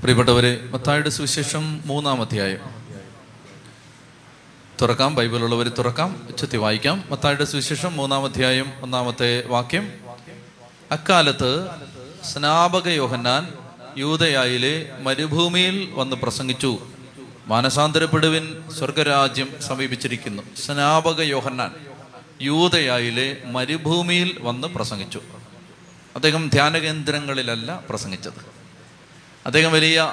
പ്രിയപ്പെട്ടവരെ മത്തായുടെ സുവിശേഷം മൂന്നാം അധ്യായം. തുറക്കാം ബൈബിളുള്ളവർ തുറക്കാം ഉച്ചത്തി വായിക്കാം. മത്തായുടെ സുവിശേഷം മൂന്നാം അധ്യായം ഒന്നാമത്തെ വാക്യം. അക്കാലത്ത് സ്നാപക യോഹന്നാൻ യൂതയായിലെ മരുഭൂമിയിൽ വന്ന് പ്രസംഗിച്ചു. മാനസാന്തരപ്പെടുവിൻ സ്വർഗരാജ്യം സമീപിച്ചിരിക്കുന്നു. സ്നാപക യോഹന്നാൻ യൂതയായിലെ മരുഭൂമിയിൽ വന്ന് പ്രസംഗിച്ചു. അദ്ദേഹം ധ്യാന ധ്യാനകേന്ദ്രങ്ങളിലല്ല പ്രസംഗിച്ചത്. അദ്ദേഹം വലിയ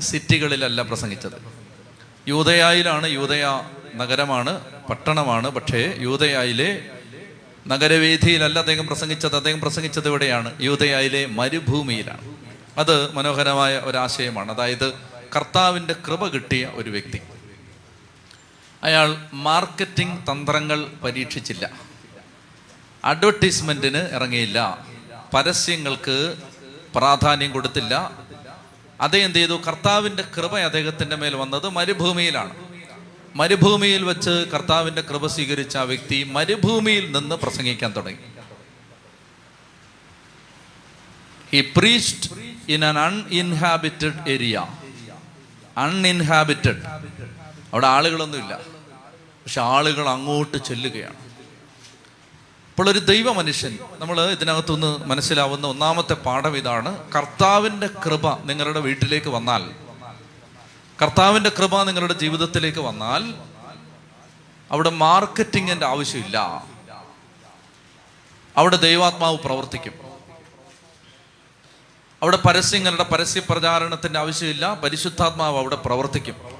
സിറ്റികളിലല്ല പ്രസംഗിച്ചത്. യൂതയായിലാണ് യൂതയ നഗരമാണ് പട്ടണമാണ് പക്ഷേ യൂതയായിലെ നഗരവേദിയിലല്ല അദ്ദേഹം പ്രസംഗിച്ചത്. അദ്ദേഹം പ്രസംഗിച്ചത് ഇവിടെയാണ്. യൂതയായിലെ മരുഭൂമിയിലാണ്. അത് മനോഹരമായ ഒരാശയമാണ്. അതായത് കർത്താവിന്റെ കൃപ കിട്ടിയ ഒരു വ്യക്തി. അയാൾ മാർക്കറ്റിംഗ് തന്ത്രങ്ങൾ പരീക്ഷിച്ചില്ല. അഡ്വർടൈസ്മെന്റിന് ഇറങ്ങിയില്ല. പരസ്യങ്ങൾക്ക് പ്രാധാന്യം കൊടുത്തില്ല. അതേ എന്ത് ചെയ്തു? കർത്താവിന്റെ കൃപ അദ്ദേഹത്തിന്റെ മേൽ വന്നത് മരുഭൂമിയിലാണ്. മരുഭൂമിയിൽ വെച്ച് കർത്താവിന്റെ കൃപ സ്വീകരിച്ച ആ വ്യക്തി മരുഭൂമിയിൽ നിന്ന് പ്രസംഗിക്കാൻ തുടങ്ങി. He preached in an uninhabited area uninhabited അവിടെ ആളുകളൊന്നുമില്ല. പക്ഷെ ആളുകൾ അങ്ങോട്ട് ചെല്ലുകയാണ്. അപ്പോൾ ഒരു ദൈവ മനുഷ്യൻ നമ്മൾ ഇതിനകത്തുനിന്ന് മനസ്സിലാവുന്ന ഒന്നാമത്തെ പാഠം ഇതാണ് കർത്താവിന്റെ കൃപ നിങ്ങളുടെ വീട്ടിലേക്ക് വന്നാൽ. കർത്താവിന്റെ കൃപ നിങ്ങളുടെ ജീവിതത്തിലേക്ക് വന്നാൽ അവിടെ മാർക്കറ്റിങ്ങിന്റെ ആവശ്യമില്ല. അവിടെ ദൈവാത്മാവ് പ്രവർത്തിക്കും. അവിടെ പരസ്യങ്ങളുടെ പരസ്യ പ്രചാരണത്തിന്റെ ആവശ്യമില്ല പരിശുദ്ധാത്മാവ് അവിടെ പ്രവർത്തിക്കും.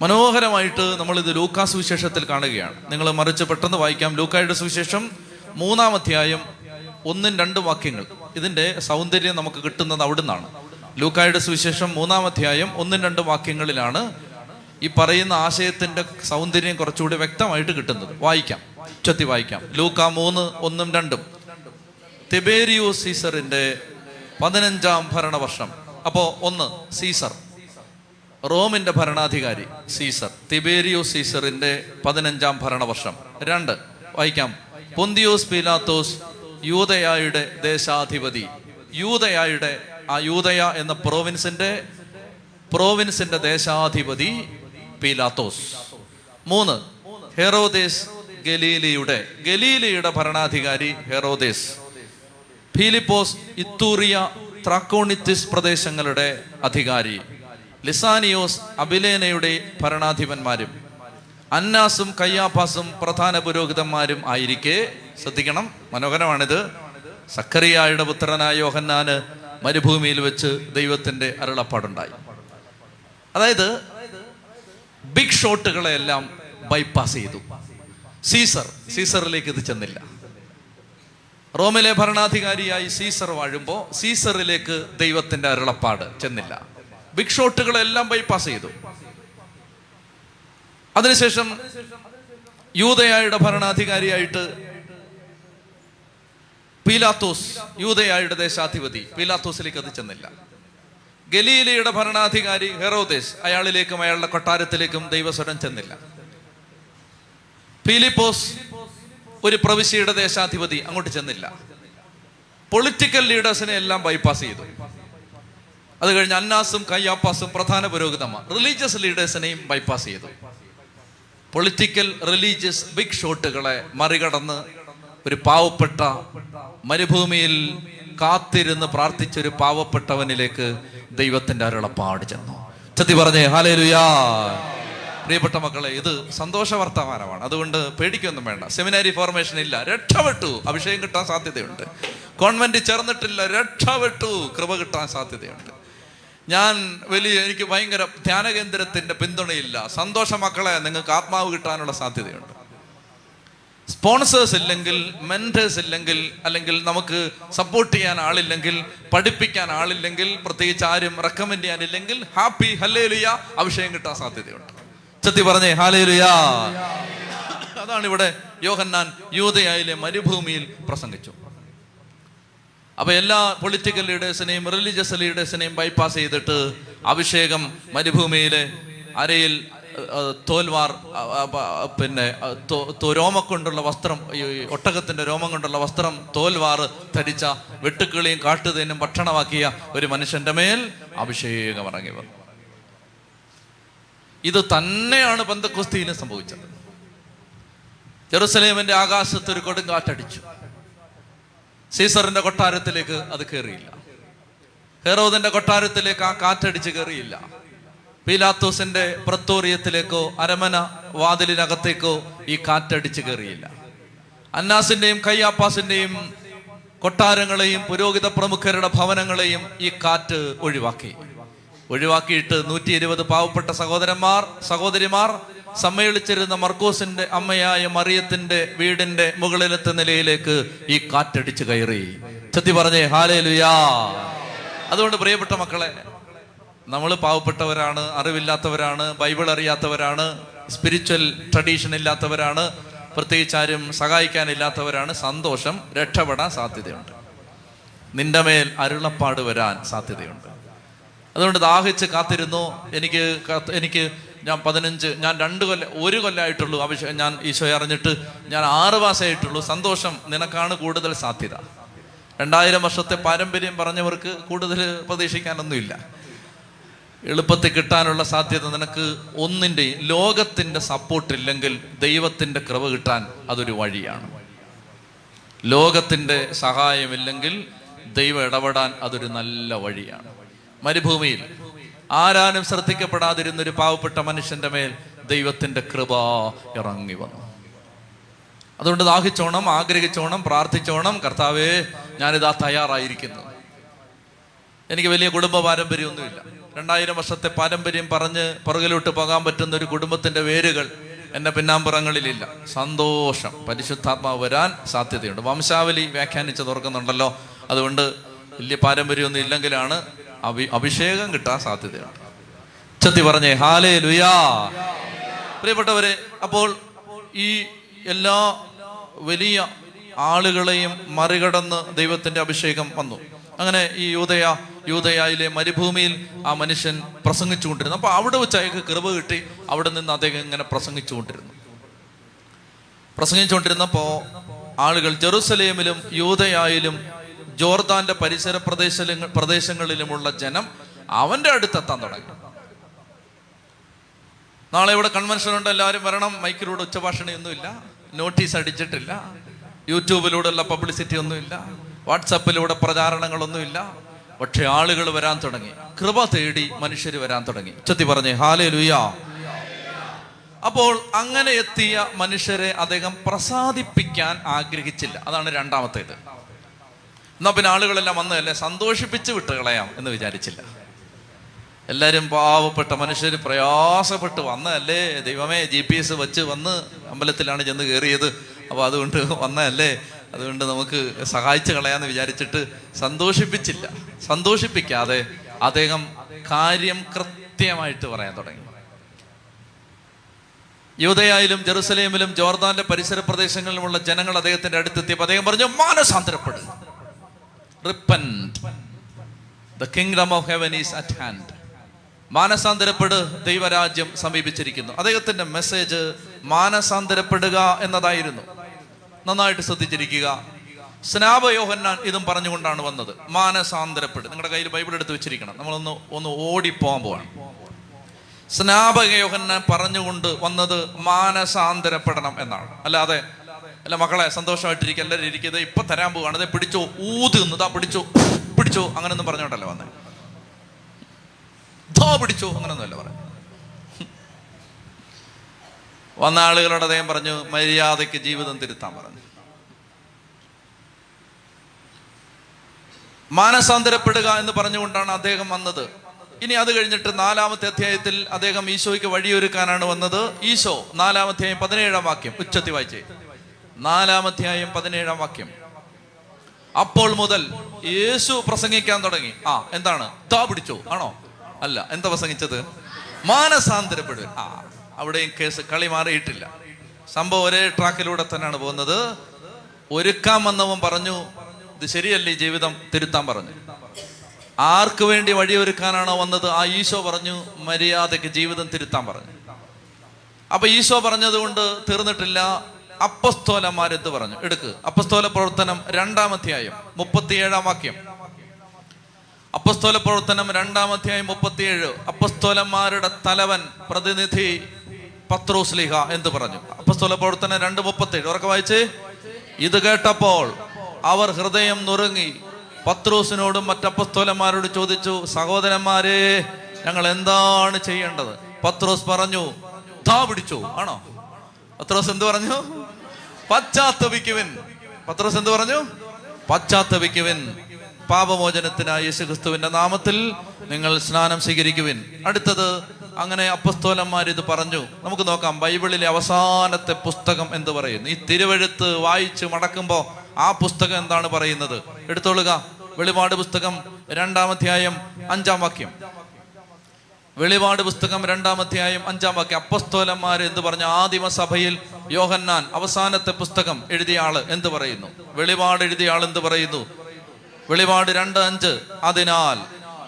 മനോഹരമായിട്ട് നമ്മൾ ഇത് ലൂക്കാ സുവിശേഷത്തിൽ കാണുകയാണ്. നിങ്ങൾ മറിച്ച് പെട്ടെന്ന് വായിക്കാം. ലൂക്കായുടെ സുവിശേഷം മൂന്നാം അധ്യായം ഒന്നും രണ്ടും വാക്യങ്ങൾ. ഇതിന്റെ സൗന്ദര്യം നമുക്ക് കിട്ടുന്നത് അവിടുന്നാണ്. ലൂക്കായുടെ സുവിശേഷം മൂന്നാം അധ്യായം ഒന്നും രണ്ടും വാക്യങ്ങളിലാണ് ഈ പറയുന്ന ആശയത്തിന്റെ സൗന്ദര്യം കുറച്ചുകൂടി വ്യക്തമായിട്ട് കിട്ടുന്നത്. വായിക്കാം. ഉച്ചത്തി വായിക്കാം. ലൂക്ക മൂന്ന് ഒന്നും രണ്ടും. തിബേരിയോ സീസറിന്റെ പതിനഞ്ചാം ഭരണവർഷം. അപ്പോൾ ഒന്ന് സീസർ. റോമിന്റെ ഭരണാധികാരി സീസർ തിബേരിയോ സീസറിന്റെ പതിനഞ്ചാം ഭരണവർഷം. രണ്ട് വായിക്കാം. പൊന്തിയോസ് പീലാത്തോസ് യൂതയായുടെ ദേശാധിപതി. യൂതയായുടെ ആ യൂതയ എന്ന പ്രോവിൻസിന്റെ പ്രോവിൻസിന്റെ ദേശാധിപതി പീലാത്തോസ്. മൂന്ന് ഹെറോദേസ് ഗലീലിയുടെ ഗലീലിയുടെ ഭരണാധികാരി ഹെറോദേസ്. ഫിലിപ്പോസ് ഇത്തൂറിയ ത്രാക്കോണിത്തിസ് പ്രദേശങ്ങളുടെ അധികാരി. ലിസാനിയോസ് അബിലേനയുടെ ഭരണാധിപന്മാരും അന്നാസും കയ്യാപ്പാസും പ്രധാന പുരോഹിതന്മാരും ആയിരിക്കെ. ശ്രദ്ധിക്കണം മനോഹരമാണിത്. സക്കറിയായുടെ പുത്രനായ യോഹന്നാന് മരുഭൂമിയിൽ വെച്ച് ദൈവത്തിന്റെ അരുളപ്പാടുണ്ടായി. അതായത് ബിഗ് ഷോട്ടുകളെ എല്ലാം ബൈപ്പാസ് ചെയ്തു. സീസർ സീസറിലേക്ക് ഇത് ചെന്നില്ല. റോമിലെ ഭരണാധികാരിയായി സീസർ വാഴുമ്പോൾ സീസറിലേക്ക് ദൈവത്തിന്റെ അരുളപ്പാട് ചെന്നില്ല. ബിഗ് ഷോട്ടുകളെല്ലാം ബൈപ്പാസ് ചെയ്തു. അതിനുശേഷം യൂതയായുടെ ഭരണാധികാരിയായിട്ട് പീലാത്തോസ് യൂതയായുടെ ദേശാധിപതി. പീലാത്തോസിലേക്ക് അത് ചെന്നില്ല. ഗലീലയുടെ ഭരണാധികാരി ഹെറോദേസ് അയാളിലേക്കും അയാളുടെ കൊട്ടാരത്തിലേക്കും ദൈവസ്വരം ചെന്നില്ല. ഫിലിപ്പോസ് ഒരു പ്രവിശ്യയുടെ ദേശാധിപതി അങ്ങോട്ട് ചെന്നില്ല. പൊളിറ്റിക്കൽ ലീഡേഴ്സിനെ എല്ലാം ബൈപ്പാസ് ചെയ്തു. അത് കഴിഞ്ഞ് അന്നാസും കയ്യാപ്പാസും പ്രധാന പുരോഗതിമാർ റിലീജിയസ് ലീഡേഴ്സിനെയും ബൈപ്പാസ് ചെയ്തു. പൊളിറ്റിക്കൽ റിലീജിയസ് ബിഗ് ഷോട്ടുകളെ മറികടന്ന് ഒരു പാവപ്പെട്ട മരുഭൂമിയിൽ കാത്തിരുന്ന് പ്രാർത്ഥിച്ച ഒരു പാവപ്പെട്ടവനിലേക്ക് ദൈവത്തിന്റെ അരുളപ്പാട് ചെന്നു. ചത്തി പറഞ്ഞേ ഹാലേലുയാ പ്രിയപ്പെട്ട മക്കളെ ഇത് സന്തോഷ വർത്തമാനമാണ്. അതുകൊണ്ട് പേടിക്കൊന്നും വേണ്ട. സെമിനാരി ഫോർമേഷൻ ഇല്ല. രക്ഷപ്പെട്ടു. അഭിഷേകം കിട്ടാൻ സാധ്യതയുണ്ട്. കോൺവെന്റ് ചേർന്നിട്ടില്ല. രക്ഷപ്പെട്ടു. കൃപ കിട്ടാൻ സാധ്യതയുണ്ട്. ഞാൻ വലിയ എനിക്ക് ഭയങ്കര ധ്യാന കേന്ദ്രത്തിന്റെ പിന്തുണയില്ല. സന്തോഷ മക്കളെ നിങ്ങൾക്ക് ആത്മാവ് കിട്ടാനുള്ള സാധ്യതയുണ്ട്. സ്പോൺസേഴ്സ് ഇല്ലെങ്കിൽ മെന്റേഴ്സ് ഇല്ലെങ്കിൽ അല്ലെങ്കിൽ നമുക്ക് സപ്പോർട്ട് ചെയ്യാൻ ആളില്ലെങ്കിൽ പഠിപ്പിക്കാൻ ആളില്ലെങ്കിൽ പ്രത്യേകിച്ച് ആരും റെക്കമെൻഡ് ചെയ്യാനില്ലെങ്കിൽ ഹാപ്പി ഹല്ലേലുയ അഭിഷേകം കിട്ടാൻ സാധ്യതയുണ്ട്. ചെത്തി പറഞ്ഞേ ഹാലേലുയാ അതാണ് ഇവിടെ യോഹന്നാൻ യൂതയായിലെ മരുഭൂമിയിൽ പ്രസംഗിച്ചു. അപ്പൊ എല്ലാ പൊളിറ്റിക്കൽ ലീഡേഴ്സിനെയും റിലീജിയസ് ലീഡേഴ്സിനെയും ബൈപ്പാസ് ചെയ്തിട്ട് അഭിഷേകം മരുഭൂമിയിലെ അരയിൽ തോൽവാർ പിന്നെ രോമം കൊണ്ടുള്ള വസ്ത്രം ഒട്ടകത്തിന്റെ രോമം കൊണ്ടുള്ള വസ്ത്രം തോൽവാർ ധരിച്ച വെട്ടുക്കിളിയും കാട്ടുതേനും ഭക്ഷണമാക്കിയ ഒരു മനുഷ്യന്റെ മേൽ അഭിഷേകം ഇറങ്ങി വന്നു. ഇത് തന്നെയാണ് ബന്ധക്കുസ്തിയിലും സംഭവിച്ചത്. ജെറുസലേമിന്റെ ആകാശത്ത് ഒരു കൊടുങ്കാറ്റടിച്ചു. സീസറിന്റെ കൊട്ടാരത്തിലേക്ക് അത് കയറിയില്ല ഹെറോദിന്റെ കൊട്ടാരത്തിലേക്ക് ആ കാറ്റടിച്ച് കയറിയില്ല പീലാത്തോസിന്റെ പ്രത്തോറിയത്തിലേക്കോ അരമന വാതിലിനകത്തേക്കോ ഈ കാറ്റടിച്ച് കയറിയില്ല അന്നാസിന്റെയും കയ്യാപ്പാസിന്റെയും കൊട്ടാരങ്ങളെയും പുരോഹിത പ്രമുഖരുടെ ഭവനങ്ങളെയും ഈ കാറ്റ് ഒഴിവാക്കി. ഒഴിവാക്കിയിട്ട് നൂറ്റി ഇരുപത് പാവപ്പെട്ട സഹോദരന്മാർ സഹോദരിമാർ സമ്മേളിച്ചിരുന്ന മർക്കോസിന്റെ അമ്മയായ മറിയത്തിന്റെ വീടിന്റെ മുകളിലത്തെ നിലയിലേക്ക് ഈ കാറ്റടിച്ച് കയറി. ചത്തി പറഞ്ഞേ ഹാലേ ലുയാ അതുകൊണ്ട് പ്രിയപ്പെട്ട മക്കളെ നമ്മൾ പാവപ്പെട്ടവരാണ് അറിവില്ലാത്തവരാണ് ബൈബിൾ അറിയാത്തവരാണ് സ്പിരിച്വൽ ട്രഡീഷൻ ഇല്ലാത്തവരാണ് പ്രത്യേകിച്ച് ആരും സഹായിക്കാനില്ലാത്തവരാണ് സന്തോഷം രക്ഷപ്പെടാൻ സാധ്യതയുണ്ട്. നിന്റെ മേൽ അരുളപ്പാട് വരാൻ സാധ്യതയുണ്ട്. അതുകൊണ്ട് ദാഹിച്ച് കാത്തിരുന്നു. എനിക്ക് എനിക്ക് ഞാൻ പതിനഞ്ച് ഞാൻ രണ്ട് കൊല്ലം ഒരു കൊല്ലമായിട്ടുള്ളൂ അഭിഷേകം ഞാൻ ഈശോയെ അറിഞ്ഞിട്ട് ഞാൻ ആറ് മാസമായിട്ടുള്ളൂ. സന്തോഷം നിനക്കാണ് കൂടുതൽ സാധ്യത. രണ്ടായിരം വർഷത്തെ പാരമ്പര്യം പറഞ്ഞവർക്ക് കൂടുതൽ പ്രതീക്ഷിക്കാനൊന്നുമില്ല. എളുപ്പത്തിൽ കിട്ടാനുള്ള സാധ്യത നിനക്ക് ഒന്നിന്റെയും ലോകത്തിന്റെ സപ്പോർട്ടില്ലെങ്കിൽ ദൈവത്തിന്റെ കൃപ കിട്ടാൻ അതൊരു വഴിയാണ്. ലോകത്തിന്റെ സഹായമില്ലെങ്കിൽ ദൈവം ഇടപെടാൻ അതൊരു നല്ല വഴിയാണ്. മരുഭൂമിയിൽ ആരാനും ശ്രദ്ധിക്കപ്പെടാതിരുന്ന ഒരു പാവപ്പെട്ട മനുഷ്യന്റെ മേൽ ദൈവത്തിന്റെ കൃപ ഇറങ്ങി വന്നു. അതുകൊണ്ട് ദാഹിച്ചോണം ആഗ്രഹിച്ചോണം പ്രാർത്ഥിച്ചോണം. കർത്താവേ ഞാനിതാ തയ്യാറായിരിക്കുന്നു. എനിക്ക് വലിയ കുടുംബ പാരമ്പര്യമൊന്നുമില്ല. രണ്ടായിരം വർഷത്തെ പാരമ്പര്യം പറഞ്ഞ് പുറകിലോട്ട് പോകാൻ പറ്റുന്ന ഒരു കുടുംബത്തിന്റെ വേരുകൾ എന്റെ പിന്നാമ്പുറങ്ങളിലില്ല. സന്തോഷം. പരിശുദ്ധാത്മാവ് വരാൻ സാധ്യതയുണ്ട്. വംശാവലി വ്യാഖ്യാനിച്ച് തുറക്കുന്നുണ്ടല്ലോ അതുകൊണ്ട് വലിയ പാരമ്പര്യമൊന്നും ഇല്ലെങ്കിലാണ് അഭി അഭിഷേകം കിട്ടാൻ സാധ്യതയാണ്. ചത്തി പറഞ്ഞേ ഹാലേ ലുയാ പ്രിയപ്പെട്ടവരെ അപ്പോൾ ഈ എല്ലാ വലിയ ആളുകളെയും മറികടന്ന് ദൈവത്തിന്റെ അഭിഷേകം വന്നു. അങ്ങനെ ഈ യൂതയ യൂതയായിലെ മരുഭൂമിയിൽ ആ മനുഷ്യൻ പ്രസംഗിച്ചുകൊണ്ടിരുന്നു. അപ്പൊ അവിടെ വെച്ച് അയാൾക്ക് കൃപ കിട്ടി. അവിടെ നിന്ന് അദ്ദേഹം ഇങ്ങനെ പ്രസംഗിച്ചുകൊണ്ടിരുന്നു. പ്രസംഗിച്ചുകൊണ്ടിരുന്നപ്പോ ആളുകൾ ജെറുസലേമിലും യൂതയായാലും ജോർദാന്റെ പരിസര പ്രദേശ പ്രദേശങ്ങളിലുമുള്ള ജനം അവന്റെ അടുത്തെത്താൻ തുടങ്ങി. നാളെ ഇവിടെ കൺവെൻഷൻ ഉണ്ട് എല്ലാവരും വരണം. മൈക്കിലൂടെ ഉച്ചഭാഷണയൊന്നുമില്ല. നോട്ടീസ് അടിച്ചിട്ടില്ല. യൂട്യൂബിലൂടെയുള്ള പബ്ലിസിറ്റി ഒന്നുമില്ല. വാട്സപ്പിലൂടെ പ്രചാരണങ്ങളൊന്നുമില്ല. പക്ഷെ ആളുകൾ വരാൻ തുടങ്ങി. കൃപ തേടി മനുഷ്യർ വരാൻ തുടങ്ങി. ഉച്ചത്തി പറഞ്ഞേ ഹാലേ ലുയാ അപ്പോൾ അങ്ങനെ എത്തിയ മനുഷ്യരെ അദ്ദേഹം പ്രസാദിപ്പിക്കാൻ ആഗ്രഹിച്ചില്ല. അതാണ് രണ്ടാമത്തേത്. എന്നാ പിന്നെ ആളുകളെല്ലാം വന്ന് എന്നെ സന്തോഷിപ്പിച്ച് വിട്ട് കളയാം എന്ന് വിചാരിച്ചില്ല. എല്ലാവരും പാവപ്പെട്ട മനുഷ്യർ പ്രയാസപ്പെട്ട് വന്നതല്ലേ? ദൈവമേ ജി പി എസ് വെച്ച് വന്ന് അമ്പലത്തിലാണ് ചെന്ന് കയറിയത് അപ്പോൾ അതുകൊണ്ട് വന്നതല്ലേ? അതുകൊണ്ട് നമുക്ക് സഹായിച്ചു കളയാന്ന് വിചാരിച്ചിട്ട് സന്തോഷിപ്പിച്ചില്ല. സന്തോഷിപ്പിക്കാതെ അദ്ദേഹം കാര്യം കൃത്യമായിട്ട് പറയാൻ തുടങ്ങി. യൂതയായാലും ജെറുസലേമിലും ജോർദാന്റെ പരിസര പ്രദേശങ്ങളിലുമുള്ള ജനങ്ങൾ അദ്ദേഹത്തിന്റെ അടുത്തെത്തിയപ്പോൾ അദ്ദേഹം പറഞ്ഞു മാനസാന്തരപ്പെടുക repent the kingdom of heaven is at hand മാനസാന്തരപ്പെട് ദൈവരാജ്യം സമീപിച്ചിരിക്കുന്നു. അദ്ദേഹത്തിന്റെ മെസ്സേജ് മാനസാന്തരപ്പെടുക എന്നതായിരുന്നു. നന്നായിട്ട് ശ്രദ്ധിച്ചിരിക്കുക. സ്നാപയോഹന്നാൻ ഇതും പറഞ്ഞുകൊണ്ടാണ് വന്നത്. മാനസാന്തരപ്പെട്. നിങ്ങളുടെ കയ്യിൽ ബൈബിൾ എടുത്ത് വെച്ചിരിക്കണം. നമ്മളൊന്ന് ഒന്ന് ഓടിപ്പോകാൻ പോവാണ്. സ്നാപകയോഹന്നാൻ പറഞ്ഞുകൊണ്ട് വന്നത് മാനസാന്തരപ്പെടണം എന്നാണ്. അല്ലാതെ അല്ല മക്കളെ സന്തോഷമായിട്ടിരിക്കുക എല്ലാവരും ഇരിക്കുന്നത് ഇപ്പൊ തരാൻ പോവാണ്. അതെ പിടിച്ചോ ഊത് നിന്നതാ പിടിച്ചോ പിടിച്ചോ. അങ്ങനൊന്നും പറഞ്ഞോണ്ടല്ലോ വന്നേ? ധോ പിടിച്ചോ. അങ്ങനൊന്നുമല്ല പറഞ്ഞു. വന്ന ആളുകളോട് അദ്ദേഹം പറഞ്ഞു മര്യാദയ്ക്ക് ജീവിതം തിരുത്താൻ പറഞ്ഞു. മാനസാന്തരപ്പെടുക എന്ന് പറഞ്ഞുകൊണ്ടാണ് അദ്ദേഹം വന്നത്. ഇനി അത് കഴിഞ്ഞിട്ട് നാലാമത്തെ അധ്യായത്തിൽ അദ്ദേഹം ഈശോയ്ക്ക് വഴിയൊരുക്കാനാണ് വന്നത്. ഈശോ നാലാമധ്യായം പതിനേഴാം വാക്യം. ഉച്ചത്തി വായിച്ചേ. നാലാമധ്യായം പതിനേഴാം വാക്യം. അപ്പോൾ മുതൽ യേശു പ്രസംഗിക്കാൻ തുടങ്ങി. ആ എന്താണ്? താ പിടിച്ചോ. ആണോ? അല്ല എന്താ പ്രസംഗിച്ചത്? മാനസാന്തരപ്പെടുക ആ അവിടെയും കേസ് കളി മാറിയിട്ടില്ല. സംഭവം ഒരേ ട്രാക്കിലൂടെ തന്നെയാണ് പോകുന്നത്. ഒരുക്കാൻ വന്നവൻ പറഞ്ഞു ഇത് ശരിയല്ലേ ജീവിതം? തിരുത്താൻ പറഞ്ഞു. ആർക്ക് വേണ്ടി വഴിയൊരുക്കാനാണോ വന്നത്? ആ ഈശോ പറഞ്ഞു മര്യാദയ്ക്ക് ജീവിതം തിരുത്താൻ പറഞ്ഞു. അപ്പൊ ഈശോ പറഞ്ഞതുകൊണ്ട് തീർന്നിട്ടില്ല. അപ്പസ്തോലന്മാരെന്ത് പറഞ്ഞു? എടുക്ക്. അപ്പസ്തോല പ്രവർത്തനം രണ്ടാം അധ്യായം മുപ്പത്തിയേഴാം വാക്യം. അപ്പസ്തോല പ്രവർത്തനം രണ്ടാം അധ്യായം മുപ്പത്തിയേഴ്. അപ്പസ്തോലന്മാരുടെ തലവൻ പ്രതിനിധി പത്രോസ്ലിഹ എന്ന് പറഞ്ഞു? അപ്പസ്തോല പ്രവർത്തനം രണ്ട് മുപ്പത്തിയേഴ്. ഉറക്കെ വായിച്ച്. ഇത് കേട്ടപ്പോൾ അവർ ഹൃദയം നുറുങ്ങി. പത്രോസിനോടും മറ്റപ്പസ്തോലന്മാരോട് ചോദിച്ചു സഹോദരന്മാരെ ഞങ്ങൾ എന്താണ് ചെയ്യേണ്ടത്? പത്രോസ് പറഞ്ഞു ധാ പിടിച്ചു. ആണോ? പത്രോസ് എന്ത് പറഞ്ഞു? പശ്ചാത്തപിക്കുവിൻ. പത്രസ് എന്ത് പറഞ്ഞു? പശ്ചാത്തപിക്കുവിൻ. പാപമോചനത്തിനായി യേശുക്രിസ്തുവിന്റെ നാമത്തിൽ നിങ്ങൾ സ്നാനം സ്വീകരിക്കുവിൻ. അടുത്തത് അങ്ങനെ അപ്പസ്തോലന്മാർ ഇത് പറഞ്ഞു. നമുക്ക് നോക്കാം ബൈബിളിലെ അവസാനത്തെ പുസ്തകം എന്ന് പറയുന്നു? ഈ തിരുവഴുത്ത് വായിച്ച് മടക്കുമ്പോൾ ആ പുസ്തകം എന്താണ് പറയുന്നത്? എടുത്തോളുക. വെളിപാട് പുസ്തകം രണ്ടാം അധ്യായം അഞ്ചാം വാക്യം. വെളിപാട് പുസ്തകം രണ്ടാം അധ്യായം അഞ്ചാം വാക്യം. അപ്പസ്തോലന്മാർ എന്ന് പറഞ്ഞ? ആദിമ സഭയിൽ യോഹന്നാൻ അവസാനത്തെ പുസ്തകം എഴുതിയ ആൾ എന്ത് പറയുന്നു? വെളിപാട് എഴുതിയ ആൾ എന്ത് പറയുന്നു? വെളിപാട് രണ്ട് അഞ്ച്. അതിനാൽ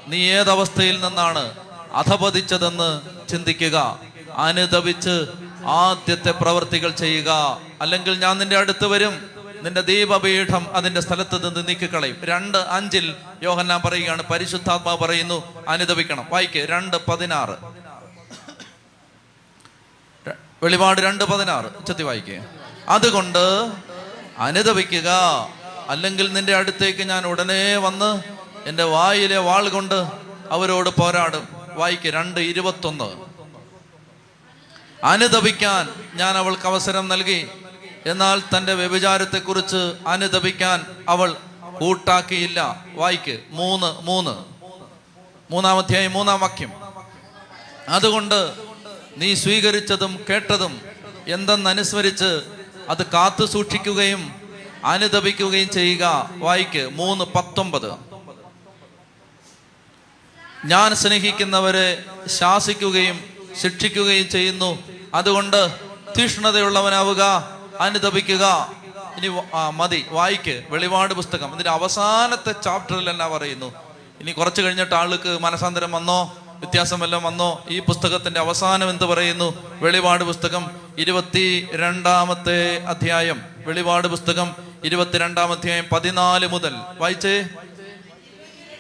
നീ ഏതവസ്ഥയിൽ നിന്നാണ് അധപതിച്ചതെന്ന് ചിന്തിക്കുക. അനുദപിച്ച് ആദ്യത്തെ പ്രവർത്തികൾ ചെയ്യുക. അല്ലെങ്കിൽ ഞാൻ നിന്റെ അടുത്ത് വരും. നിന്റെ ദീപപീഠം അതിന്റെ സ്ഥലത്ത് നിന്ന് നീക്കിക്കളയും. രണ്ട് അഞ്ചിൽ യോഹന്നാൻ പറയുകയാണ് പരിശുദ്ധാത്മാ പറയുന്നു അനുദപിക്കണം. വായിക്ക് രണ്ട് പതിനാറ്. വെളിപാട് രണ്ട് പതിനാറ്. ഉച്ചത്തി വായിക്കേ. അതുകൊണ്ട് അനുദപിക്കുക അല്ലെങ്കിൽ നിന്റെ അടുത്തേക്ക് ഞാൻ ഉടനെ വന്ന് എന്റെ വായിലെ വാൾ കൊണ്ട് അവരോട് പോരാടും. വായിക്ക് രണ്ട് ഇരുപത്തൊന്ന്. അനുദപിക്കാൻ ഞാൻ അവൾക്ക് അവസരം നൽകി എന്നാൽ തന്റെ വ്യഭിചാരത്തെക്കുറിച്ച് അനുദപിക്കാൻ അവൾ കൂട്ടാക്കിയില്ല. വായിക്ക്. മൂന്ന് മൂന്ന്. മൂന്നാം അധ്യായം മൂന്നാം വാക്യം. അതുകൊണ്ട് നീ സ്വീകരിച്ചതും കേട്ടതും എന്തെന്നനുസ്മരിച്ച് അത് കാത്തു സൂക്ഷിക്കുകയും അനുദപിക്കുകയും ചെയ്യുക. വായിക്ക്. മൂന്ന് പത്തൊമ്പത്. ഞാൻ സ്നേഹിക്കുന്നവരെ ശാസിക്കുകയും ശിക്ഷിക്കുകയും ചെയ്യുന്നു. അതുകൊണ്ട് തീഷ്ണതയുള്ളവനാവുക. അനുദപിക്കുക. ഇനി ആ, മതി. വായിക്ക്. വെളിപാട് പുസ്തകം. അതിന്റെ അവസാനത്തെ ചാപ്റ്ററിൽ എന്നാ പറയുന്നു? ഇനി കുറച്ച് കഴിഞ്ഞിട്ട് ആൾക്ക് മനസാന്തരം വന്നോ? വ്യത്യാസം വല്ലതും വന്നോ? ഈ പുസ്തകത്തിന്റെ അവസാനം എന്ത് പറയുന്നു? വെളിപാട് പുസ്തകം ഇരുപത്തി രണ്ടാമത്തെ അധ്യായം. വെളിപാട് പുസ്തകം ഇരുപത്തിരണ്ടാം അധ്യായം പതിനാല് മുതൽ. വായിച്ചേ?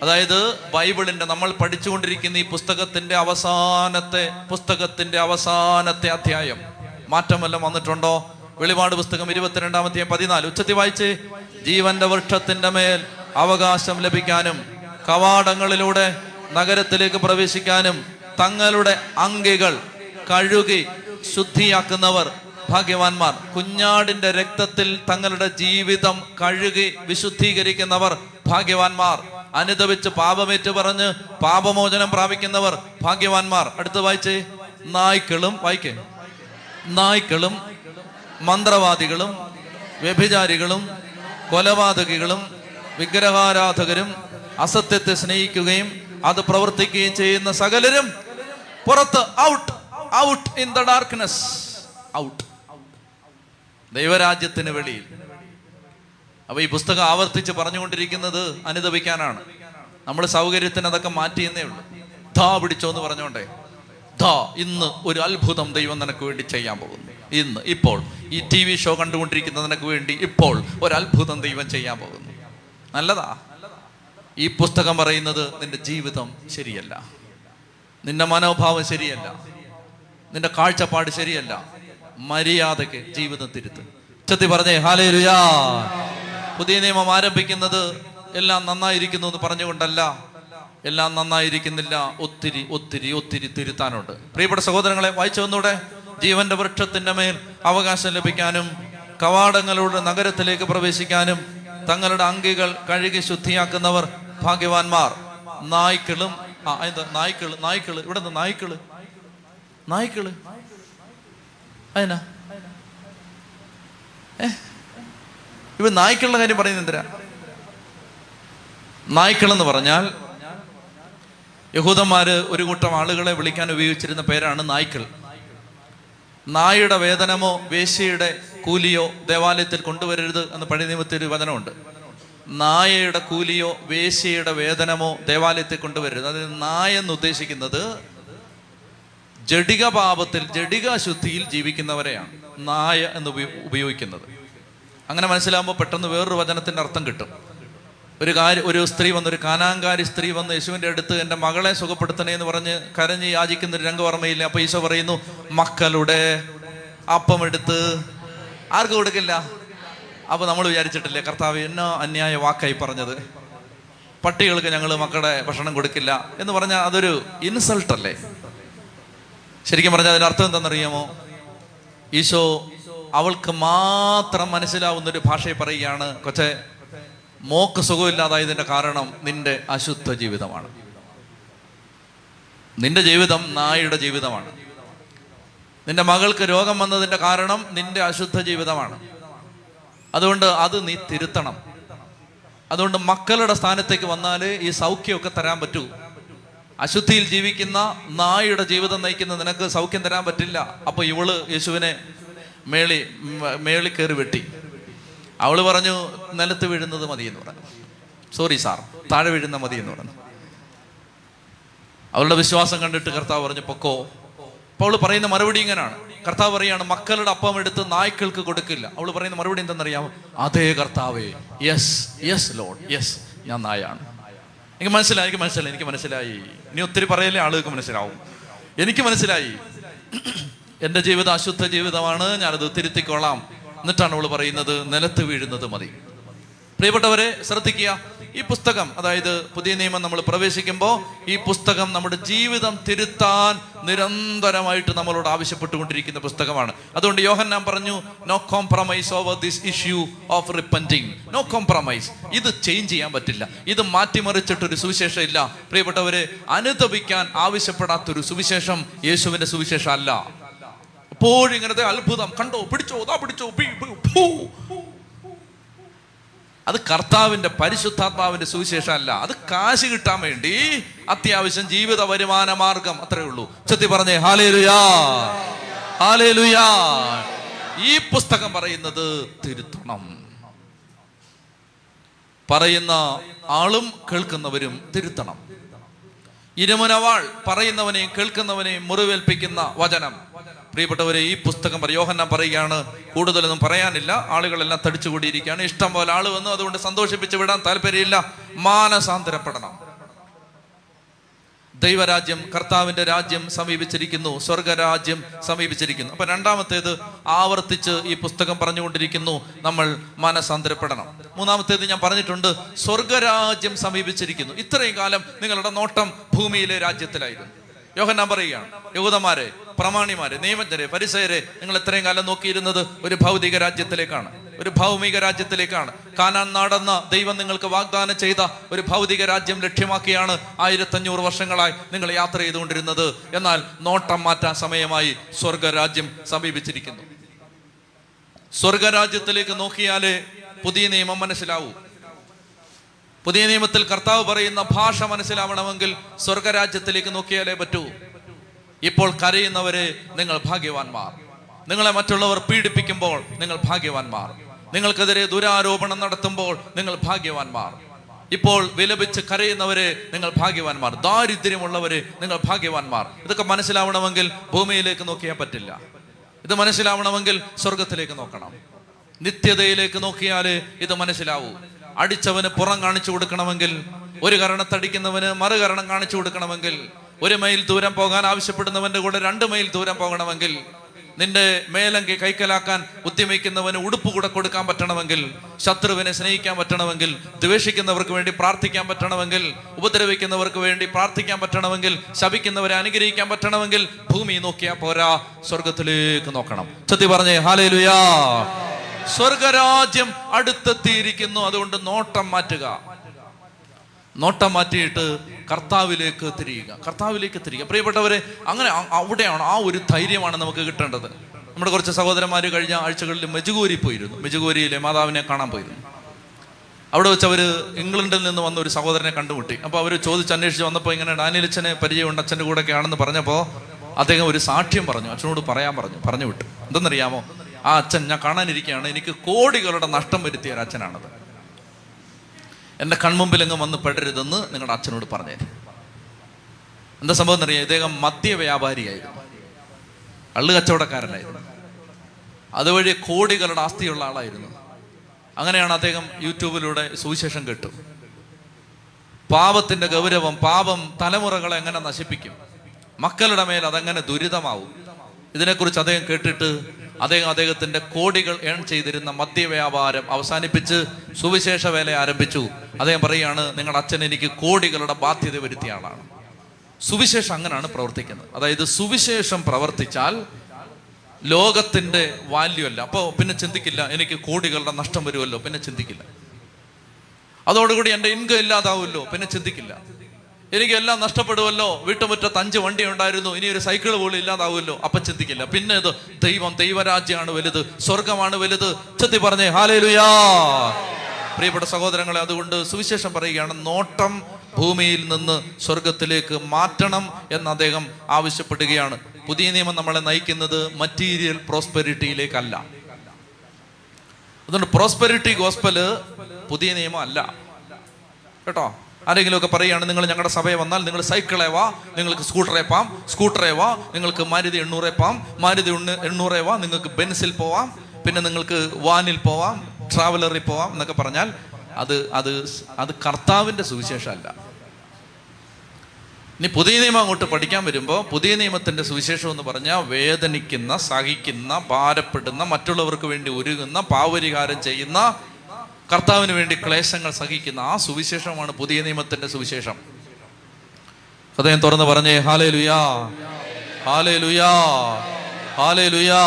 അതായത് ബൈബിളിന്റെ നമ്മൾ പഠിച്ചുകൊണ്ടിരിക്കുന്ന ഈ പുസ്തകത്തിന്റെ അവസാനത്തെ പുസ്തകത്തിന്റെ അവസാനത്തെ അധ്യായം. മാറ്റം വല്ലതും വന്നിട്ടുണ്ടോ? വെളിപാട് പുസ്തകം ഇരുപത്തിരണ്ടാമത്തെ പതിനാല്. ഉച്ചത്തി വായിച്ച് ജീവന്റെ വൃക്ഷത്തിന്റെ മേൽ അവകാശം ലഭിക്കാനും കവാടങ്ങളിലൂടെ നഗരത്തിലേക്ക് പ്രവേശിക്കാനും തങ്ങളുടെ അങ്കികൾ കഴുകി ശുദ്ധിയാക്കുന്നവർ ഭാഗ്യവാന്മാർ. കുഞ്ഞാടിന്റെ രക്തത്തിൽ തങ്ങളുടെ ജീവിതം കഴുകി വിശുദ്ധീകരിക്കുന്നവർ ഭാഗ്യവാന്മാർ. അനുദവിച്ച് പാപമേറ്റ് പറഞ്ഞ് പാപമോചനം പ്രാപിക്കുന്നവർ ഭാഗ്യവാന്മാർ. അടുത്ത് വായിച്ചേ നായ്ക്കളും വായിക്കേ. നായ്ക്കളും മന്ത്രവാദികളും വ്യഭിചാരികളും കൊലപാതകികളും വിഗ്രഹാരാധകരും അസത്യത്തെ സ്നേഹിക്കുകയും അത് പ്രവർത്തിക്കുകയും ചെയ്യുന്ന സകലരും പുറത്ത് out out in the darkness out ദൈവരാജ്യത്തിന് വെളിയിൽ. അപ്പൊ ഈ പുസ്തകം ആവർത്തിച്ച് പറഞ്ഞുകൊണ്ടിരിക്കുന്നത് അനുദപിക്കാനാണ്. നമ്മൾ സൗകര്യത്തിന് അതൊക്കെ മാറ്റിയെന്നേ ഉള്ളൂ. ധാ പിടിച്ചോ എന്ന് പറഞ്ഞോണ്ടേ. ധാ ഇന്ന് ഒരു അത്ഭുതം ദൈവം നിനക്ക് വേണ്ടി ചെയ്യാൻ പോകുന്നു. ഇന്ന് ഇപ്പോൾ ഈ ടി വി ഷോ കണ്ടുകൊണ്ടിരിക്കുന്നതിനൊക്കെ വേണ്ടി ഇപ്പോൾ ഒരു അത്ഭുതം ദൈവം ചെയ്യാൻ പോകുന്നു. നല്ലതാ? ഈ പുസ്തകം പറയുന്നത് നിന്റെ ജീവിതം ശരിയല്ല. നിന്റെ മനോഭാവം ശരിയല്ല. നിന്റെ കാഴ്ചപ്പാട് ശരിയല്ല. മര്യാദയ്ക്ക് ജീവിതം തിരുത്ത്. ഉച്ചത്തി പറഞ്ഞേ ഹാലേ രുയാ പുതിയ നിയമം ആരംഭിക്കുന്നത് എല്ലാം നന്നായിരിക്കുന്നു എന്ന് പറഞ്ഞുകൊണ്ടല്ല എല്ലാം നന്നായിരിക്കുന്നില്ല. ഒത്തിരി ഒത്തിരി ഒത്തിരി തിരുത്താനുണ്ട്. പ്രിയപ്പെട്ട സഹോദരങ്ങളെ വായിച്ചു വന്നൂടെ? ജീവന്റെ വൃക്ഷത്തിന്റെ മേൽ അവകാശം ലഭിക്കാനും കവാടങ്ങളുടെ നഗരത്തിലേക്ക് പ്രവേശിക്കാനും തങ്ങളുടെ അങ്കികൾ കഴുകി ശുദ്ധിയാക്കുന്നവർ ഭാഗ്യവാന്മാർ. നായ്ക്കളും ആ എന്താ നായ്ക്കൾ നായ്ക്കൾ ഇവിടെ നായ്ക്കൾ? നായ്ക്കൾ? അതിനാ ഇവ നായ്ക്കളുടെ കാര്യം പറയുന്നത് എന്തിനാ? നായ്ക്കളെന്ന് പറഞ്ഞാൽ യഹൂദന്മാര് ഒരു കൂട്ടം ആളുകളെ വിളിക്കാൻ ഉപയോഗിച്ചിരുന്ന പേരാണ് നായ്ക്കൾ. നായുടെ വേതനമോ വേശ്യയുടെ കൂലിയോ ദേവാലയത്തിൽ കൊണ്ടുവരരുത് എന്ന് പഴയ നിയമത്തിൽ വചനമുണ്ട്. നായയുടെ കൂലിയോ വേശ്യയുടെ വേതനമോ ദേവാലയത്തിൽ കൊണ്ടുവരരുത്. അതിന് നായ എന്ന് ഉദ്ദേശിക്കുന്നത് ജഡിക പാപത്തിൽ ജഡിക ശുദ്ധിയിൽ ജീവിക്കുന്നവരെയാണ് നായ എന്ന് ഉപയോ- ഉപയോഗിക്കുന്നത്. അങ്ങനെ മനസ്സിലാകുമ്പോൾ പെട്ടെന്ന് വേറൊരു വചനത്തിന്റെ അർത്ഥം കിട്ടും. ഒരു കാര്യം ഒരു സ്ത്രീ വന്ന് ഒരു കാനാങ്കാരി സ്ത്രീ വന്ന് യേശുവിന്റെ അടുത്ത് എന്റെ മകളെ സുഖപ്പെടുത്തണേ എന്ന് പറഞ്ഞ് കരഞ്ഞ് യാചിക്കുന്ന ഒരു രംഗവർമ്മയില്ലേ? അപ്പൊ ഈശോ പറയുന്നു മക്കളുടെ അപ്പം എടുത്ത് ആർക്ക് കൊടുക്കില്ല? അപ്പൊ നമ്മൾ വിചാരിച്ചിട്ടില്ലേ കർത്താവ് എന്നോ അന്യായ വാക്കായി പറഞ്ഞത്? പട്ടികൾക്ക് ഞങ്ങൾ മക്കളുടെ ഭക്ഷണം കൊടുക്കില്ല. എന്ന് പറഞ്ഞാൽ അതൊരു ഇൻസൾട്ട് അല്ലേ? ശരിക്കും പറഞ്ഞാൽ അതിന്റെ അർത്ഥം എന്താണെന്നറിയാമോ? ഈശോ അവൾക്ക് മാത്രം മനസ്സിലാവുന്ന ഒരു ഭാഷയെ പറയുകയാണ് കൊച്ചെ മോക്ക് സുഖമില്ലാതായതിന്റെ കാരണം നിന്റെ അശുദ്ധ ജീവിതമാണ്. നിന്റെ ജീവിതം നായയുടെ ജീവിതമാണ്. നിന്റെ മകൾക്ക് രോഗം വന്നതിന്റെ കാരണം നിന്റെ അശുദ്ധ ജീവിതമാണ്. അതുകൊണ്ട് അത് നീ തിരുത്തണം. അതുകൊണ്ട് മക്കളുടെ സ്ഥാനത്തേക്ക് വന്നാൽ ഈ സൗഖ്യമൊക്കെ തരാൻ പറ്റൂ. അശുദ്ധിയിൽ ജീവിക്കുന്ന നായയുടെ ജീവിതം നയിക്കുന്ന നിനക്ക് സൗഖ്യം തരാൻ പറ്റില്ല. അപ്പോൾ ഇവൾ യേശുവിനെ മേളി മേളി കയറി വെട്ടി. അവൾ പറഞ്ഞു നിലത്ത് വീഴുന്നത് മതി എന്ന് പറഞ്ഞു. സോറി സാർ താഴെ വീഴുന്ന മതി എന്ന് പറഞ്ഞു. അവളുടെ വിശ്വാസം കണ്ടിട്ട് കർത്താവ് പറഞ്ഞു പൊക്കോ. അപ്പോൾ അവൾ പറയുന്ന മറുപടി ഇങ്ങനെയാണ് കർത്താവ് പറയാണ് മക്കളുടെ അപ്പം എടുത്ത് നായ്ക്കൾക്ക് കൊടുക്കില്ല. അവൾ പറയുന്ന മറുപടി എന്തെന്നറിയാമോ? അതേ കർത്താവേ യെസ് യെസ് ലോഡ് യെസ് ഞാൻ നായാണ്. എനിക്ക് മനസ്സിലായി എനിക്ക് മനസ്സിലായി എനിക്ക് മനസ്സിലായി. ഇനി ഒത്തിരി പറയലേ ആളുകൾക്ക് മനസ്സിലാവും. എനിക്ക് മനസ്സിലായി. എന്റെ ജീവിതം അശുദ്ധ ജീവിതമാണ് ഞാനത് തിരുത്തിക്കൊള്ളാം. എന്നിട്ടാണ് അവൾ പറയുന്നത് നിലത്ത് വീഴുന്നത് മതി. പ്രിയപ്പെട്ടവരെ ശ്രദ്ധിക്കുക ഈ പുസ്തകം അതായത് പുതിയ നിയമം നമ്മൾ പ്രവേശിക്കുമ്പോൾ ഈ പുസ്തകം നമ്മുടെ ജീവിതം തിരുത്താൻ നിരന്തരമായിട്ട് നമ്മളോട് ആവശ്യപ്പെട്ടുകൊണ്ടിരിക്കുന്ന പുസ്തകമാണ്. അതുകൊണ്ട് യോഹൻ യോഹന്നാൻ പറഞ്ഞു no compromise over this issue of repenting no compromise ഇത് ചേഞ്ച് ചെയ്യാൻ പറ്റില്ല. ഇത് മാറ്റിമറിച്ചിട്ടൊരു സുവിശേഷം ഇല്ല പ്രിയപ്പെട്ടവരെ അനുതപിക്കാൻ ആവശ്യപ്പെടാത്തൊരു സുവിശേഷം യേശുവിന്റെ സുവിശേഷം അല്ല എപ്പോഴും ഇങ്ങനത്തെ അത്ഭുതം. കണ്ടോ? പിടിച്ചോ? ദാ പിടിച്ചോ? അത് കർത്താവിന്റെ പരിശുദ്ധാത്മാവിന്റെ സുവിശേഷം അല്ല. അത് കാശ് കിട്ടാൻ വേണ്ടി അത്യാവശ്യം ജീവിത വരുമാന മാർഗം. അത്രേ ഉള്ളൂ. ചെത്തി പറഞ്ഞേ ഹാലേലുയാ. ഹാലേലുയാ. ഈ പുസ്തകം പറയുന്നത് തിരുത്തണം. പറയുന്ന ആളും കേൾക്കുന്നവരും തിരുത്തണം. ഇരുമുനവാൾ പറയുന്നവനെയും കേൾക്കുന്നവനെയും മുറിവേൽപ്പിക്കുന്ന വചനം. പ്രിയപ്പെട്ടവരെ ഈ പുസ്തകം യോഹന്നാൻ പറയുകയാണ് കൂടുതലൊന്നും പറയാനില്ല. ആളുകളെല്ലാം തടിച്ചുകൂടിയിരിക്കുകയാണ്. ഇഷ്ടം പോലെ ആൾ വന്നു അതുകൊണ്ട് സന്തോഷിപ്പിച്ച് വിടാൻ താല്പര്യമില്ല. മാനസാന്തരപ്പെടണം. ദൈവരാജ്യം കർത്താവിന്റെ രാജ്യം സമീപിച്ചിരിക്കുന്നു. സ്വർഗരാജ്യം സമീപിച്ചിരിക്കുന്നു. അപ്പൊ രണ്ടാമത്തേത് ആവർത്തിച്ച് ഈ പുസ്തകം പറഞ്ഞുകൊണ്ടിരിക്കുന്നു. നമ്മൾ മാനസാന്തരപ്പെടണം. മൂന്നാമത്തേത് ഞാൻ പറഞ്ഞിട്ടുണ്ട് സ്വർഗരാജ്യം സമീപിച്ചിരിക്കുന്നു. ഇത്രയും കാലം നിങ്ങളുടെ നോട്ടം ഭൂമിയിലെ രാജ്യത്തിലായിരുന്നു. യോഹന്നാൻ പറയുകയാണ് യഹൂദന്മാരെ പ്രമാണിമാരെ നിയമജ്ഞരെ പരിസയരെ നിങ്ങൾ എത്രയും കാലം നോക്കിയിരുന്നത് ഒരു ഭൗതിക രാജ്യത്തിലേക്കാണ്. ഒരു ഭൗമിക രാജ്യത്തിലേക്കാണ്. കാനാൻ നാടെന്ന ദൈവം നിങ്ങൾക്ക് വാഗ്ദാനം ചെയ്ത ഒരു ഭൗതിക രാജ്യം ലക്ഷ്യമാക്കിയാണ് ആയിരത്തഞ്ഞൂറ് വർഷങ്ങളായി നിങ്ങൾ യാത്ര ചെയ്തുകൊണ്ടിരുന്നത്. എന്നാൽ നോട്ടം മാറ്റാൻ സമയമായി സ്വർഗരാജ്യം സമീപിച്ചിരിക്കുന്നു. സ്വർഗരാജ്യത്തിലേക്ക് നോക്കിയാലേ പുതിയ നിയമം മനസ്സിലാവൂ. പുതിയ നിയമത്തിൽ കർത്താവ് പറയുന്ന ഭാഷ മനസ്സിലാവണമെങ്കിൽ സ്വർഗരാജ്യത്തിലേക്ക് നോക്കിയാലേ പറ്റൂ. ഇപ്പോൾ കരയുന്നവരെ നിങ്ങൾ ഭാഗ്യവാന്മാർ. നിങ്ങളെ മറ്റുള്ളവർ പീഡിപ്പിക്കുമ്പോൾ നിങ്ങൾ ഭാഗ്യവാന്മാർ. നിങ്ങൾക്കെതിരെ ദുരാരോപണം നടത്തുമ്പോൾ നിങ്ങൾ ഭാഗ്യവാന്മാർ. ഇപ്പോൾ വിലപിച്ച് കരയുന്നവരെ നിങ്ങൾ ഭാഗ്യവാന്മാർ. ദാരിദ്ര്യമുള്ളവരെ നിങ്ങൾ ഭാഗ്യവാന്മാർ. ഇതൊക്കെ മനസ്സിലാവണമെങ്കിൽ ഭൂമിയിലേക്ക് നോക്കിയാൽ പറ്റില്ല. ഇത് മനസ്സിലാവണമെങ്കിൽ സ്വർഗത്തിലേക്ക് നോക്കണം. നിത്യതയിലേക്ക് നോക്കിയാലേ ഇത് മനസ്സിലാവൂ. അടിച്ചവന് പുറം കാണിച്ചു കൊടുക്കണമെങ്കിൽ ഒരു കരണത്തടിക്കുന്നവന് മറുകരണം കാണിച്ചു കൊടുക്കണമെങ്കിൽ ഒരു മൈൽ ദൂരം പോകാൻ ആവശ്യപ്പെടുന്നവന്റെ കൂടെ രണ്ട് മൈൽ ദൂരം പോകണമെങ്കിൽ നിന്റെ മേലങ്കി കൈക്കലാക്കാൻ ഉദ്യമിക്കുന്നവന് ഉടുപ്പ് കൂടെ കൊടുക്കാൻ പറ്റണമെങ്കിൽ ശത്രുവിനെ സ്നേഹിക്കാൻ പറ്റണമെങ്കിൽ ദ്വേഷിക്കുന്നവർക്ക് വേണ്ടി പ്രാർത്ഥിക്കാൻ പറ്റണമെങ്കിൽ ഉപദ്രവിക്കുന്നവർക്ക് വേണ്ടി പ്രാർത്ഥിക്കാൻ പറ്റണമെങ്കിൽ ശപിക്കുന്നവരെ അനുഗ്രഹിക്കാൻ പറ്റണമെങ്കിൽ ഭൂമി നോക്കിയാ പോരാ സ്വർഗത്തിലേക്ക് നോക്കണം. സത്യ പറഞ്ഞേ ഹാലേലുയാ. സ്വർഗരാജ്യം അടുത്തെത്തിയിരിക്കുന്നു അതുകൊണ്ട് നോട്ടം മാറ്റുക. നോട്ടം മാറ്റിയിട്ട് കർത്താവിലേക്ക് തിരിയുക. കർത്താവിലേക്ക് തിരിയുക. പ്രിയപ്പെട്ടവരെ അങ്ങനെ അവിടെയാണ് ആ ഒരു ധൈര്യമാണ് നമുക്ക് കിട്ടേണ്ടത്. നമ്മുടെ കുറച്ച് സഹോദരന്മാർ കഴിഞ്ഞ ആഴ്ചകളിൽ മെജുഗോരി പോയിരുന്നു. മെജുഗോരിയിലെ മാതാവിനെ കാണാൻ പോയിരുന്നു. അവിടെ വെച്ച് അവർ ഇംഗ്ലണ്ടിൽ നിന്ന് വന്ന ഒരു സഹോദരനെ കണ്ടുമുട്ടി. അപ്പോൾ അവർ ചോദിച്ച് അന്വേഷിച്ച് വന്നപ്പോൾ ഇങ്ങനെ ഡാനിയലച്ഛനെ പരിചയമുണ്ട് അച്ഛന്റെ കൂടെയൊക്കെ ആണെന്ന് പറഞ്ഞപ്പോൾ അദ്ദേഹം ഒരു സാക്ഷ്യം പറഞ്ഞു. അച്ഛനോട് പറയാൻ പറഞ്ഞു. പറഞ്ഞു വിട്ടു. എന്തെന്നറിയാമോ? ആ അച്ഛൻ ഞാൻ കാണാനിരിക്കുകയാണ് എനിക്ക് കോടികളുടെ നഷ്ടം വരുത്തിയ ഒരു അച്ഛനാണത്. എന്റെ കൺമുമ്പിൽ എങ്ങും വന്ന് പെടരുതെന്ന് നിങ്ങളുടെ അച്ഛനോട് പറഞ്ഞു എന്താ സംഭവം എന്നറിയാം? ഇദ്ദേഹം മദ്യ വ്യാപാരിയായിരുന്നു. കള്ളു കച്ചവടക്കാരനായിരുന്നു. അതുവഴി കോടികളുടെ ആസ്തിയുള്ള ആളായിരുന്നു. അങ്ങനെയാണ് അദ്ദേഹം യൂട്യൂബിലൂടെ സുവിശേഷം കേട്ടു. പാപത്തിന്റെ ഗൗരവം പാപം തലമുറകളെ എങ്ങനെ നശിപ്പിക്കും? മക്കളുടെ മേൽ അതെങ്ങനെ ദുരിതമാവും? ഇതിനെക്കുറിച്ച് അദ്ദേഹം കേട്ടിട്ട് അദ്ദേഹം അദ്ദേഹത്തിന്റെ കോടികൾ ഏൺ ചെയ്തിരുന്ന മദ്യവ്യാപാരം അവസാനിപ്പിച്ച് സുവിശേഷ വേല ആരംഭിച്ചു. അദ്ദേഹം പറയുകയാണ് നിങ്ങളുടെ അച്ഛൻ എനിക്ക് കോടികളുടെ ബാധ്യത വരുത്തിയ ആളാണ്. സുവിശേഷം അങ്ങനെയാണ് പ്രവർത്തിക്കുന്നത്. അതായത് സുവിശേഷം പ്രവർത്തിച്ചാൽ ലോകത്തിന്റെ വാല്യൂ അല്ല. അപ്പോൾ പിന്നെ ചിന്തിക്കില്ല എനിക്ക് കോടികളുടെ നഷ്ടം വരുമല്ലോ? പിന്നെ ചിന്തിക്കില്ല. അതോടുകൂടി എന്റെ ഇൻകം ഇല്ലാതാവുമല്ലോ? പിന്നെ ചിന്തിക്കില്ല. എനിക്ക് എല്ലാം നഷ്ടപ്പെടുമല്ലോ വീട്ടുമുറ്റത്ത് അഞ്ച് വണ്ടി ഉണ്ടായിരുന്നു. ഇനി ഒരു സൈക്കിൾ പോലും ഇല്ലാതാവുമല്ലോ. അപ്പൊ ചിന്തിക്കില്ല. പിന്നെ ഇത് ദൈവം ദൈവരാജ്യമാണ് വലുത്. സ്വർഗമാണ് വലുത്. ചെത്തി പറഞ്ഞേ ഹാലേലുയാ. പ്രിയപ്പെട്ട സഹോദരങ്ങളെ അതുകൊണ്ട് സുവിശേഷം പറയുകയാണ് നോട്ടം ഭൂമിയിൽ നിന്ന് സ്വർഗത്തിലേക്ക് മാറ്റണം എന്ന് അദ്ദേഹം ആവശ്യപ്പെടുകയാണ്. പുതിയ നിയമം നമ്മളെ നയിക്കുന്നത് മറ്റീരിയൽ പ്രോസ്പെരിറ്റിയിലേക്കല്ല അതുകൊണ്ട് പ്രോസ്പെരിറ്റി ഗോസ്പൽ പുതിയ നിയമം അല്ല കേട്ടോ? ആരെങ്കിലും ഒക്കെ പറയുകയാണ് നിങ്ങൾ ഞങ്ങളുടെ സഭയെ വന്നാൽ നിങ്ങൾ സൈക്കിളെ വാ നിങ്ങൾക്ക് സ്കൂട്ടറെ പാം സ്കൂട്ടറെ വാ നിങ്ങൾക്ക് മാരുതി എണ്ണൂറെ പാം മാരുതി എണ്ണൂറെ വാ നിങ്ങൾക്ക് ബെൻസിൽ പോവാം പിന്നെ നിങ്ങൾക്ക് വാനിൽ പോവാം ട്രാവലറിൽ പോവാം എന്നൊക്കെ പറഞ്ഞാൽ അത് അത് അത് കർത്താവിന്റെ സുവിശേഷമല്ല. ഇനി പുതിയ നിയമം അങ്ങോട്ട് പഠിക്കാൻ വരുമ്പോൾ പുതിയ നിയമത്തിന്റെ സുവിശേഷം എന്ന് പറഞ്ഞാൽ വേദനിക്കുന്ന സഹിക്കുന്ന ഭാരപ്പെടുന്ന മറ്റുള്ളവർക്ക് വേണ്ടി ഒരുങ്ങുന്ന പാവരികാരം ചെയ്യുന്ന കർത്താവിന് വേണ്ടി ക്ലേശങ്ങൾ സഹിക്കുന്ന ആ സുവിശേഷമാണ് പുതിയ നിയമത്തിന്റെ സുവിശേഷം. ഹൃദയം തുറന്ന് പറഞ്ഞേ ഹാലേ ലുയാ ഹാലേ ലുയാ ഹാലേ ലുയാ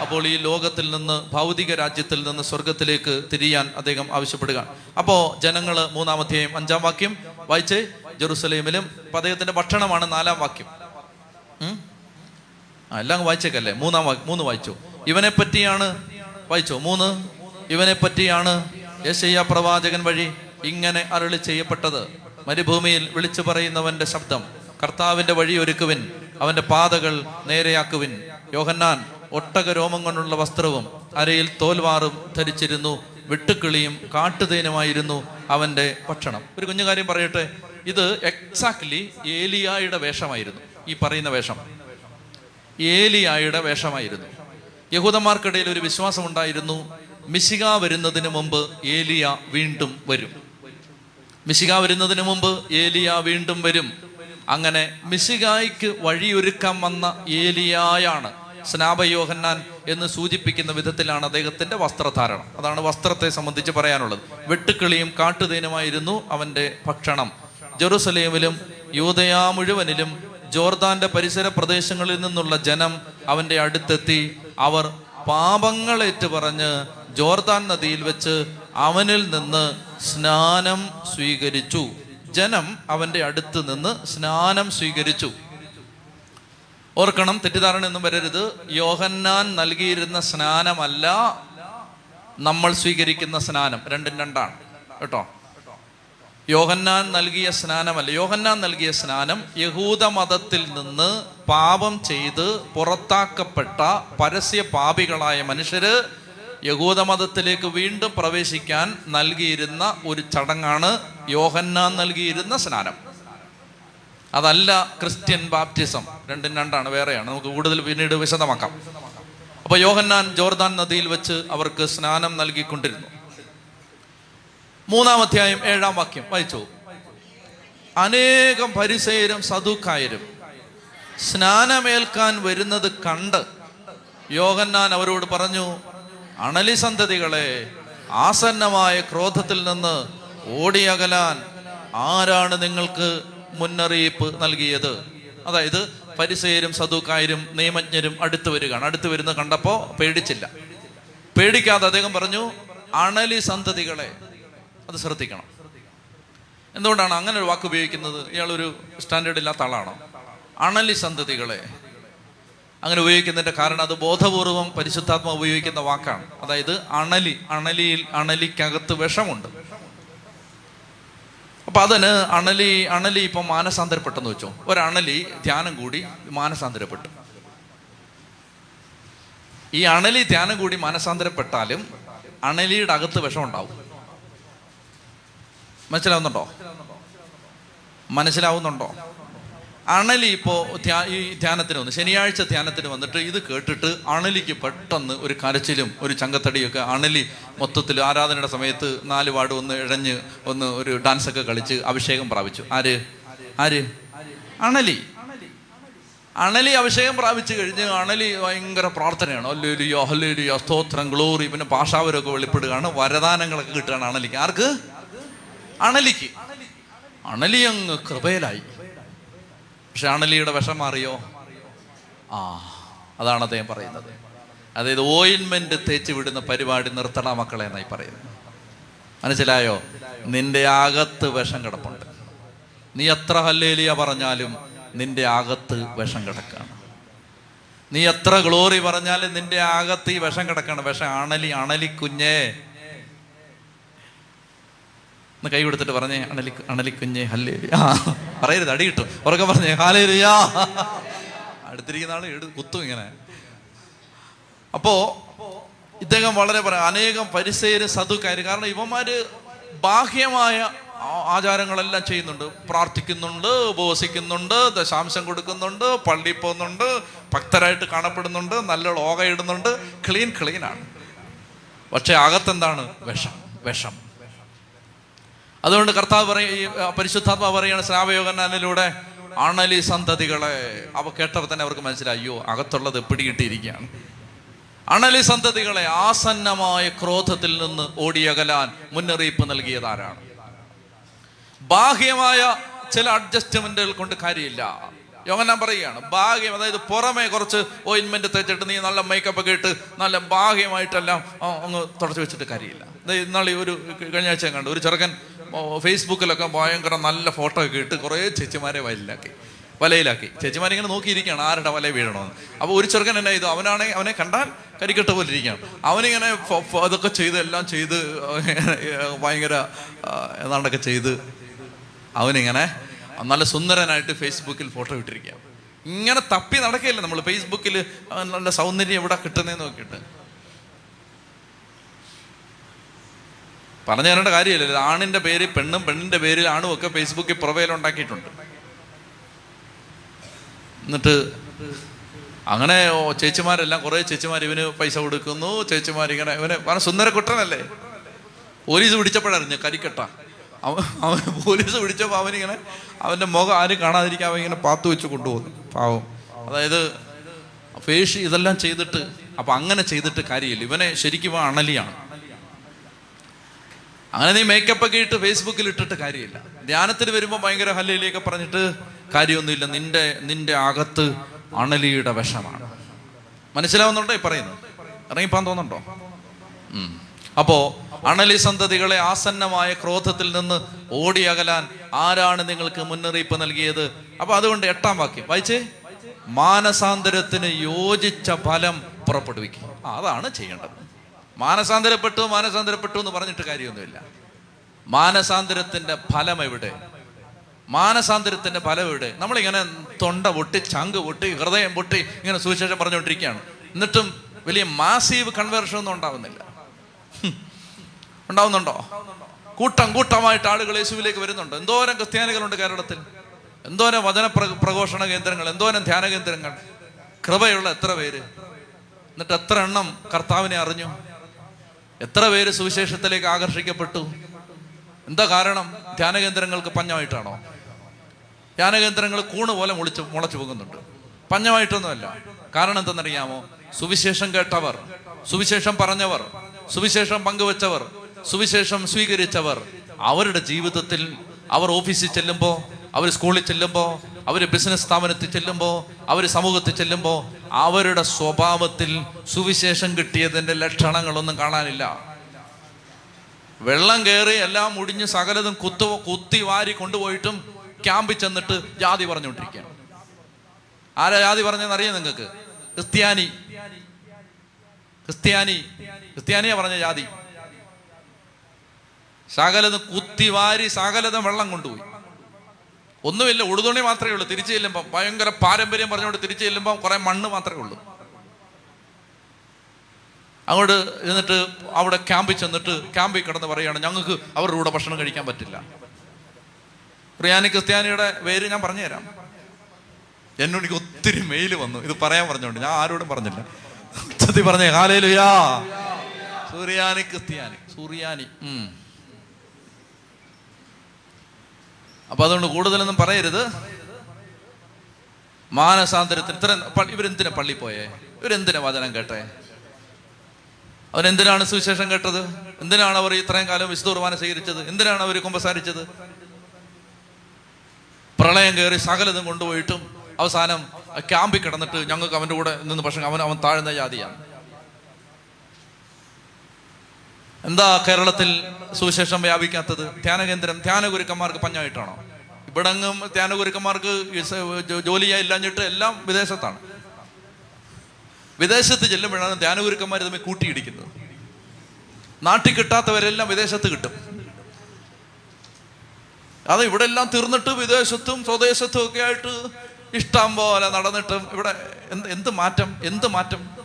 അപ്പോൾ ഈ ലോകത്തിൽ നിന്ന് ഭൗതിക രാജ്യത്തിൽ നിന്ന് സ്വർഗത്തിലേക്ക് തിരിയാൻ അദ്ദേഹം ആവശ്യപ്പെടുക അപ്പോൾ ജനങ്ങൾ മൂന്നാമധ്യായം അഞ്ചാം വാക്യം വായിച്ചേ ജെറുസലേമിലും അപ്പൊ അദ്ദേഹത്തിന്റെ ഭക്ഷണമാണ് നാലാം വാക്യം. എല്ലാം വായിച്ചേക്കല്ലേ? മൂന്നാം വാക്യം മൂന്ന് വായിച്ചു? ഇവനെ പറ്റിയാണ് വായിച്ചോ? മൂന്ന്? ഇവനെ പറ്റിയാണ് യശയ്യ പ്രവാചകൻ വഴി ഇങ്ങനെ അരളി ചെയ്യപ്പെട്ടത്. മരുഭൂമിയിൽ വിളിച്ചു പറയുന്നവന്റെ ശബ്ദം കർത്താവിന്റെ വഴി ഒരുക്കുവിൻ അവന്റെ പാതകൾ നേരെയാക്കുവിൻ. യോഹന്നാൻ ഒട്ടക രോമം കൊണ്ടുള്ള വസ്ത്രവും അരയിൽ തോൽവാറും ധരിച്ചിരുന്നു വെട്ടുക്കിളിയും കാട്ടുതേനുമായിരുന്നു അവന്റെ ഭക്ഷണം. ഒരു കുഞ്ഞു കാര്യം പറയട്ടെ ഇത് എക്സാക്ട്ലി ഏലിയായുടെ വേഷമായിരുന്നു ഈ പറയുന്ന വേഷം. ഏലിയായുടെ വേഷമായിരുന്നു. യഹൂദന്മാർക്കിടയിൽ ഒരു വിശ്വാസം ഉണ്ടായിരുന്നു മിശിക വരുന്നതിന് മുമ്പ് ഏലിയ വീണ്ടും വരും. മിശിക വരുന്നതിന് മുമ്പ് ഏലിയ വീണ്ടും വരും. അങ്ങനെ മിശികായ്ക്ക് വഴിയൊരുക്കാൻ വന്ന ഏലിയായാണ് സ്നാപയോഹന്നാൻ എന്ന് സൂചിപ്പിക്കുന്ന വിധത്തിലാണ് അദ്ദേഹത്തിന്റെ വസ്ത്രധാരണം. അതാണ് വസ്ത്രത്തെ സംബന്ധിച്ച് പറയാനുള്ളത്. വെട്ടുക്കിളിയും കാട്ടുതേനുമായിരുന്നു അവന്റെ ഭക്ഷണം. ജെറുസലേമിലും യൂതയാ മുഴുവനിലും ജോർദാന്റെ പരിസര പ്രദേശങ്ങളിൽ നിന്നുള്ള ജനം അവന്റെ അടുത്തെത്തി. അവർ പാപങ്ങളേറ്റ് പറഞ്ഞ് ജോർദാൻ നദിയിൽ വെച്ച് അവനിൽ നിന്ന് സ്നാനം സ്വീകരിച്ചു. ജനം അവന്റെ അടുത്ത് നിന്ന് സ്നാനം സ്വീകരിച്ചു. ഓർക്കണം തെറ്റിദ്ധാരണ ഒന്നും വരരുത്. യോഹന്നാൻ നൽകിയിരുന്ന സ്നാനമല്ല നമ്മൾ സ്വീകരിക്കുന്ന സ്നാനം. രണ്ടും രണ്ടാണ്. കേട്ടോ? യോഹന്നാൻ നൽകിയ സ്നാനമല്ല. യോഹന്നാൻ നൽകിയ സ്നാനം യഹൂദ മതത്തിൽ നിന്ന് പാപം ചെയ്ത് പുറത്താക്കപ്പെട്ട പരസ്യ പാപികളായ മനുഷ്യര് യഹൂദ മതത്തിലേക്ക് വീണ്ടും പ്രവേശിക്കാൻ നൽകിയിരുന്ന ഒരു ചടങ്ങാണ് യോഹന്നാൻ നൽകിയിരുന്ന സ്നാനം. അതല്ല ക്രിസ്ത്യൻ ബാപ്റ്റിസം രണ്ടും രണ്ടാണ് വേറെയാണ്. നമുക്ക് കൂടുതൽ പിന്നീട് വിശദമാക്കാം. അപ്പൊ യോഹന്നാൻ ജോർദാൻ നദിയിൽ വെച്ച് അവർക്ക് സ്നാനം നൽകിക്കൊണ്ടിരുന്നു. മൂന്നാം അധ്യായം ഏഴാം വാക്യം വായിച്ചു. അനേകം പരിസയരും സദുക്കായരും സ്നാനമേൽക്കാൻ വരുന്നത് കണ്ട് യോഹന്നാൻ അവരോട് പറഞ്ഞു അണലി സന്തതികളെ ആസന്നമായ ക്രോധത്തിൽ നിന്ന് ഓടിയകലാൻ ആരാണ് നിങ്ങൾക്ക് മുന്നറിയിപ്പ് നൽകിയത്? അതായത് പരിസയരും സദൂക്കായരും നിയമജ്ഞരും അടുത്തു വരികയാണ്. അടുത്തു വരുന്ന കണ്ടപ്പോ പേടിച്ചില്ല. പേടിക്കാതെ അദ്ദേഹം പറഞ്ഞു അണലി സന്തതികളെ അത് ശ്രദ്ധിക്കണം. എന്തുകൊണ്ടാണ് അങ്ങനെ ഒരു വാക്ക് ഉപയോഗിക്കുന്നത്? ഇയാൾ ഒരു സ്റ്റാൻഡേർഡ് ഇല്ലാത്ത ആളാണോ? അണലി സന്തതികളെ അങ്ങനെ ഉപയോഗിക്കുന്നതിന്റെ കാരണം അത് ബോധപൂർവം പരിശുദ്ധാത്മ ഉപയോഗിക്കുന്ന വാക്കാണ്. അതായത് അണലി അണലിയിൽ അണലിക്കകത്ത് വിഷമുണ്ട്. അപ്പൊ അതിന് അണലി അണലി ഇപ്പൊ മാനസാന്തരപ്പെട്ടെന്ന് വെച്ചോ. ഒരണലി ധ്യാനം കൂടി മാനസാന്തരപ്പെട്ടു. ഈ അണലി ധ്യാനം കൂടി മാനസാന്തരപ്പെട്ടാലും അണലിയുടെ അകത്ത് വിഷം ഉണ്ടാവും മനസ്സിലാവുന്നുണ്ടോ? മനസ്സിലാവുന്നുണ്ടോ? അണലി ഇപ്പോൾ ഈ ധ്യാനത്തിന് വന്നു. ശനിയാഴ്ച ധ്യാനത്തിന് വന്നിട്ട് ഇത് കേട്ടിട്ട് അണലിക്ക് പെട്ടെന്ന് ഒരു കരച്ചിലും ഒരു ചങ്കത്തടിയൊക്കെ അണലി മൊത്തത്തിൽ ആരാധനയുടെ സമയത്ത് നാല് പാട് ഒന്ന് ഇഴഞ്ഞ് ഒന്ന് ഒരു ഡാൻസൊക്കെ കളിച്ച് അഭിഷേകം പ്രാപിച്ചു. ആര്? ആര്? അണലി. അണലി അഭിഷേകം പ്രാപിച്ചു കഴിഞ്ഞ് അണലി ഭയങ്കര പ്രാർത്ഥനയാണ്. അല്ലേലിയോ അല്ലേലിയോ സ്തോത്രം ഗ്ലോറി പിന്നെ പാഷാവരൊക്കെ വെളിപ്പെടുകയാണ്. വരദാനങ്ങളൊക്കെ കിട്ടുകയാണ് അണലിക്ക്. ആർക്ക്? അണലിക്ക്. അണലി അങ്ങ് കൃപയിലായി. പക്ഷെ അണലിയുടെ വിഷം മാറിയോ ആ അതാണ് അദ്ദേഹം പറയുന്നത്. അതായത് ഓയിൻമെന്റ് തേച്ച് വിടുന്ന പരിപാടി നിർത്തണ മക്കളെ എന്നായി പറയുന്നത് മനസ്സിലായോ? നിന്റെ അകത്ത് വിഷം കിടപ്പുണ്ട്. നീ എത്ര ഹല്ലേലിയ പറഞ്ഞാലും നിന്റെ അകത്ത് വിഷം കിടക്കാണ്. നീ എത്ര ഗ്ലോറി പറഞ്ഞാലും നിന്റെ അകത്ത് ഈ വിഷം കിടക്കാണ്. വിഷം അണലി അണലി കുഞ്ഞേ ഒന്ന് കൈ കൊടുത്തിട്ട് പറഞ്ഞേ അണലി അണലിക്കുഞ്ഞേ ഹല്ലേലി ആ പറയരുത് അടി കിട്ടും. ഉറക്കെ പറഞ്ഞേ ഹാലേലിയാ അടുത്തിരിക്കുന്ന ആൾ എടു കുത്തും ഇങ്ങനെ. അപ്പോ ഇദ്ദേഹം വളരെ പറയാം അനേകം പരിസേര് സതുക്കാര് കാരണം ഇവന്മാര് ബാഹ്യമായ ആചാരങ്ങളെല്ലാം ചെയ്യുന്നുണ്ട്. പ്രാർത്ഥിക്കുന്നുണ്ട് ഉപവസിക്കുന്നുണ്ട് ദശാംശം കൊടുക്കുന്നുണ്ട് പള്ളിയിൽ പോകുന്നുണ്ട് ഭക്തരായിട്ട് കാണപ്പെടുന്നുണ്ട് നല്ല ലോക ഇടുന്നുണ്ട്. ക്ലീൻ ക്ലീനാണ്. പക്ഷെ അകത്തെന്താണ്? വിഷം വിഷം. അതുകൊണ്ട് കർത്താവ് പറയും ഈ പരിശുദ്ധാത്മാവ് പറയുകയാണ് സ്നാപയോഗനാനിലൂടെ അണലി സന്തതികളെ. അവ കേട്ടപ്പോൾ തന്നെ അവർക്ക് മനസ്സിലായി അയ്യോ അകത്തുള്ളത് പിടികിട്ടിയിരിക്കുകയാണ്. അണലി സന്തതികളെ ആസന്നമായ ക്രോധത്തിൽ നിന്ന് ഓടിയകലാൻ മുന്നറിയിപ്പ് നൽകിയതാരാണ് ബാഹ്യമായ ചില അഡ്ജസ്റ്റ്മെന്റുകൾ കൊണ്ട് കാര്യമില്ല. യോഗനാൻ പറയുകയാണ് ഭാഗ്യം അതായത് പുറമേ കുറച്ച് ഓയിൻമെന്റ് തേച്ചിട്ട് നീ നല്ല മേക്കപ്പ് ഒക്കെ ഇട്ട് നല്ല ഭാഗ്യമായിട്ടെല്ലാം അങ്ങ് തുടച്ചു വെച്ചിട്ട് കാര്യമില്ല. ദേ ഇന്നാളെ ഒരു കഴിഞ്ഞ ആഴ്ച കണ്ടു. ഒരു ചെറുക്കൻ ഫേസ്ബുക്കിലൊക്കെ ഭയങ്കര നല്ല ഫോട്ടോ ഒക്കെ ഇട്ട് കുറേ ചേച്ചിമാരെ വയലിലാക്കി വലയിലാക്കി. ചേച്ചിമാരിങ്ങനെ നോക്കിയിരിക്കുകയാണ് ആരുടെ വല വീഴണമെന്ന്. അപ്പോൾ ഒരു ചെറുക്കൻ എന്നാ ചെയ്തു? അവനാണെങ്കിൽ അവനെ കണ്ടാൽ കരിക്കെട്ട പോലെ ഇരിക്കുകയാണ്. അവനിങ്ങനെ അതൊക്കെ ചെയ്ത് എല്ലാം ചെയ്ത് ഭയങ്കര എന്താണ്ടൊക്കെ ചെയ്ത് അവനിങ്ങനെ നല്ല സുന്ദരനായിട്ട് ഫേസ്ബുക്കിൽ ഫോട്ടോ ഇട്ടിരിക്കുക ഇങ്ങനെ തപ്പി നടക്കില്ല നമ്മൾ ഫേസ്ബുക്കിൽ നല്ല സൗന്ദര്യം എവിടെ കിട്ടുന്നതെന്ന് നോക്കിയിട്ട്. പറഞ്ഞു തരേണ്ട കാര്യമില്ല. ആണിന്റെ പേര് പെണ്ണും പെണ്ണിന്റെ പേരിൽ ആണും ഒക്കെ ഫേസ്ബുക്കിൽ പ്രൊഫൈൽ ഉണ്ടാക്കിയിട്ടുണ്ട്. എന്നിട്ട് അങ്ങനെ ചേച്ചിമാരെല്ലാം കുറേ ചേച്ചിമാർ ഇവന് പൈസ കൊടുക്കുന്നു. ചേച്ചിമാർ ഇങ്ങനെ ഇവനെ വളരെ സുന്ദര കുട്ടനല്ലേ പോലീസ് പിടിച്ചപ്പോഴറിഞ്ഞു കരിക്കട്ട. അവൻ അവൻ പോലീസ് പിടിച്ചപ്പോൾ അവനിങ്ങനെ അവന്റെ മുഖം ആരും കാണാതിരിക്കാൻ അവൻ ഇങ്ങനെ പാത്തു വെച്ച് കൊണ്ടുപോകുന്നു. പാവം. അതായത് ഫേഷ് ഇതെല്ലാം ചെയ്തിട്ട് അപ്പം അങ്ങനെ ചെയ്തിട്ട് കാര്യമില്ല. ഇവനെ ശരിക്കും അണലിയാണ്. അങ്ങനെ നീ മേക്കപ്പ് ഒക്കെ ഇട്ട് ഫേസ്ബുക്കിൽ ഇട്ടിട്ട് കാര്യമില്ല. ധ്യാനത്തിന് വരുമ്പോൾ ഭയങ്കര ഹല്ലയിലേക്ക് പറഞ്ഞിട്ട് കാര്യമൊന്നുമില്ല. നിന്റെ നിന്റെ അകത്ത് അണലിയുടെ വിഷമാണ്. മനസ്സിലാവുന്നുണ്ടോ ഈ പറയുന്നത്? ഇറങ്ങിപ്പാൻ തോന്നുന്നുണ്ടോ. അപ്പോ അണലി സന്തതികളെ ആസന്നമായ ക്രോധത്തിൽ നിന്ന് ഓടി അകലാൻ ആരാണ് നിങ്ങൾക്ക് മുന്നറിയിപ്പ് നൽകിയത്? അപ്പൊ അതുകൊണ്ട് എട്ടാം വാക്യം. വായിച്ചേ? മാനസാന്തരത്തിന് യോജിച്ച ഫലം പുറപ്പെടുവിക്കും അതാണ് ചെയ്യേണ്ടത്. മാനസാന്തരപ്പെട്ടു മാനസാന്തരപ്പെട്ടു എന്ന് പറഞ്ഞിട്ട് കാര്യമൊന്നുമില്ല. മാനസാന്തരത്തിന്റെ ഫലം എവിടെ? മാനസാന്തരത്തിന്റെ ഫലം എവിടെ? നമ്മളിങ്ങനെ തൊണ്ട പൊട്ടി ചങ്ക് പൊട്ടി ഹൃദയം പൊട്ടി ഇങ്ങനെ സുവിശേഷം പറഞ്ഞുകൊണ്ടിരിക്കുകയാണ്. എന്നിട്ടും വലിയ മാസീവ് കൺവേർഷൻ ഒന്നും ഉണ്ടാവുന്നില്ല. ഉണ്ടാവുന്നുണ്ടോ? കൂട്ടം കൂട്ടമായിട്ട് ആളുകൾ യേശുവിലേക്ക് വരുന്നുണ്ട്. എന്തോരം ക്രിസ്ത്യാനികളുണ്ട് കേരളത്തിൽ? എന്തോരം വചന പ്ര- പ്രഘോഷണ കേന്ദ്രങ്ങൾ? എന്തോരം ധ്യാന കേന്ദ്രങ്ങൾ? കൃപയുള്ള എത്ര പേര്? എന്നിട്ട് എത്ര എണ്ണം കർത്താവിനെ അറിഞ്ഞു? എത്ര പേര് സുവിശേഷത്തിലേക്ക് ആകർഷിക്കപ്പെട്ടു? എന്താ കാരണം? ധ്യാനകേന്ദ്രങ്ങൾക്ക് പഞ്ഞമായിട്ടാണോ? ധ്യാനകേന്ദ്രങ്ങൾ കൂണ് പോലെ മുളിച്ച് മുളച്ചു പോകുന്നുണ്ട് പഞ്ഞമായിട്ടൊന്നുമല്ല. കാരണം എന്തെന്നറിയാമോ? സുവിശേഷം കേട്ടവർ സുവിശേഷം പറഞ്ഞവർ സുവിശേഷം പങ്കുവച്ചവർ സുവിശേഷം സ്വീകരിച്ചവർ അവരുടെ ജീവിതത്തിൽ അവർ ഓഫീസിൽ ചെല്ലുമ്പോൾ അവർ സ്കൂളിൽ ചെല്ലുമ്പോൾ അവർ ബിസിനസ് സ്ഥാപനത്തിൽ ചെല്ലുമ്പോൾ അവർ സമൂഹത്തിൽ ചെല്ലുമ്പോൾ അവരുടെ സ്വഭാവത്തിൽ സുവിശേഷം കിട്ടിയതിന്റെ ലക്ഷണങ്ങളൊന്നും കാണാനില്ല. വെള്ളം കയറി എല്ലാം മുടിഞ്ഞ് സകലതും കുത്തു കുത്തി വാരി കൊണ്ടുപോയിട്ടും ക്യാമ്പിൽ ചെന്നിട്ട് ജാതി പറഞ്ഞുകൊണ്ടിരിക്കുകയാണ്. ആരാ ജാതി പറഞ്ഞതെന്ന് അറിയാം നിങ്ങൾക്ക്? ക്രിസ്ത്യാനി. ക്രിസ്ത്യാനി. ക്രിസ്ത്യാനിയാ പറഞ്ഞ ജാതി. സകലതും കുത്തിവാരി സകലതും വെള്ളം കൊണ്ടുപോയി. ഒന്നുമില്ല ഉടുതുണി മാത്രമേ ഉള്ളൂ തിരിച്ചു ചെല്ലുമ്പം. ഭയങ്കര പാരമ്പര്യം പറഞ്ഞുകൊണ്ട് തിരിച്ചു ചെല്ലുമ്പം കുറെ മണ്ണ് മാത്രമേ ഉള്ളൂ. അങ്ങോട്ട് എന്നിട്ട് അവിടെ ക്യാമ്പിൽ ചെന്നിട്ട് ക്യാമ്പിൽ കിടന്ന് പറയുകയാണ് ഞങ്ങൾക്ക് അവരുടെ കൂടെ ഭക്ഷണം കഴിക്കാൻ പറ്റില്ല. റിയാനി ക്രിസ്ത്യാനിയുടെ പേര് ഞാൻ പറഞ്ഞുതരാം. എന്നോട് എനിക്ക് ഒത്തിരി മെയിൽ വന്നു. ഇത് പറയാൻ പറഞ്ഞോണ്ട് ഞാൻ ആരോടും പറഞ്ഞില്ല. ഉച്ചത്തി പറഞ്ഞേ ഹാലേലുയാ സൂര്യാനി ക്രിസ്ത്യാനി. സൂര്യാനി അപ്പൊ അതുകൊണ്ട് കൂടുതലൊന്നും പറയരുത്. മാനസാന്തരത്തിന് ഇത്ര ഇവരെന്തിനാ പള്ളി പോയേ? ഇവരെന്തിനാ വചനം കേട്ടേ? അവരെന്തിനാണ് സുവിശേഷം കേട്ടത്? എന്തിനാണ് അവർ ഇത്രയും കാലം വിശുദ്ധ സ്വീകരിച്ചത്? എന്തിനാണ് അവർ കുമ്പസാരിച്ചത്? പ്രളയം കയറി സകലതും കൊണ്ടുപോയിട്ടും അവസാനം ക്യാമ്പിൽ കിടന്നിട്ട് ഞങ്ങൾക്ക് അവന്റെ കൂടെ നിന്ന് പക്ഷെ അവൻ അവൻ താഴ്ന്ന ജാതിയാണ്. എന്താ കേരളത്തിൽ സുവിശേഷം വ്യാപിക്കാത്തത്? ധ്യാനകേന്ദ്രം ധ്യാനഗുരുക്കന്മാർക്ക് പഞ്ഞായിട്ടാണോ? ഇവിടെങ്ങും ധ്യാനഗുരുക്കന്മാർക്ക് ജോലി ഇല്ലാഞ്ഞിട്ട് എല്ലാം വിദേശത്താണ്. വിദേശത്ത് ചെല്ലുമ്പോഴാണ് ധ്യാനഗുരുക്കന്മാർ തമ്മിൽ കൂട്ടിയിടിക്കുന്നത്. നാട്ടിൽ കിട്ടാത്തവരെല്ലാം വിദേശത്ത് കിട്ടും. അത് ഇവിടെ എല്ലാം തീർന്നിട്ട് വിദേശത്തും സ്വദേശത്തും ഒക്കെ ആയിട്ട് ഇഷ്ടം പോലെ നടന്നിട്ടും ഇവിടെ എന്ത് എന്ത് മാറ്റം എന്ത് മാറ്റം?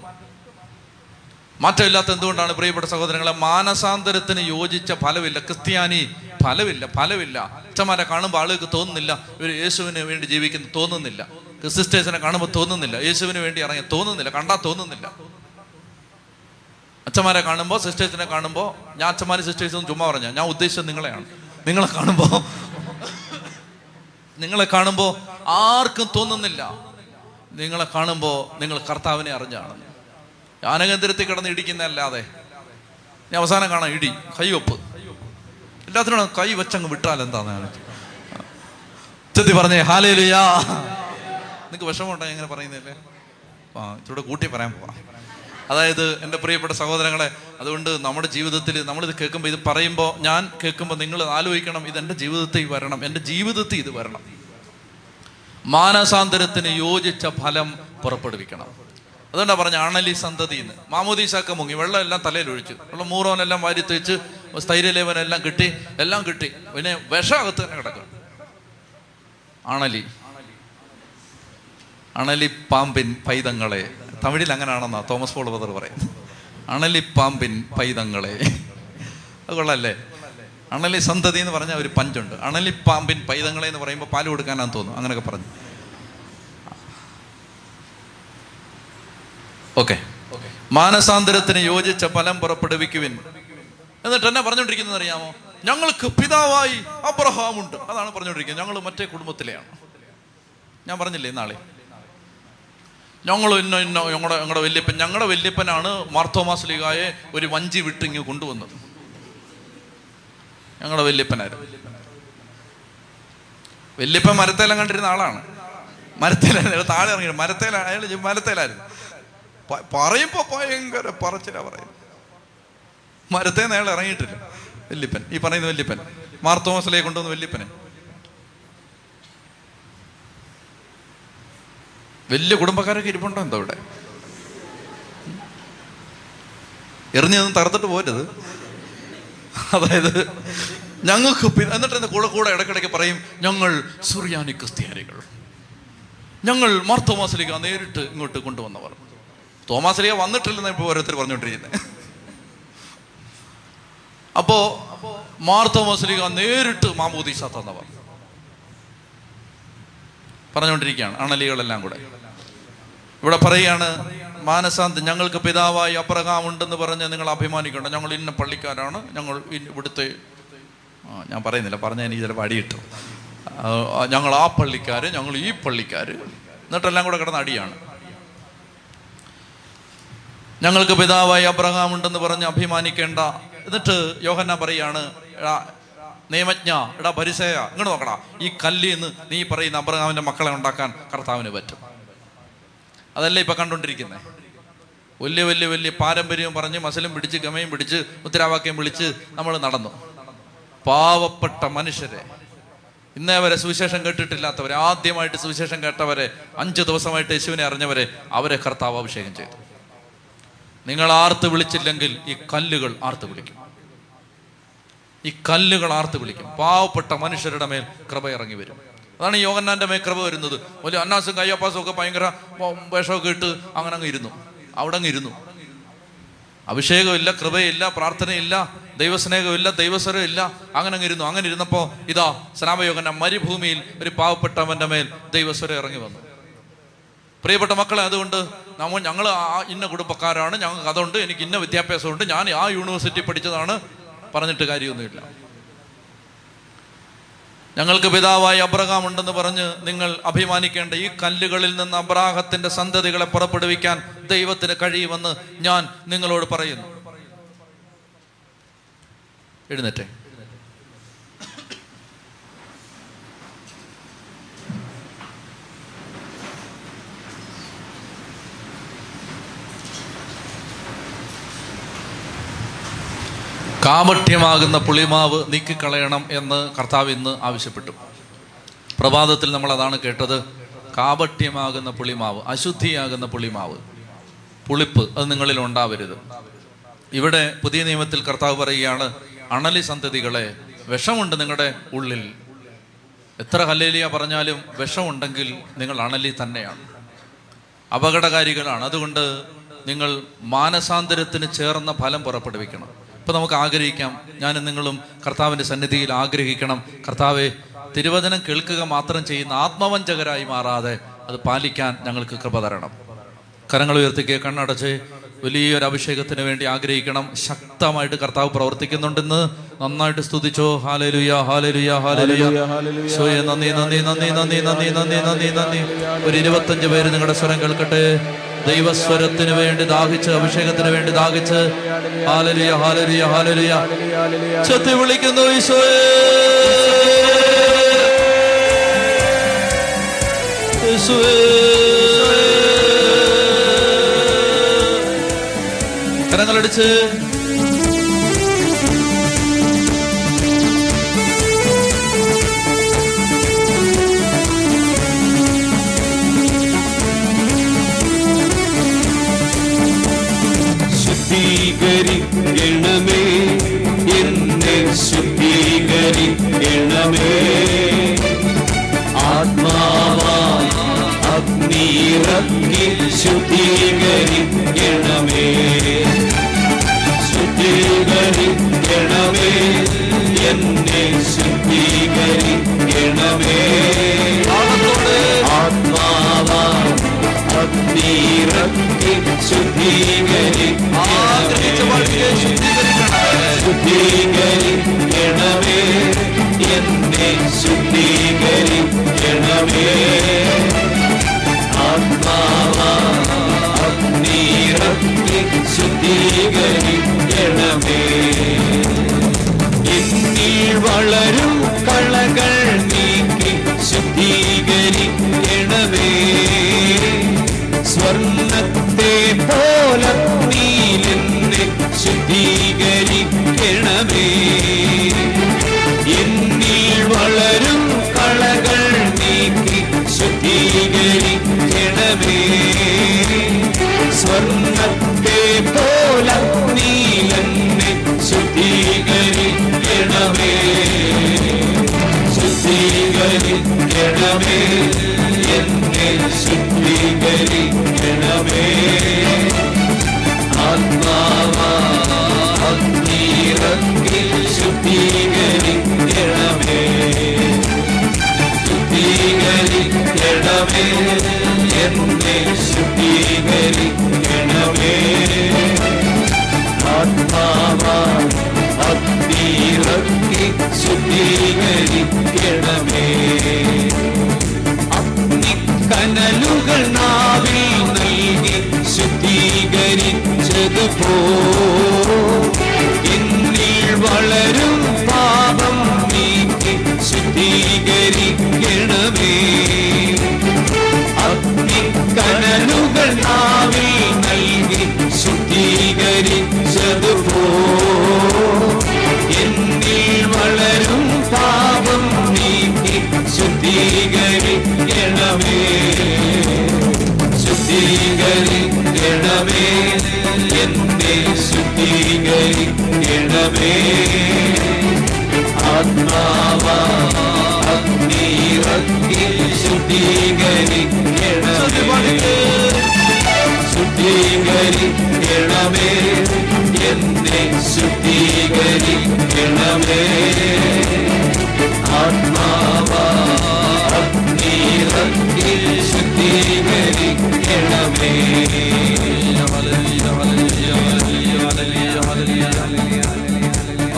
മാറ്റമില്ലാത്ത എന്തുകൊണ്ടാണ് പ്രിയപ്പെട്ട സഹോദരങ്ങളെ? മാനസാന്തരത്തിന് യോജിച്ച ഫലമില്ല. ക്രിസ്ത്യാനി ഫലമില്ല ഫലമില്ല. അച്ഛന്മാരെ കാണുമ്പോൾ ആളുകൾക്ക് തോന്നുന്നില്ല. ഇവർ യേശുവിന് വേണ്ടി ജീവിക്കുന്നു തോന്നുന്നില്ല. സിസ്റ്റേഴ്സിനെ കാണുമ്പോൾ തോന്നുന്നില്ല. യേശുവിന് വേണ്ടി ഇറങ്ങി തോന്നുന്നില്ല. കണ്ടാൽ തോന്നുന്നില്ല. അച്ഛന്മാരെ കാണുമ്പോൾ സിസ്റ്റേഴ്സിനെ കാണുമ്പോൾ ഞാൻ അച്ഛന്മാരും സിസ്റ്റേഴ്സും ചുമ്മാ പറഞ്ഞ ഞാൻ ഉദ്ദേശിച്ചത് നിങ്ങളെയാണ്. നിങ്ങളെ കാണുമ്പോൾ നിങ്ങളെ കാണുമ്പോൾ ആർക്കും തോന്നുന്നില്ല. നിങ്ങളെ കാണുമ്പോൾ നിങ്ങൾ കർത്താവിനെ അറിഞ്ഞാണ് ജ്ഞാനകേന്ദ്രത്തിൽ കിടന്ന് ഇടിക്കുന്നതല്ലാതെ. ഞാൻ അവസാനം കാണാം ഇടി കൈവപ്പ്. എല്ലാത്തിനും കൈ വെച്ചങ്ങ് വിട്ടാൽ എന്താന്ന് ചെത്തി പറഞ്ഞേ ഹാലേലുയാ. നിങ്ങൾക്ക് വിഷമമുണ്ടോ എങ്ങനെ പറയുന്നില്ലേ ആ ഇതോടെ കൂട്ടി പറയാൻ പോവാം. അതായത് എന്റെ പ്രിയപ്പെട്ട സഹോദരങ്ങളെ അതുകൊണ്ട് നമ്മുടെ ജീവിതത്തിൽ നമ്മളിത് കേൾക്കുമ്പോൾ ഇത് പറയുമ്പോൾ ഞാൻ കേൾക്കുമ്പോൾ നിങ്ങൾ ആലോചിക്കണം ഇത് എന്റെ ജീവിതത്തിൽ വരണം എന്റെ ജീവിതത്തിൽ ഇത് വരണം. മാനസാന്തരത്തിന് യോജിച്ച ഫലം പുറപ്പെടുവിക്കണം. അതുകൊണ്ടാ പറഞ്ഞ അണലി സന്തതി എന്ന് മാമോദീശാക്ക മുങ്ങി. വെള്ളം എല്ലാം തലയിൽ ഒഴിച്ചു. വെള്ളം മൂറോനെല്ലാം വാരി തേച്ച് സ്ഥൈര്യലേവനെല്ലാം കിട്ടി. എല്ലാം കിട്ടി. പിന്നെ വിഷകത്ത് തന്നെ കിടക്കും ആണലി. അണലി പാമ്പിൻ പൈതങ്ങളെ. തമിഴിൽ അങ്ങനെയാണെന്നാ തോമസ് പോൾ ബദർ പറയുന്നത്. അണലി പാമ്പിൻ പൈതങ്ങളെ. അത് കൊള്ളല്ലേ? അണലി സന്തതി എന്ന് പറഞ്ഞാൽ ഒരു പഞ്ചുണ്ട്. അണലി പാമ്പിൻ പൈതങ്ങളെ എന്ന് പറയുമ്പോൾ പാൽ കൊടുക്കാനാന്ന് തോന്നുന്നു. അങ്ങനെയൊക്കെ പറഞ്ഞു. ഓക്കെ. മാനസാന്തരത്തിന് യോജിച്ച ഫലം പുറപ്പെടുവിക്കുവിൻ. എന്നിട്ട് എന്നെ പറഞ്ഞുകൊണ്ടിരിക്കുന്നത് അറിയാമോ? ഞങ്ങൾക്ക് പിതാവായി അബ്രഹാമുണ്ട്. അതാണ് പറഞ്ഞുകൊണ്ടിരിക്കുന്നത്. ഞങ്ങൾ മറ്റേ കുടുംബത്തിലെയാണ്. ഞാൻ പറഞ്ഞില്ലേ നാളെ ഞങ്ങൾ ഇന്ന ഇന്ന ഞങ്ങളുടെ ഞങ്ങളുടെ വല്യപ്പൻ ഞങ്ങളുടെ വല്യപ്പനാണ് മാർത്തോമാസ് ലീഗായെ ഒരു വഞ്ചി വിട്ടിങ്ങ് കൊണ്ടുവന്നത്. ഞങ്ങളുടെ വല്യപ്പനായിരുന്നു വല്യപ്പൻ മരത്തേലം കണ്ടിരുന്ന ആളാണ്. മരത്തേലായിരുന്നു താഴെ ഇറങ്ങി മരത്തേല അയാൾ മരത്തേലായിരുന്നു. പ- പറയുമ്പോ ഭയങ്കര പറച്ചിലാ പറയും മരത്തെ അയാൾ ഇറങ്ങിയിട്ടില്ല. വല്യപ്പൻ. ഈ പറയുന്ന വല്യപ്പൻ. മാർത്തോമസിലേക്ക് കൊണ്ടുവന്ന വല്യപ്പനെ. വലിയ കുടുംബക്കാരൊക്കെ ഇരിപ്പുണ്ടോ എന്താ ഇവിടെ എറിഞ്ഞതൊന്നും തറുത്തിട്ട് പോരുത്. അതായത് ഞങ്ങൾക്ക് എന്നിട്ട് എന്റെ കൂടെ കൂടെ ഇടയ്ക്കിടയ്ക്ക് പറയും ഞങ്ങൾ സുറിയാനി ക്രിസ്ത്യാനികൾ. ഞങ്ങൾ മാർത്തോമാസിലേക്ക് നേരിട്ട് ഇങ്ങോട്ട് കൊണ്ടുവന്നവർ. തോമാസിലേക്ക് വന്നിട്ടില്ലെന്ന് ഇപ്പോൾ ഓരോരുത്തർ പറഞ്ഞുകൊണ്ടിരിക്കുന്നത് അപ്പോ ലീഗ നേരിട്ട് മാമൂദീസ തന്നവർ പറഞ്ഞുകൊണ്ടിരിക്കുകയാണ് അണലികളെല്ലാം കൂടെ. ഇവിടെ പറയുകയാണ് മാനസാന്ത് ഞങ്ങൾക്ക് പിതാവായി അബ്രഹാം ഉണ്ടെന്ന് പറഞ്ഞ് നിങ്ങൾ അഭിമാനിക്കണം ഞങ്ങൾ ഇന്ന പള്ളിക്കാരാണ്. ഞങ്ങൾ ഇവിടുത്തെ ഞാൻ പറയുന്നില്ല പറഞ്ഞ എനിക്ക് ചിലപ്പോൾ അടിയിട്ടു ഞങ്ങൾ ആ പള്ളിക്കാർ ഞങ്ങൾ ഈ പള്ളിക്കാർ എന്നിട്ടെല്ലാം കൂടെ കിടന്ന് അടിയാണ്. ഞങ്ങൾക്ക് പിതാവായി അബ്രഹാം ഉണ്ടെന്ന് പറഞ്ഞ് അഭിമാനിക്കേണ്ട. എന്നിട്ട് യോഹന്ന പറയാണ് നിയമജ്ഞ എടാ പരിസയ ഇങ്ങോട്ട് നോക്കടാ. ഈ കല്ലിൽ നിന്ന് നീ പറയുന്ന അബ്രഹാമിന്റെ മക്കളെ ഉണ്ടാക്കാൻ കർത്താവിന് പറ്റും. അതല്ലേ ഇപ്പൊ കണ്ടുകൊണ്ടിരിക്കുന്നത് വലിയ വലിയ വലിയ പാരമ്പര്യവും പറഞ്ഞ് മസലും പിടിച്ച് ഗമയും പിടിച്ച് ഉത്തരവാക്യം വിളിച്ച് നമ്മൾ നടന്നു. പാവപ്പെട്ട മനുഷ്യരെ. ഇന്നേ വരെ സുവിശേഷം കേട്ടിട്ടില്ലാത്തവരെ. ആദ്യമായിട്ട് സുവിശേഷം കേട്ടവരെ അഞ്ച് ദിവസമായിട്ട് യേശുവിനെ അറിഞ്ഞവരെ അവരെ കർത്താവ് അഭിഷേകം ചെയ്തു. നിങ്ങൾ ആർത്ത് വിളിച്ചില്ലെങ്കിൽ ഈ കല്ലുകൾ ആർത്ത് വിളിക്കും. ഈ കല്ലുകൾ ആർത്ത് വിളിക്കും. പാവപ്പെട്ട മനുഷ്യരുടെ മേൽ കൃപ ഇറങ്ങി വരും. അതാണ് യോഗന്നാന്റെ മേൽ കൃപ വരുന്നത്. വലിയ അന്നാസും കയ്യപ്പാസും ഒക്കെ ഭയങ്കര വേഷമൊക്കെ ഇട്ട് അങ്ങനെ അങ്ങ് ഇരുന്നു. അവിടെ അങ്ങ് ഇരുന്നു. അഭിഷേകമില്ല കൃപയില്ല പ്രാർത്ഥനയില്ല ദൈവസ്നേഹമില്ല ദൈവസ്വരം ഇല്ല അങ്ങനെ അങ്ങ് ഇരുന്നു. അങ്ങനെ ഇരുന്നപ്പോ ഇതാ സ്നാപയോഗന മരുഭൂമിയിൽ ഒരു പാവപ്പെട്ടവന്റെ മേൽ ദൈവസ്വരം ഇറങ്ങി വന്നു. പ്രിയപ്പെട്ട മക്കളെ അതുകൊണ്ട് നമ്മൾ ഞങ്ങൾ ഇന്ന കുടുംബക്കാരാണ് ഞങ്ങൾക്ക് അതുണ്ട് എനിക്ക് ഇന്ന വിദ്യാഭ്യാസമുണ്ട് ഞാൻ ആ യൂണിവേഴ്സിറ്റി പഠിച്ചതാണ് പറഞ്ഞിട്ട് കാര്യമൊന്നുമില്ല. ഞങ്ങൾക്ക് പിതാവായി അബ്രഹാം ഉണ്ടെന്ന് പറഞ്ഞ് നിങ്ങൾ അഭിമാനിക്കേണ്ട ഈ കല്ലുകളിൽ നിന്ന് അബ്രാഹത്തിന്റെ സന്തതികളെ പുറപ്പെടുവിക്കാൻ ദൈവത്തിന് കഴിയുമെന്ന് ഞാൻ നിങ്ങളോട് പറയുന്നു. എഴുന്നേറ്റേ. കാമഠ്യമാകുന്ന പുളിമാവ് നീക്കിക്കളയണം എന്ന് കർത്താവ് ഇന്ന് ആവശ്യപ്പെട്ടു. പ്രഭാതത്തിൽ നമ്മൾ അതാണ് കേട്ടത്. കാപഠ്യമാകുന്ന പുളിമാവ് അശുദ്ധിയാകുന്ന പുളിമാവ് പുളിപ്പ് അത് നിങ്ങളിൽ ഉണ്ടാവരുത്. ഇവിടെ പുതിയ നിയമത്തിൽ കർത്താവ് പറയുകയാണ് അണലി സന്തതികളെ വിഷമുണ്ട് നിങ്ങളുടെ ഉള്ളിൽ. എത്ര ഹല്ലേലിയ പറഞ്ഞാലും വിഷമുണ്ടെങ്കിൽ നിങ്ങൾ അണലി തന്നെയാണ്. അപകടകാരികളാണ്. അതുകൊണ്ട് നിങ്ങൾ മാനസാന്തരത്തിന് ചേർന്ന ഫലം പുറപ്പെടുവിക്കണം. ഇപ്പൊ നമുക്ക് ആഗ്രഹിക്കാം. ഞാനും നിങ്ങളും കർത്താവിന്റെ സന്നിധിയിൽ ആഗ്രഹിക്കണം. കർത്താവെ തിരുവചനം കേൾക്കുക മാത്രം ചെയ്യുന്ന ആത്മവഞ്ചകരായി മാറാതെ അത് പാലിക്കാൻ ഞങ്ങൾക്ക് കൃപ തരണം. കരങ്ങൾ ഉയർത്തിക്ക് കണ്ണടച്ച് വലിയൊരു അഭിഷേകത്തിന് വേണ്ടി ആഗ്രഹിക്കണം. ശക്തമായിട്ട് കർത്താവ് പ്രവർത്തിക്കുന്നുണ്ടെന്ന് നന്നായിട്ട് സ്തുതിച്ചോ. ഹാലലുയ ഹാലലുയ ഹാലലുയ. സോയെ നന്ദി നന്ദി നന്ദി നന്ദി നന്ദി നന്ദി നന്ദി നന്ദി. ഒരു ഇരുപത്തഞ്ച് പേര് നിങ്ങളുടെ സ്വരം കേൾക്കട്ടെ. ദൈവസ്വരത്തിന് വേണ്ടി ദാഹിച്ച് അഭിഷേകത്തിന് വേണ്ടി ദാഹിച്ച്. ഹാലലിയ ഹാലലിയ ഹാലലിയ. ചെത്തി വിളിക്കുന്നു ഈശോയെ. കരങ്ങളടിച്ച്. ஆத்மமே ஆத்மாவாய் அக்னிரக்கி சுத்திகரிக்கணமே சுத்திகரிக்கணமே என்னை சுத்திகரிக்கணமே ശുദ്ധീകരിക്കണമേ. ശുദ്ധീകരിക്കണമേ. എന്നെ ശുദ്ധീകരിക്കണമേ. ആത്മാവാ അഗ്നിറക്കി ശുദ്ധീകരിക്കണമേ. എന്നിൽ വളരും കളകൾ എന്നെ ശുദ്ധീകരിക്കണമേ ആത്മാവാ അഗ്നിറക്കി ശുദ്ധീകരിക്കണമേ അഗ്നിക്കനലുകൾ നാവിൽ നൽകി ശുദ്ധീകരിച്ചതുപോ എന്നിൽ വളരും പാപം നീക്കി ശുദ്ധീകരിക്കണമേ. അഗ്നിക്കനലുകൾ നാവിൽ നൽകി ശുദ്ധീകരിച്ചതുപോ. എന്നിൽ വളരും പാപം നീക്കി ശുദ്ധീകരിക്കണമേ. ശുദ്ധീകരിക്കണമേ. എന്നെ ശുദ്ധീകരിക്കണമേ. ആത്മാവാ അഗ്നിറക്കി ശുദ്ധീകരിക്കണമേ. ശുദ്ധീകരിക്കണമേ എന്നെ ശുദ്ധീകരിക്കണമേ ആത്മാവാഗ്നിയിൽ ശുദ്ധീകരിക്കണമേ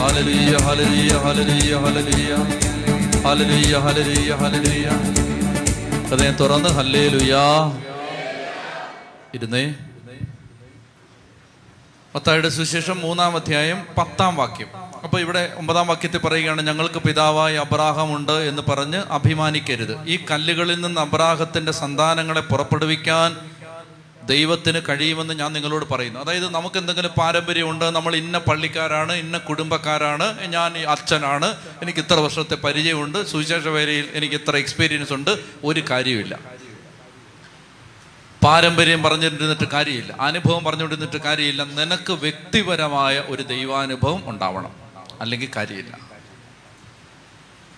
Hallelujah, hallelujah, hallelujah, hallelujah. Hallelujah, hallelujah, hallelujah. ഹൃദയം തുറന്ന് ഹല്ലേലുയാ ഇരുന്നേ പത്തായുടെ സുശേഷം മൂന്നാം അധ്യായം പത്താം വാക്യം. അപ്പൊ ഇവിടെ ഒമ്പതാം വാക്യത്തിൽ പറയുകയാണ് ഞങ്ങൾക്ക് പിതാവായ അബ്രാഹം ഉണ്ട് എന്ന് പറഞ്ഞ് അഭിമാനിക്കരുത്. ഈ കല്ലുകളിൽ നിന്ന് അബ്രാഹത്തിന്റെ സന്താനങ്ങളെ പുറപ്പെടുവിക്കാൻ ദൈവത്തിന് കഴിയുമെന്ന് ഞാൻ നിങ്ങളോട് പറയുന്നു. അതായത് നമുക്ക് എന്തെങ്കിലും പാരമ്പര്യം ഉണ്ട് നമ്മൾ ഇന്ന പള്ളിക്കാരാണ് ഇന്ന കുടുംബക്കാരാണ് ഞാൻ അച്ഛനാണ് എനിക്ക് ഇത്ര വർഷത്തെ പരിചയമുണ്ട് സുവിശേഷ വേലയിൽ എനിക്ക് ഇത്ര എക്സ്പീരിയൻസ് ഉണ്ട് ഒരു കാര്യമില്ല പാരമ്പര്യം പറഞ്ഞിരുന്നിട്ട് കാര്യമില്ല. അനുഭവം പറഞ്ഞുകൊണ്ടിരുന്നിട്ട് കാര്യമില്ല. നിനക്ക് വ്യക്തിപരമായ ഒരു ദൈവാനുഭവം ഉണ്ടാവണം. അല്ലെങ്കിൽ കാര്യമില്ല.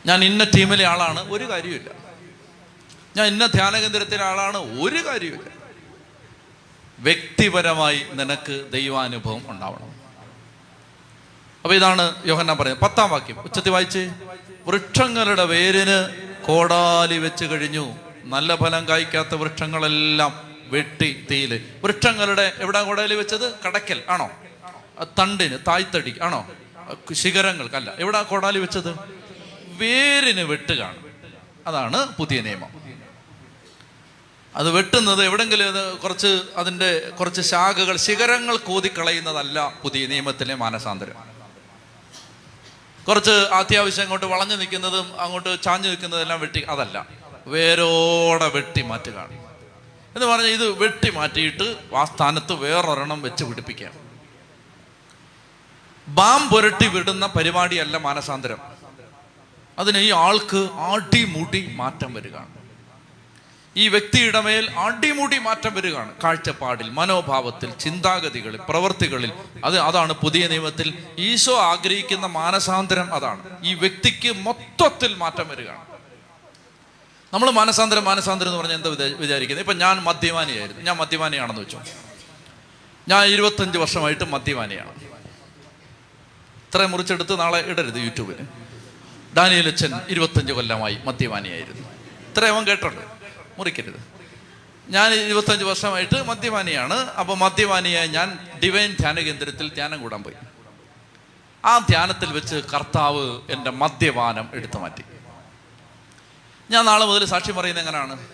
ഞാൻ ഇന്ന ടീമിലെ ആളാണ് ഒരു കാര്യമില്ല ഞാൻ ഇന്ന ധ്യാന കേന്ദ്രത്തിലെ ആളാണ് ഒരു കാര്യമില്ല വ്യക്തിപരമായി നിനക്ക് ദൈവാനുഭവം ഉണ്ടാവണം. അപ്പൊ ഇതാണ് യോഹന്നാൻ പറയുന്നത്. പത്താം വാക്യം. ഉച്ചത്തി വായിച്ച്. വൃക്ഷങ്ങളുടെ വേരിന് കോടാലി വെച്ച് കഴിഞ്ഞു. നല്ല ഫലം കായ്ക്കാത്ത വൃക്ഷങ്ങളെല്ലാം വെട്ടി തീയിൽ. വൃക്ഷങ്ങളുടെ എവിടെ കുടയിൽ വെച്ചത്? കടക്കൽ ആണോ? തണ്ടിന് തായ്തടി. ആണോ? ശിഖരങ്ങൾക്കല്ല എവിടെ കൊടാലി വെച്ചത്? വേരിന് വെട്ടുകയാണ്. അതാണ് പുതിയ നിയമം. അത് വെട്ടുന്നത് എവിടെങ്കിലും അത് കുറച്ച് അതിന്റെ കുറച്ച് ശാഖകൾ ശിഖരങ്ങൾ കോതിക്കളയുന്നതല്ല പുതിയ നിയമത്തിലെ മാനസാന്തരം. കുറച്ച് അത്യാവശ്യം അങ്ങോട്ട് വളഞ്ഞു നിൽക്കുന്നതും അങ്ങോട്ട് ചാഞ്ഞു നിൽക്കുന്നതെല്ലാം വെട്ടി അതല്ല. വേരോടെ വെട്ടി മാറ്റുകയാണ്. എന്ന് പറഞ്ഞാൽ ഇത് വെട്ടി മാറ്റിയിട്ട് ആ സ്ഥാനത്ത് വേറൊരെണ്ണം വെച്ച് പിടിപ്പിക്കാം. ബാം പുരട്ടി വിടുന്ന പരിപാടിയല്ല മാനസാന്തരം. അതിന് ഈ ആൾക്ക് ആട്ടിമൂട്ടി മാറ്റം വരികയാണ്. ഈ വ്യക്തിയുടെ മേൽ അടിമുടി മാറ്റം വരികയാണ്. കാഴ്ചപ്പാടിൽ മനോഭാവത്തിൽ ചിന്താഗതികളിൽ പ്രവൃത്തികളിൽ അത് അതാണ് പുതിയ നിയമത്തിൽ ഈശോ ആഗ്രഹിക്കുന്ന മാനസാന്തരം അതാണ്. ഈ വ്യക്തിക്ക് മൊത്തത്തിൽ മാറ്റം വരികയാണ്. നമ്മൾ മാനസാന്തരം മാനസാന്തരം എന്ന് പറഞ്ഞാൽ എന്താ വിചാ- വിചാരിക്കുന്നത് ഇപ്പം ഞാൻ മദ്യപാനിയായിരുന്നു. ഞാൻ മദ്യപാനിയാണെന്ന് വെച്ചോ. ഞാൻ ഇരുപത്തഞ്ച് വർഷമായിട്ട് മദ്യപാനിയാണ്. ഇത്രയും മുറിച്ചെടുത്ത് നാളെ ഇടരുത് യൂട്യൂബിൽ ഡാനിയലച്ചൻ ഇരുപത്തഞ്ച് കൊല്ലമായി മദ്യപാനിയായിരുന്നു. ഇത്രയും അവൻ കേട്ടുണ്ട് മുറിക്കരുത്. ഞാൻ ഇരുപത്തഞ്ച് വർഷമായിട്ട് മദ്യപാനിയാണ്. അപ്പോൾ മദ്യപാനിയായി ഞാൻ ഡിവൈൻ ധ്യാന കേന്ദ്രത്തിൽ ധ്യാനം കൂടാൻ പോയി. ആ ധ്യാനത്തിൽ വെച്ച് കർത്താവ് എന്റെ മദ്യപാനം എടുത്തു മാറ്റി ഞാൻ നാളെ മുതൽ സാക്ഷ്യം പറയുന്നത് എങ്ങനെയാണ്?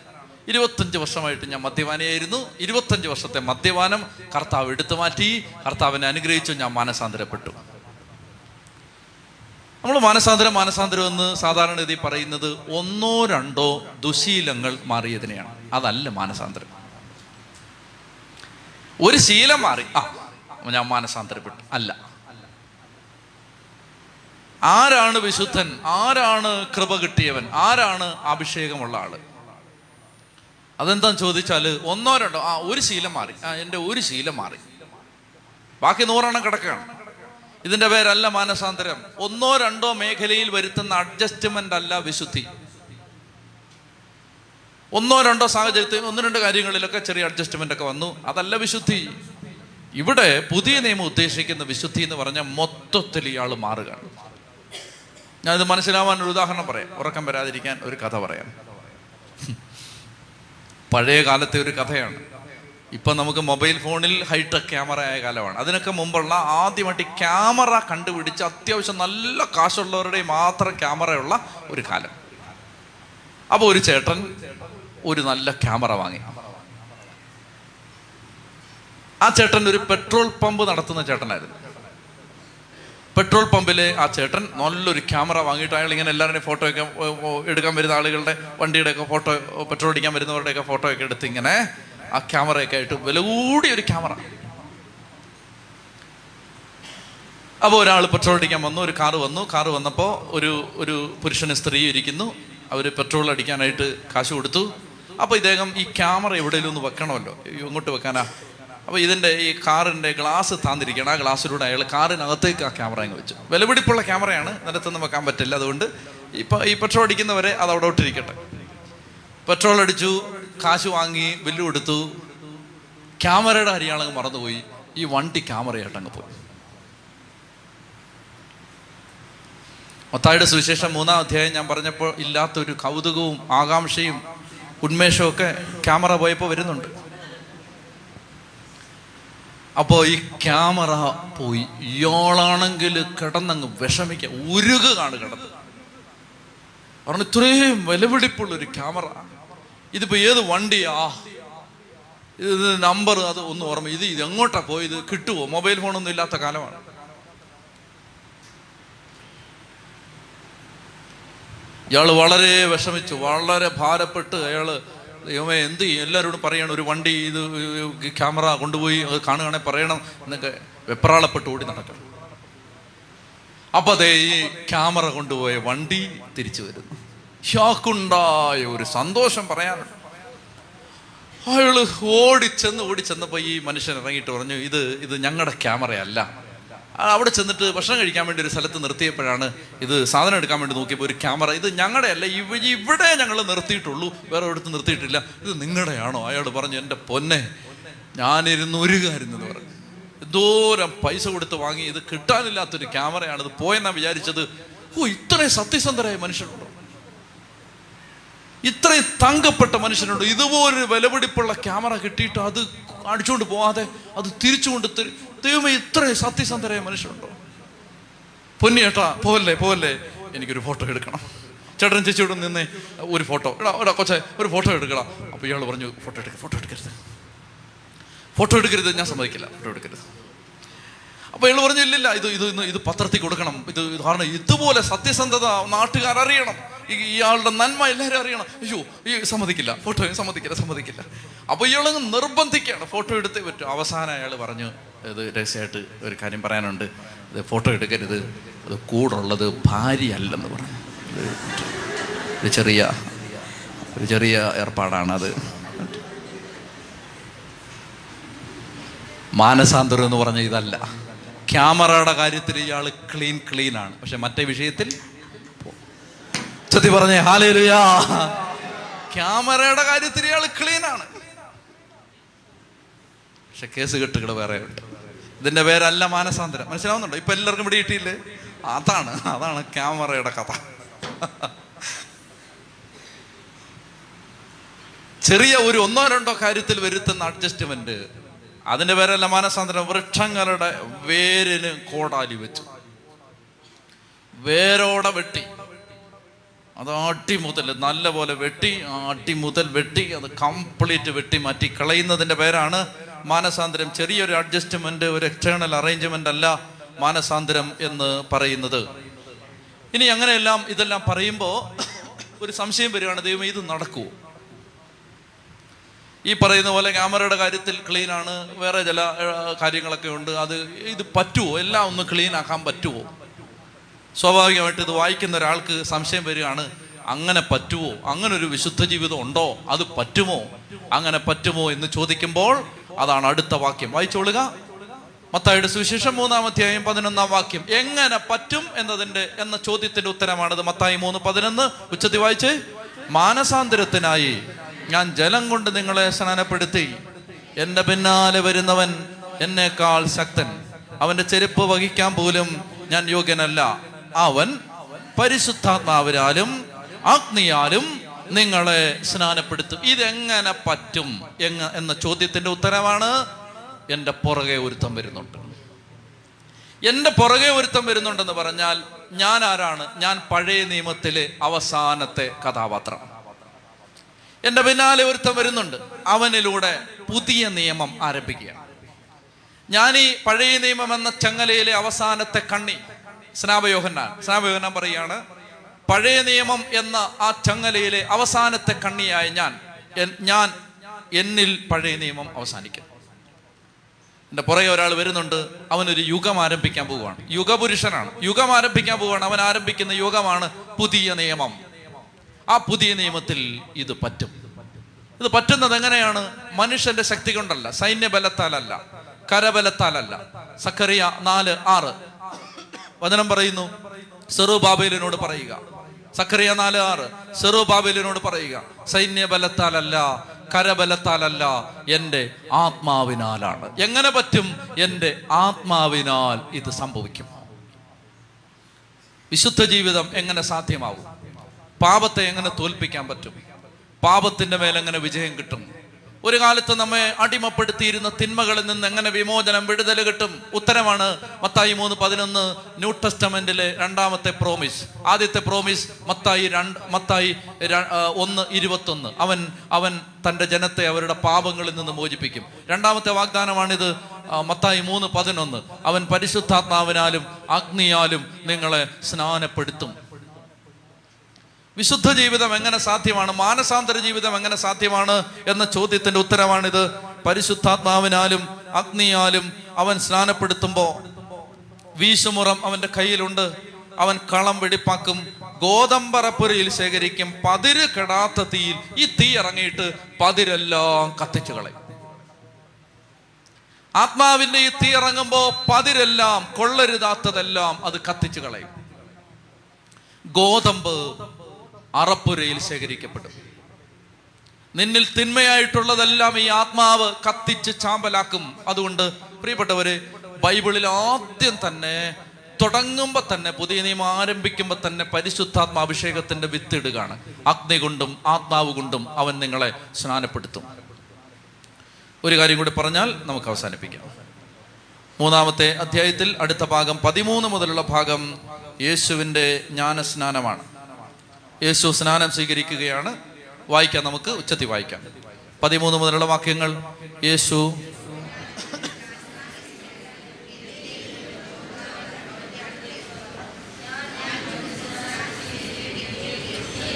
ഇരുപത്തഞ്ച് വർഷമായിട്ട് ഞാൻ മദ്യപാനിയായിരുന്നു. ഇരുപത്തഞ്ച് വർഷത്തെ മദ്യപാനം കർത്താവ് എടുത്തു മാറ്റി കർത്താവിനെ അനുഗ്രഹിച്ചു ഞാൻ മാനസാന്തരപ്പെട്ടു. നമ്മൾ മാനസാന്തരം മാനസാന്തരം എന്ന് സാധാരണഗതി പറയുന്നത് ഒന്നോ രണ്ടോ ദുശീലങ്ങൾ മാറിയതിനെയാണ്. അതല്ല മാനസാന്തരം. ഒരു ശീലം മാറി. ആ ഞാൻ മാനസാന്തരപ്പെട്ടു. അല്ല. ആരാണ് വിശുദ്ധൻ? ആരാണ് കൃപ കിട്ടിയവൻ? ആരാണ് അഭിഷേകമുള്ള ആൾ? അതെന്താന്ന് ചോദിച്ചാൽ ഒന്നോ രണ്ടോ ആ ഒരു ശീലം മാറി. ആ എന്റെ ഒരു ശീലം മാറി. ബാക്കി നൂറെണ്ണം കിടക്കുകയാണ്. ഇതിന്റെ പേരല്ല മാനസാന്തരം. ഒന്നോ രണ്ടോ മേഖലയിൽ വരുത്തുന്ന അഡ്ജസ്റ്റ്മെന്റ് അല്ല വിശുദ്ധി. ഒന്നോ രണ്ടോ സാഹചര്യത്തിൽ ഒന്ന് രണ്ട് കാര്യങ്ങളിലൊക്കെ ചെറിയ അഡ്ജസ്റ്റ്മെന്റ് ഒക്കെ വന്നു. അതല്ല വിശുദ്ധി. ഇവിടെ പുതിയ നിയമം ഉദ്ദേശിക്കുന്ന വിശുദ്ധി എന്ന് പറഞ്ഞാൽ മൊത്തത്തിൽ ഇയാൾ മാറുകയാണ്. ഞാനിത് മനസ്സിലാവാൻ ഒരു ഉദാഹരണം പറയാം. ഉറക്കം വരാതിരിക്കാൻ ഒരു കഥ പറയാം. പഴയ കാലത്തെ ഒരു കഥയാണ്. ഇപ്പം നമുക്ക് മൊബൈൽ ഫോണിൽ ഹൈടെക് ക്യാമറ ആയ കാലമാണ്. അതിനൊക്കെ മുമ്പുള്ള ആദ്യമായിട്ട് ക്യാമറ കണ്ടുപിടിച്ച് അത്യാവശ്യം നല്ല കാശുള്ളവരുടെ മാത്രം ക്യാമറയുള്ള ഒരു കാലം. അപ്പോൾ ഒരു ചേട്ടൻ ഒരു നല്ല ക്യാമറ വാങ്ങി. ആ ചേട്ടൻ ഒരു പെട്രോൾ പമ്പ് നടത്തുന്ന ചേട്ടനായിരുന്നു. പെട്രോൾ പമ്പിലെ ആ ചേട്ടൻ നല്ലൊരു ക്യാമറ വാങ്ങിയിട്ട് അയാൾ ഇങ്ങനെ എല്ലാവരുടെയും ഫോട്ടോ ഒക്കെ എടുക്കാൻ വരുന്ന ആളുകളുടെ വണ്ടിയുടെ ഒക്കെ ഫോട്ടോ പെട്രോൾ അടിക്കാൻ വരുന്നവരുടെയൊക്കെ ഫോട്ടോ ഒക്കെ എടുത്ത് ഇങ്ങനെ ആ ക്യാമറയൊക്കെ ആയിട്ട് വില കൂടിയ ഒരു ക്യാമറ. അപ്പോൾ ഒരാൾ പെട്രോൾ അടിക്കാൻ വന്നു ഒരു കാറ് വന്നു. കാറ് വന്നപ്പോൾ ഒരു ഒരു പുരുഷന് സ്ത്രീ ഇരിക്കുന്നു. അവർ പെട്രോൾ അടിക്കാനായിട്ട് കാശ് കൊടുത്തു. അപ്പോൾ ഇദ്ദേഹം ഈ ക്യാമറ എവിടെയെങ്കിലും ഒന്ന് വെക്കണമല്ലോ. ഇങ്ങോട്ട് വെക്കാനാ? അപ്പോൾ ഇതിന്റെ ഈ കാറിന്റെ ഗ്ലാസ് താന്നിരിക്കണം ആ ഗ്ലാസ്സിലൂടെ അയാൾ കാറിനകത്തേക്ക് ആ ക്യാമറ അങ്ങ് വെച്ചു. വിലപിടിപ്പുള്ള ക്യാമറയാണ്. നിലത്തൊന്നും വെക്കാൻ പറ്റില്ല. അതുകൊണ്ട് ഇപ്പം ഈ പെട്രോൾ അടിക്കുന്നവരെ അത് അവിടെ ഇട്ടിരിക്കട്ടെ പെട്രോൾ അടിച്ചു കാശ് വാങ്ങി ബില്ല് കൊടുത്തു. ക്യാമറയുടെ അരിയാളങ്ങ് മറന്നുപോയി. ഈ വണ്ടി ക്യാമറയായിട്ട് അങ്ങ് പോയി. മത്തായുടെ സുവിശേഷം മൂന്നാം അധ്യായം ഞാൻ പറഞ്ഞപ്പോൾ ഇല്ലാത്തൊരു കൗതുകവും ആകാംക്ഷയും ഉന്മേഷവും ഒക്കെ ക്യാമറ പോയപ്പോൾ വരുന്നുണ്ട്. അപ്പോൾ ഈ ക്യാമറ പോയി. ഇയാളാണെങ്കിൽ കിടന്നങ്ങ് വിഷമിക്കുക കാണ് കിടന്ന്. പറഞ്ഞു ഇത്രയും വിലപിടിപ്പുള്ള ഒരു ക്യാമറ. ഇതിപ്പോ ഏത് വണ്ടിയാ? ഇത് നമ്പർ അത് ഒന്നും ഓർമ്മ. ഇത് ഇത് എങ്ങോട്ടാ പോയത്? കിട്ടുമോ മൊബൈൽ ഫോണൊന്നും ഇല്ലാത്ത കാലമാണ്. ഇയാൾ വളരെ വിഷമിച്ചു. വളരെ ഭാരപ്പെട്ട് അയാൾ ദൈവമേ എന്ത് ചെയ്യും? എല്ലാവരോടും പറയണം ഒരു വണ്ടി ഇത് ക്യാമറ കൊണ്ടുപോയി അത് കാണുകയാണെങ്കിൽ പറയണം എന്നൊക്കെ വെപ്രാളപ്പെട്ട് ഓടി നടക്കണം അപ്പൊ അതേ ഈ ക്യാമറ കൊണ്ടുപോയ വണ്ടി തിരിച്ചു വരുന്നു. ഷോക്കുണ്ടായ ഒരു സന്തോഷം പറയാനുണ്ട്. അയാൾ ഓടിച്ചെന്ന് ഓടിച്ചെന്നപ്പോ ഈ മനുഷ്യൻ ഇറങ്ങിയിട്ട് പറഞ്ഞു ഇത് ഇത് ഞങ്ങളുടെ ക്യാമറയല്ല. അവിടെ ചെന്നിട്ട് ഭക്ഷണം കഴിക്കാൻ വേണ്ടി ഒരു സ്ഥലത്ത് നിർത്തിയപ്പോഴാണ് ഇത് സാധനം എടുക്കാൻ വേണ്ടി നോക്കിയപ്പോൾ ഒരു ക്യാമറ. ഇത് ഞങ്ങളുടെ അല്ല ഇവ ഇവിടെ ഞങ്ങൾ നിർത്തിയിട്ടുള്ളൂ. വേറെ എടുത്ത് നിർത്തിയിട്ടില്ല. ഇത് നിങ്ങളുടെയാണോ? അയാൾ പറഞ്ഞു എന്റെ പൊന്നെ ഞാനിരുന്ന് ഒരു കാര്യം എന്ന് പറഞ്ഞു. എന്തോരം പൈസ കൊടുത്ത് വാങ്ങി ഇത് കിട്ടാനില്ലാത്തൊരു ക്യാമറയാണ് ഇത് പോയെന്നാ വിചാരിച്ചത്. ഓ ഇത്രയും സത്യസന്ധരായ മനുഷ്യരുണ്ടോ? ഇത്രയും തങ്കപ്പെട്ട മനുഷ്യനുണ്ട് ഇതുപോലൊരു വിലപിടിപ്പുള്ള ക്യാമറ കിട്ടിയിട്ട് അത് അടിച്ചുകൊണ്ട് പോവാതെ അത് തിരിച്ചുകൊണ്ട് തരും ദൈവമേ ഇത്ര സത്യസന്ധരായ മനുഷ്യരുണ്ടോ? പൊന്നി ഏട്ടാ പോവല്ലേ പോവല്ലേ? എനിക്കൊരു ഫോട്ടോ എടുക്കണം. ചേട്ടൻ ചേച്ചിയോട് നിന്ന് ഒരു ഫോട്ടോ. എടാ എടാ കൊച്ചെ ഒരു ഫോട്ടോ എടുക്കണം അപ്പൊ ഇയാൾ പറഞ്ഞു ഫോട്ടോ എടുക്ക ഫോട്ടോ എടുക്കരുത്. ഫോട്ടോ എടുക്കരുത് ഞാൻ സമ്മതിക്കില്ല ഫോട്ടോ എടുക്കരുത്. അപ്പൊ ഇയാൾ പറഞ്ഞു ഇല്ലില്ല ഇത് ഇത് ഇത് പത്രത്തിൽ കൊടുക്കണം. ഇത് കാരണം ഇതുപോലെ സത്യസന്ധത നാട്ടുകാർ അറിയണം ഇയാളുടെ നന്മ എല്ലാവരും അറിയണം. അയ്യോ ഈ സമ്മതിക്കില്ല ഫോട്ടോ സമ്മതിക്കില്ല സമ്മതിക്കില്ല. അപ്പൊ ഇയാളങ്ങ് നിർബന്ധിക്കുകയാണ് ഫോട്ടോ എടുത്തേ പറ്റും. അവസാനം അയാൾ പറഞ്ഞു ഇത് രഹസ്യമായിട്ട് ഒരു കാര്യം പറയാനുണ്ട്. ഇത് ഫോട്ടോ എടുക്കരുത്. അത് കൂടുള്ളത് ഭാര്യയല്ലെന്ന് പറഞ്ഞു. ഒരു ചെറിയ ഒരു ചെറിയ ഏർപ്പാടാണത് മാനസാന്തരം എന്ന് പറഞ്ഞ ഇതല്ല. ക്യാമറയുടെ കാര്യത്തിൽ ഇയാൾ ക്ലീൻ ക്ലീൻ ആണ്. പക്ഷെ മറ്റേ വിഷയത്തിൽ സത്യം പറഞ്ഞേ ഹാലേലുയാ. ക്യാമറയുടെ കാര്യത്തിൽ ഇയാൾ ക്ലീൻ ആണ്. പക്ഷെ കേസ് കെട്ടുകൾ വേറെ ഉണ്ട് ഇതിന്റെ പേരല്ല മാനസാന്തരം. മനസ്സിലാവുന്നുണ്ടോ? ഇപ്പൊ എല്ലാവർക്കും ഇവിടെ കിട്ടിയില്ലേ? അതാണ് അതാണ് ക്യാമറയുടെ കഥ. ചെറിയ ഒരു ഒന്നോ രണ്ടോ കാര്യത്തിൽ വരുത്തുന്ന അഡ്ജസ്റ്റ്മെന്റ് അതിന്റെ പേരല്ല മാനസാന്തരം. വൃക്ഷങ്ങളുടെ വേരിന് കോടാലി വെച്ചു. വേരോടെ വെട്ടി. അത് അട്ടിമുതൽ മുതൽ നല്ല പോലെ വെട്ടി ആ അട്ടി മുതൽ വെട്ടി അത് കംപ്ലീറ്റ് വെട്ടി മാറ്റി കളയുന്നതിന്റെ പേരാണ് മാനസാന്തരം ചെറിയൊരു അഡ്ജസ്റ്റ്മെന്റ് ഒരു എക്സ്റ്റേണൽ അറേഞ്ച്മെന്റ് അല്ല മാനസാന്തരം എന്ന് പറയുന്നത്. ഇനി അങ്ങനെയെല്ലാം ഇതെല്ലാം പറയുമ്പോൾ ഒരു സംശയം വരികയാണ് ദൈവം ഇത് നടക്കുമോ ഈ പറയുന്ന പോലെ ക്യാമറയുടെ കാര്യത്തിൽ ക്ലീൻ ആണ് വേറെ ചില കാര്യങ്ങളൊക്കെ ഉണ്ട്. അത് ഇത് പറ്റുമോ എല്ലാം ഒന്ന് ക്ലീൻ ആക്കാൻ പറ്റുമോ സ്വാഭാവികമായിട്ട് ഇത് വായിക്കുന്ന ഒരാൾക്ക് സംശയം വരികയാണ് അങ്ങനെ പറ്റുമോ അങ്ങനെ ഒരു വിശുദ്ധ ജീവിതം ഉണ്ടോ? അത് പറ്റുമോ? അങ്ങനെ പറ്റുമോ? എന്ന് ചോദിക്കുമ്പോൾ അതാണ് അടുത്ത വാക്യം. വായിച്ചോളുക മത്തായുടെ സുവിശേഷം മൂന്നാം അധ്യായം പതിനൊന്നാം വാക്യം. എങ്ങനെ പറ്റും എന്നതിന്റെ എന്ന ചോദ്യത്തിന്റെ ഉത്തരമാണത്. മത്തായി മൂന്ന് പതിനൊന്ന്. ഉച്ചത്തി വായിച്ച്. മാനസാന്തരത്തിനായി ഞാൻ ജലം കൊണ്ട് നിങ്ങളെ സ്നാനപ്പെടുത്തി. എന്റെ പിന്നാലെ വരുന്നവൻ എന്നേക്കാൾ ശക്തൻ. അവന്റെ ചെരുപ്പ് വഹിക്കാൻ പോലും ഞാൻ യോഗ്യനല്ല. അവൻ പരിശുദ്ധാത്മാവിനാലും അഗ്നിയാലും നിങ്ങളെ സ്നാനപ്പെടുത്തും. ഇതെങ്ങനെ പറ്റും എങ്ങ എന്ന ചോദ്യത്തിന്റെ ഉത്തരവാണ് എന്റെ പുറകെ ഒരുത്തം വരുന്നുണ്ട്. എന്റെ പുറകെ ഒരുത്തം വരുന്നുണ്ടെന്ന് പറഞ്ഞാൽ ഞാൻ ആരാണ്? ഞാൻ പഴയ നിയമത്തിലെ അവസാനത്തെ കഥാപാത്രം. എന്റെ പിന്നാലെ ഒരുത്തം വരുന്നുണ്ട്. അവനിലൂടെ പുതിയ നിയമം ആരംഭിക്കുകയാണ്. ഞാൻ ഈ പഴയ നിയമം എന്ന ചങ്ങലയിലെ അവസാനത്തെ കണ്ണി സ്നാപയോഹന്നാൻ. സ്നാപയോഹന്നാൻ പറയുകയാണ് പഴയ നിയമം എന്ന ആ ചങ്ങലയിലെ അവസാനത്തെ കണ്ണിയായ ഞാൻ ഞാൻ എന്നിൽ പഴയ നിയമം അവസാനിക്കും. എന്റെ പുറകെ ഒരാൾ വരുന്നുണ്ട് അവനൊരു യുഗം ആരംഭിക്കാൻ പോവുകയാണ്. യുഗപുരുഷനാണ്. യുഗം ആരംഭിക്കാൻ പോവുകയാണ്. അവൻ ആരംഭിക്കുന്ന യുഗമാണ് പുതിയ നിയമം. ആ പുതിയ നിയമത്തിൽ ഇത് പറ്റും. ഇത് പറ്റുന്നത് എങ്ങനെയാണ്? മനുഷ്യന്റെ ശക്തി കൊണ്ടല്ല സൈന്യബലത്താലല്ല കരബലത്താലല്ല. സക്കറിയ നാല് ആറ്. വചനം പറയുന്നു സെറു ബാബേലിനോട് പറയുക സക്കറിയ നാല് ആറ്. സെറു ബാബിലിനോട് പറയുക സൈന്യബലത്താലല്ല കരബലത്താലല്ല എന്റെ ആത്മാവിനാലാണ്. എങ്ങനെ പറ്റും? എന്റെ ആത്മാവിനാൽ ഇത് സംഭവിക്കും. വിശുദ്ധ ജീവിതം എങ്ങനെ സാധ്യമാവും? പാപത്തെ എങ്ങനെ തോൽപ്പിക്കാൻ പറ്റും? പാപത്തിന്റെ മേലെങ്ങനെ വിജയം കിട്ടും? ഒരു കാലത്ത് നമ്മെ അടിമപ്പെടുത്തിയിരുന്ന തിന്മകളിൽ നിന്ന് എങ്ങനെ വിമോചനം വിടുതൽ കിട്ടും? ഉത്തരമാണ് മത്തായി മൂന്ന് പതിനൊന്ന് ന്യൂ ടെസ്റ്റമെന്റിലെ രണ്ടാമത്തെ പ്രോമിസ് ആദ്യത്തെ പ്രോമിസ് മത്തായി രണ്ട് മത്തായി ഒന്ന് ഇരുപത്തൊന്ന്. അവൻ അവൻ തന്റെ ജനത്തെ അവരുടെ പാപങ്ങളിൽ നിന്ന് മോചിപ്പിക്കും. രണ്ടാമത്തെ വാഗ്ദാനമാണിത് മത്തായി മൂന്ന് പതിനൊന്ന്. അവൻ പരിശുദ്ധാത്മാവിനാലും അഗ്നിയാലും നിങ്ങളെ സ്നാനപ്പെടുത്തും. വിശുദ്ധ ജീവിതം എങ്ങനെ സാധ്യമാണ്? മാനസാന്തര ജീവിതം എങ്ങനെ സാധ്യമാണ്? എന്ന ചോദ്യത്തിന്റെ ഉത്തരമാണിത്. പരിശുദ്ധാത്മാവിനാലും അഗ്നിയാലും അവൻ സ്നാനപ്പെടുത്തുമ്പോൾ വീശുമുറം അവന്റെ കയ്യിലുണ്ട്. അവൻ കളം വെടിപ്പാക്കും. ഗോതമ്പറപ്പുരയിൽ ശേഖരിക്കും. പതിര് കെടാത്ത തീയിൽ ഈ തീ ഇറങ്ങിയിട്ട് പതിരെല്ലാം കത്തിച്ചു കളയും. ആത്മാവിന്റെ ഈ തീ ഇറങ്ങുമ്പോൾ പതിരെല്ലാം കൊള്ളരുതാത്തതെല്ലാം അത് കത്തിച്ചു കളയും. ഗോതമ്പ് അറപ്പുരയിൽ ശേഖരിക്കപ്പെടും. നിന്നിൽ തിന്മയായിട്ടുള്ളതെല്ലാം ഈ ആത്മാവ് കത്തിച്ച് ചാമ്പലാക്കും. അതുകൊണ്ട് പ്രിയപ്പെട്ടവര് ബൈബിളിൽ ആദ്യം തന്നെ തുടങ്ങുമ്പോൾ തന്നെ പുതിയ നിയമം ആരംഭിക്കുമ്പോൾ തന്നെ പരിശുദ്ധാത്മ അഭിഷേകത്തിന്റെ വിത്തിടുകയാണ്. അഗ്നി കൊണ്ടും ആത്മാവ് കൊണ്ടും അവൻ നിങ്ങളെ സ്നാനപ്പെടുത്തും. ഒരു കാര്യം കൂടി പറഞ്ഞാൽ നമുക്ക് അവസാനിപ്പിക്കാം. മൂന്നാമത്തെ അധ്യായത്തിൽ അടുത്ത ഭാഗം പതിമൂന്ന് മുതലുള്ള ഭാഗം യേശുവിന്റെ ജ്ഞാനസ്നാനമാണ്. യേശു സ്നാനം സ്വീകരിക്കുകയാണ്. വായിക്കാം നമുക്ക് ഉച്ചത്തി വായിക്കാം. പതിമൂന്ന് മുതലുള്ള വാക്യങ്ങൾ. യേശു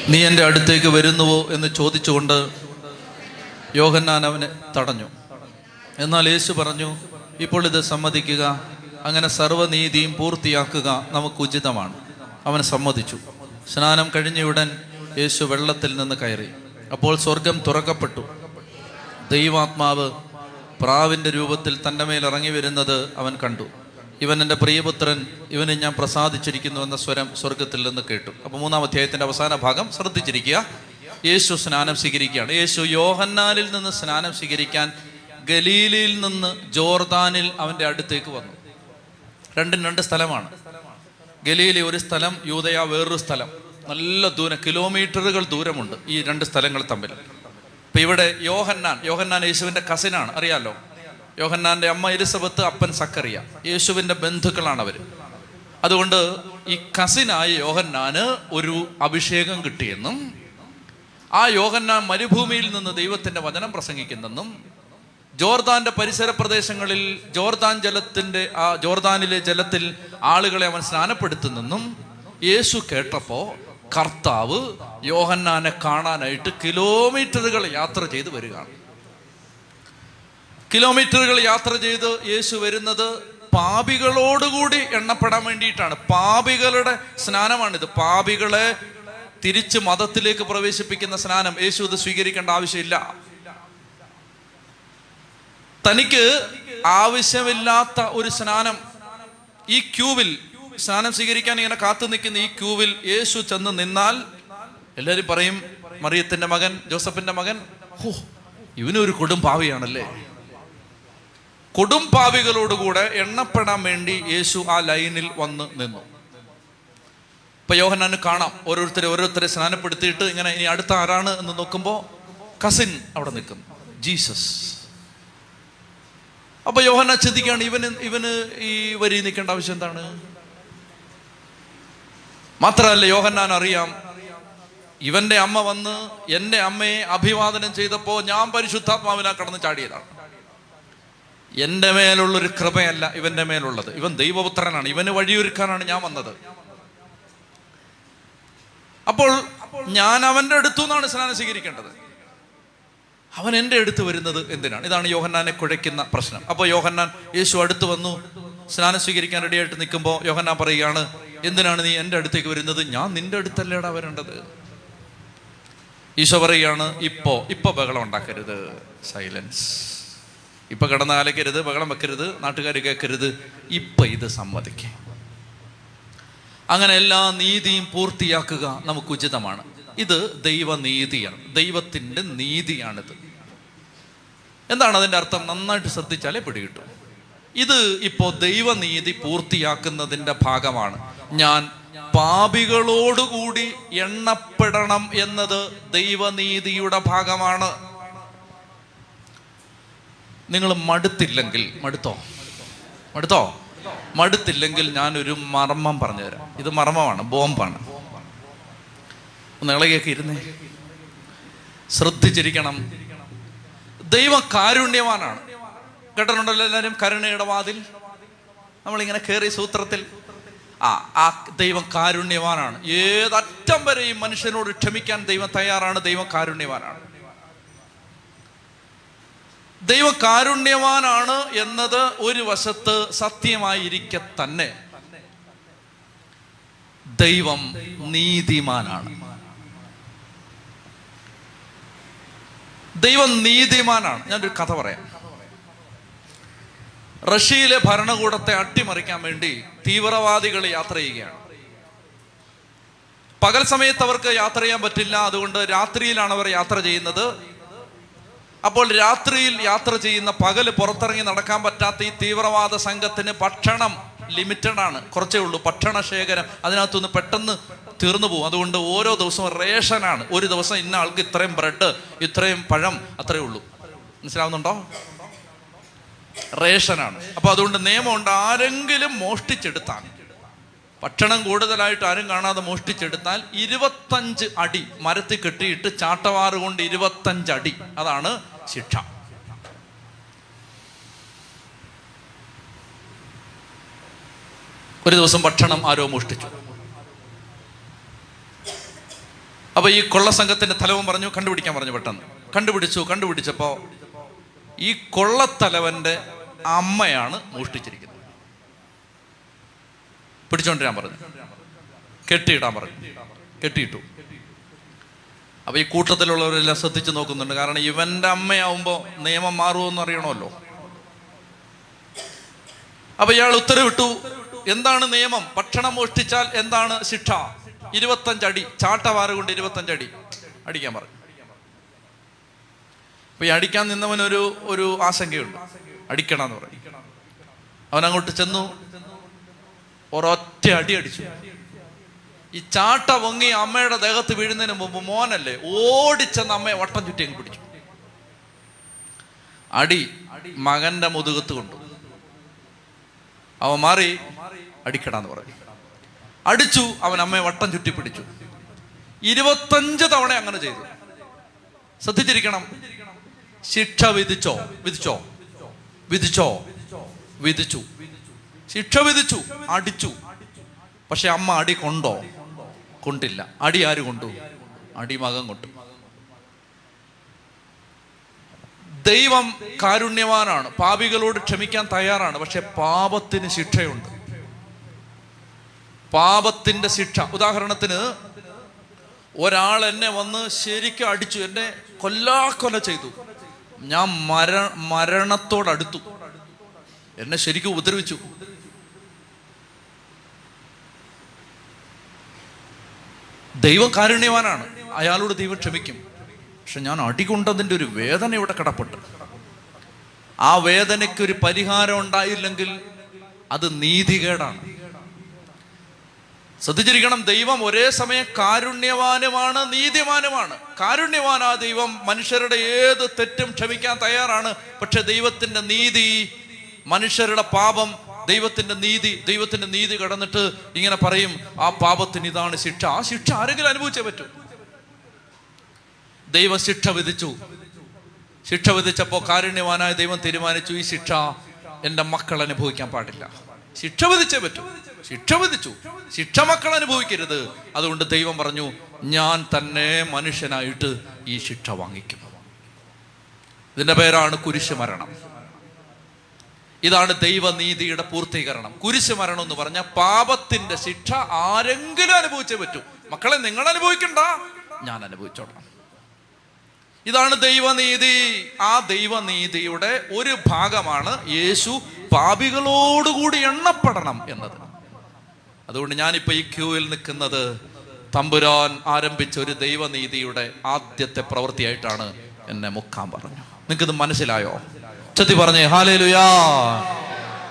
നീ എന്റെ അടുത്തേക്ക് വരുന്നുവോ എന്ന് ചോദിച്ചുകൊണ്ട് യോഹന്നാൻ അവനെ തടഞ്ഞു. എന്നാൽ യേശു പറഞ്ഞു ഇപ്പോൾ ഇത് സമ്മതിക്കുക. അങ്ങനെ സർവനീതിയും പൂർത്തിയാക്കുക നമുക്ക് ഉചിതമാണ്. അവൻ സമ്മതിച്ചു. സ്നാനം കഴിഞ്ഞ ഉടൻ യേശു വെള്ളത്തിൽ നിന്ന് കയറി. അപ്പോൾ സ്വർഗം തുറക്കപ്പെട്ടു. ദൈവാത്മാവ് പ്രാവിന്റെ രൂപത്തിൽ തന്റെ മേൽ ഇറങ്ങി വരുന്നത് അവൻ കണ്ടു. ഇവൻ എന്റെ പ്രിയപുത്രൻ ഇവനെ ഞാൻ പ്രസാദിച്ചിരിക്കുന്നു എന്ന സ്വരം സ്വർഗത്തിൽ നിന്ന് കേട്ടു. അപ്പോൾ മൂന്നാം അധ്യായത്തിന്റെ അവസാന ഭാഗം ശ്രദ്ധിച്ചിരിക്കുക. യേശു സ്നാനം സ്വീകരിക്കുകയാണ്. യേശു യോഹന്നാനിൽ നിന്ന് സ്നാനം സ്വീകരിക്കാൻ ഗലീലിൽ നിന്ന് ജോർദാനിൽ അവന്റെ അടുത്തേക്ക് വന്നു. രണ്ടും രണ്ട് സ്ഥലമാണ്. ഗലീലി ഒരു സ്ഥലം യൂതയ വേറൊരു സ്ഥലം. നല്ല ദൂരം കിലോമീറ്ററുകൾ ദൂരമുണ്ട് ഈ രണ്ട് സ്ഥലങ്ങൾ തമ്മിൽ. ഇപ്പൊ ഇവിടെ യോഹന്നാൻ യോഹന്നാൻ യേശുവിന്റെ കസിനാണ് അറിയാലോ? യോഹന്നാന്റെ അമ്മ എലിസബത്ത് അപ്പൻ സക്കറിയ. യേശുവിന്റെ ബന്ധുക്കളാണ് അവർ അതുകൊണ്ട് ഈ കസിനായ യോഹന്നാന് ഒരു അഭിഷേകം കിട്ടിയെന്നും ആ യോഹന്നാൻ മരുഭൂമിയിൽ നിന്ന് ദൈവത്തിന്റെ വചനം പ്രസംഗിക്കുന്നെന്നും ജോർദാന്റെ പരിസര പ്രദേശങ്ങളിൽ ജോർദാൻ ജലത്തിന്റെ ആ ജോർദാനിലെ ജലത്തിൽ ആളുകളെ അവൻ സ്നാനപ്പെടുത്തുന്നെന്നും യേശു കേട്ടപ്പോ കർത്താവ് യോഹന്നാനെ കാണാനായിട്ട് കിലോമീറ്ററുകൾ യാത്ര ചെയ്ത് വരികയാണ്. കിലോമീറ്ററുകൾ യാത്ര ചെയ്ത് യേശു വരുന്നത് പാപികളോടുകൂടി എണ്ണപ്പെടാൻ വേണ്ടിയിട്ടാണ്. പാപികളുടെ സ്നാനമാണിത്. പാപികളെ തിരിച്ച് മതത്തിലേക്ക് പ്രവേശിപ്പിക്കുന്ന സ്നാനം. യേശു ഇത് സ്വീകരിക്കേണ്ട ആവശ്യമില്ല. തനിക്ക് ആവശ്യമില്ലാത്ത ഒരു സ്നാനം ഈ ക്യൂവിൽ സ്നാനം സ്വീകരിക്കാൻ ഇങ്ങനെ കാത്തു നിൽക്കുന്ന ഈ ക്യൂവിൽ യേശു ചെന്ന് നിന്നാൽ എല്ലാവരും പറയും മറിയത്തിന്റെ മകൻ ജോസഫിന്റെ മകൻ ഹോ ഇവനൊരു കൊടും പാവിയാണല്ലേ? കൊടും പാവികളോടുകൂടെ എണ്ണപ്പെടാൻ വേണ്ടി യേശു ആ ലൈനിൽ വന്ന് നിന്നു. ഇപ്പൊ യോഹനാന് കാണാം ഓരോരുത്തരെ ഓരോരുത്തരെ സ്നാനപ്പെടുത്തിയിട്ട് ഇങ്ങനെ ഇനി അടുത്ത ആരാണ് എന്ന് നോക്കുമ്പോൾ കസിൻ അവിടെ നിൽക്കുന്നു. ജീസസ്. അപ്പൊ യോഹന ചിന്തിക്കുകയാണ് ഇവന് ഇവന് ഈ വരി നിൽക്കേണ്ട ആവശ്യം എന്താണ്? മാത്രമല്ല യോഹന്നാൻ അറിയാം ഇവന്റെ അമ്മ വന്ന് എന്റെ അമ്മയെ അഭിവാദനം ചെയ്തപ്പോൾ ഞാൻ പരിശുദ്ധാത്മാവിനാ കടന്ന് ചാടിയതാണ്. എന്റെ മേലുള്ളൊരു കൃപയല്ല ഇവന്റെ മേലുള്ളത്. ഇവൻ ദൈവപുത്രനാണ്. ഇവന് വഴിയൊരുക്കാനാണ് ഞാൻ വന്നത്. അപ്പോൾ ഞാൻ അവന്റെ അടുത്തു നിന്നാണ് സ്നാനം സ്വീകരിക്കേണ്ടത്. അവൻ എന്റെ അടുത്ത് വരുന്നത് എന്തിനാണ്? ഇതാണ് യോഹന്നാനെ കുഴയ്ക്കുന്ന പ്രശ്നം. അപ്പോൾ യോഹന്നാൻ യേശു അടുത്ത് വന്നു സ്നാനം സ്വീകരിക്കാൻ റെഡിയായിട്ട് നിൽക്കുമ്പോൾ യോഹന്നാൻ പറയുകയാണ് എന്തിനാണ് നീ എന്റെ അടുത്തേക്ക് വരുന്നത്? ഞാൻ നിന്റെ അടുത്തല്ലേടാ വരേണ്ടത്. ഈശോ പറയുകയാണ് ഇപ്പോ ഇപ്പൊ ബഹളം ഉണ്ടാക്കരുത്. സൈലൻസ് ഇപ്പൊ കിടന്ന് അലക്കരുത് ബഹളം വെക്കരുത് നാട്ടുകാർ കേൾക്കരുത്. ഇപ്പൊ ഇത് സമ്മതിക്കേ. അങ്ങനെ എല്ലാ നീതിയും പൂർത്തിയാക്കുക നമുക്ക് ഉചിതമാണ്. ഇത് ദൈവനീതിയാണ്. ദൈവത്തിന്റെ നീതിയാണിത്. എന്താണ് അതിന്റെ അർത്ഥം? നന്നായിട്ട് ശ്രദ്ധിച്ചാലേ പിടികിട്ടും ഇത് ഇപ്പോൾ ദൈവനീതി പൂർത്തിയാക്കുന്നതിന്റെ ഭാഗമാണ്. ഞാൻ പാപികളോടുകൂടി എണ്ണപ്പെടണം എന്നത് ദൈവനീതിയുടെ ഭാഗമാണ്. നിങ്ങൾ മടുത്തില്ലെങ്കിൽ മടുത്തോ? മടുത്തോ? മടുത്തില്ലെങ്കിൽ ഞാനൊരു മർമ്മം പറഞ്ഞുതരാം. ഇത് മർമ്മമാണ് ബോംബാണ്. ഒന്ന് ഇളകിയൊക്കെ ഇരുന്നേ. ശ്രദ്ധിച്ചിരിക്കണം. ദൈവം കാരുണ്യവാനാണ് കേട്ടിട്ടുണ്ടല്ലോ എല്ലാവരും? കരുണയുടെ വാതിൽ നമ്മളിങ്ങനെ കയറി സൂത്രത്തിൽ. ആ ആ ദൈവം കാരുണ്യവാനാണ് ഏതറ്റം വരെയും മനുഷ്യനോട് ക്ഷമിക്കാൻ ദൈവം തയ്യാറാണ്. ദൈവം കാരുണ്യവാനാണ് ദൈവം കാരുണ്യവാനാണ് എന്നത് ഒരു വശത്ത് സത്യമായിരിക്കെ തന്നെ. ദൈവം നീതിമാനാണ്. ദൈവം നീതിമാനാണ്. ഞാനൊരു കഥ പറയാം. റഷ്യയിലെ ഭരണകൂടത്തെ അട്ടിമറിക്കാൻ വേണ്ടി തീവ്രവാദികൾ യാത്ര ചെയ്യുകയാണ്. പകൽ സമയത്ത് അവർക്ക് യാത്ര ചെയ്യാൻ പറ്റില്ല. അതുകൊണ്ട് രാത്രിയിലാണ് അവർ യാത്ര ചെയ്യുന്നത്. അപ്പോൾ രാത്രിയിൽ യാത്ര ചെയ്യുന്ന പകൽ പുറത്തിറങ്ങി നടക്കാൻ പറ്റാത്ത ഈ തീവ്രവാദ സംഘത്തിന് ഭക്ഷണം ലിമിറ്റഡ് ആണ് കുറച്ചേ ഉള്ളൂ. ഭക്ഷണ ശേഖരം അതിനകത്തുനിന്ന് പെട്ടെന്ന് തീർന്നു പോകും. അതുകൊണ്ട് ഓരോ ദിവസവും റേഷനാണ്. ഒരു ദിവസം ഇന്ന ആൾക്ക് ഇത്രയും ബ്രെഡ് ഇത്രയും പഴം അത്രയേ ഉള്ളൂ. മനസ്സിലാവുന്നുണ്ടോ? റേഷനാണ്. അപ്പൊ അതുകൊണ്ട് നിയമമുണ്ട് ആരെങ്കിലും മോഷ്ടിച്ചെടുത്താൽ ഭക്ഷണം കൂടുതലായിട്ട് ആരും കാണാതെ മോഷ്ടിച്ചെടുത്താൽ ഇരുപത്തഞ്ച് അടി മരത്തിൽ കെട്ടിയിട്ട് ചാട്ടവാറ് കൊണ്ട് ഇരുപത്തഞ്ച് അടി. അതാണ് ശിക്ഷ. ഒരു ദിവസം ഭക്ഷണം ആരോ മോഷ്ടിച്ചു. അപ്പൊ ഈ കൊള്ള സംഘത്തിന്റെ തലവൻ പറഞ്ഞു കണ്ടുപിടിക്കാൻ പറഞ്ഞു പെട്ടെന്ന്. കണ്ടുപിടിച്ചു കണ്ടുപിടിച്ചപ്പോ ഈ കൊള്ളത്തലവന്റെ അമ്മയാണ് മോഷ്ടിച്ചിരിക്കുന്നത്. പിടിച്ചോണ്ടിരാൻ പറഞ്ഞു. കെട്ടിയിടാൻ പറഞ്ഞു. കെട്ടിയിട്ടു. അപ്പൊ ഈ കൂട്ടത്തിലുള്ളവരെല്ലാം ശ്രദ്ധിച്ചു നോക്കുന്നുണ്ട്. കാരണം ഇവന്റെ അമ്മയാവുമ്പോ നിയമം മാറുമെന്ന് അറിയണമല്ലോ. അപ്പൊ ഇയാൾ ഉത്തരവിട്ടു. എന്താണ് നിയമം? ഭക്ഷണം മോഷ്ടിച്ചാൽ എന്താണ് ശിക്ഷ? ഇരുപത്തഞ്ചടി ചാട്ടവാറ് കൊണ്ട് ഇരുപത്തഞ്ചടി. അടിക്കാൻ പറഞ്ഞു അപ്പൊ ഈ അടിക്കാൻ നിന്നവനൊരു ഒരു ആശങ്കയുണ്ട്. അടിക്കണം എന്ന് പറയും. അവൻ അങ്ങോട്ട് ചെന്നു. ഒരൊറ്റ അടി അടിച്ചു. ഈ ചാട്ട പൊങ്ങി അമ്മയുടെ ദേഹത്ത് വീഴുന്നതിന് മുമ്പ് മോനല്ലേ ഓടിച്ചെന്ന് അമ്മയെ വട്ടം ചുറ്റി അങ്ങ് പിടിച്ചു. അടി മകന്റെ മുതുകത്ത് കൊണ്ടു. അവൻ മാറി അടിക്കടാന്ന് പറഞ്ഞു അടിച്ചു അവൻ അമ്മയെ വട്ടം ചുറ്റി പിടിച്ചു ഇരുപത്തഞ്ച് തവണ അങ്ങനെ ചെയ്തു. ശ്രദ്ധിച്ചിരിക്കണം. ശിക്ഷ വിധിച്ചോ? വിധിച്ചോ? വിധിച്ചോ? വിധിച്ചു. ശിക്ഷ വിധിച്ചു. അടിച്ചു. പക്ഷെ അമ്മ അടി കൊണ്ടോ? കൊണ്ടില്ല. അടി ആര് കൊണ്ടു? അടി മകൻ കൊണ്ടു. ദൈവം കാരുണ്യവാനാണ്. പാപികളോട് ക്ഷമിക്കാൻ തയ്യാറാണ്. പക്ഷെ പാപത്തിന് ശിക്ഷയുണ്ട്. പാപത്തിന്റെ ശിക്ഷ. ഉദാഹരണത്തിന് ഒരാൾ എന്നെ വന്ന് ശരിക്കും അടിച്ചു എന്നെ കൊല്ലാ കൊല്ലാക്കൊല ചെയ്തു. ഞാൻ മര മരണത്തോടടുത്തു. എന്നെ ശരിക്കും ഉപദ്രവിച്ചു. ദൈവം കാരുണ്യവാനാണ്. അയാളോട് ദൈവം ക്ഷമിക്കും. പക്ഷെ ഞാൻ അടികൊണ്ടതിന്റെ ഒരു വേദന ഇവിടെ കിടപ്പുണ്ട്. ആ വേദനയ്ക്ക് ഒരു പരിഹാരം ഉണ്ടായില്ലെങ്കിൽ അത് നീതികേടാണ്. ശ്രദ്ധിച്ചിരിക്കണം ദൈവം ഒരേ സമയം കാരുണ്യവാനുമാണ് നീതിമാനുമാണ്. കാരുണ്യവാനാ ദൈവം മനുഷ്യരുടെ ഏത് തെറ്റും ക്ഷമിക്കാൻ തയ്യാറാണ്. പക്ഷെ ദൈവത്തിന്റെ നീതി മനുഷ്യരുടെ പാപം ദൈവത്തിന്റെ നീതി ദൈവത്തിന്റെ നീതി കടന്നിട്ട് ഇങ്ങനെ പറയും ആ പാപത്തിന് ഇതാണ് ശിക്ഷ. ആ ശിക്ഷ ആരെങ്കിലും അനുഭവിച്ചേ പറ്റൂ. ദൈവ ശിക്ഷ വിധിച്ചു. ശിക്ഷ വിധിച്ചപ്പോൾ കാരുണ്യവാനായ ദൈവം തീരുമാനിച്ചു ഈ ശിക്ഷ എന്റെ മക്കൾ അനുഭവിക്കാൻ പാടില്ല. ശിക്ഷ വിധിച്ചേ പറ്റൂ. ശിക്ഷ വിധിച്ചു. ശിക്ഷ മക്കൾ അനുഭവിക്കരുത്. അതുകൊണ്ട് ദൈവം പറഞ്ഞു ഞാൻ തന്നെ മനുഷ്യനായിട്ട് ഈ ശിക്ഷ വാങ്ങിക്കും ഇതിന്റെ പേരാണ് കുരിശ് മരണം. ഇതാണ് ദൈവനീതിയുടെ പൂർത്തീകരണം. കുരിശ് മരണം എന്ന് പറഞ്ഞാൽ പാപത്തിന്റെ ശിക്ഷ ആരെങ്കിലും അനുഭവിച്ചേ പറ്റൂ. മക്കളെ നിങ്ങൾ അനുഭവിക്കണ്ട. ഞാൻ അനുഭവിച്ചോളാം. ഇതാണ് ദൈവനീതി ആ ദൈവനീതിയുടെ ഒരു ഭാഗമാണ് യേശു പാപികളോടുകൂടി എണ്ണപ്പെടണം എന്നത്. അതുകൊണ്ട് ഞാനിപ്പോൾ ഈ ക്യൂവിൽ നിൽക്കുന്നത് തമ്പുരാൻ ആരംഭിച്ച ഒരു ദൈവനീതിയുടെ ആദ്യത്തെ പ്രവൃത്തിയായിട്ടാണ് എന്നെ മുക്കാൻ പറഞ്ഞു. നിങ്ങൾക്കിത് മനസ്സിലായോ? ചത്തി പറഞ്ഞേ ഹാലേലുയാ.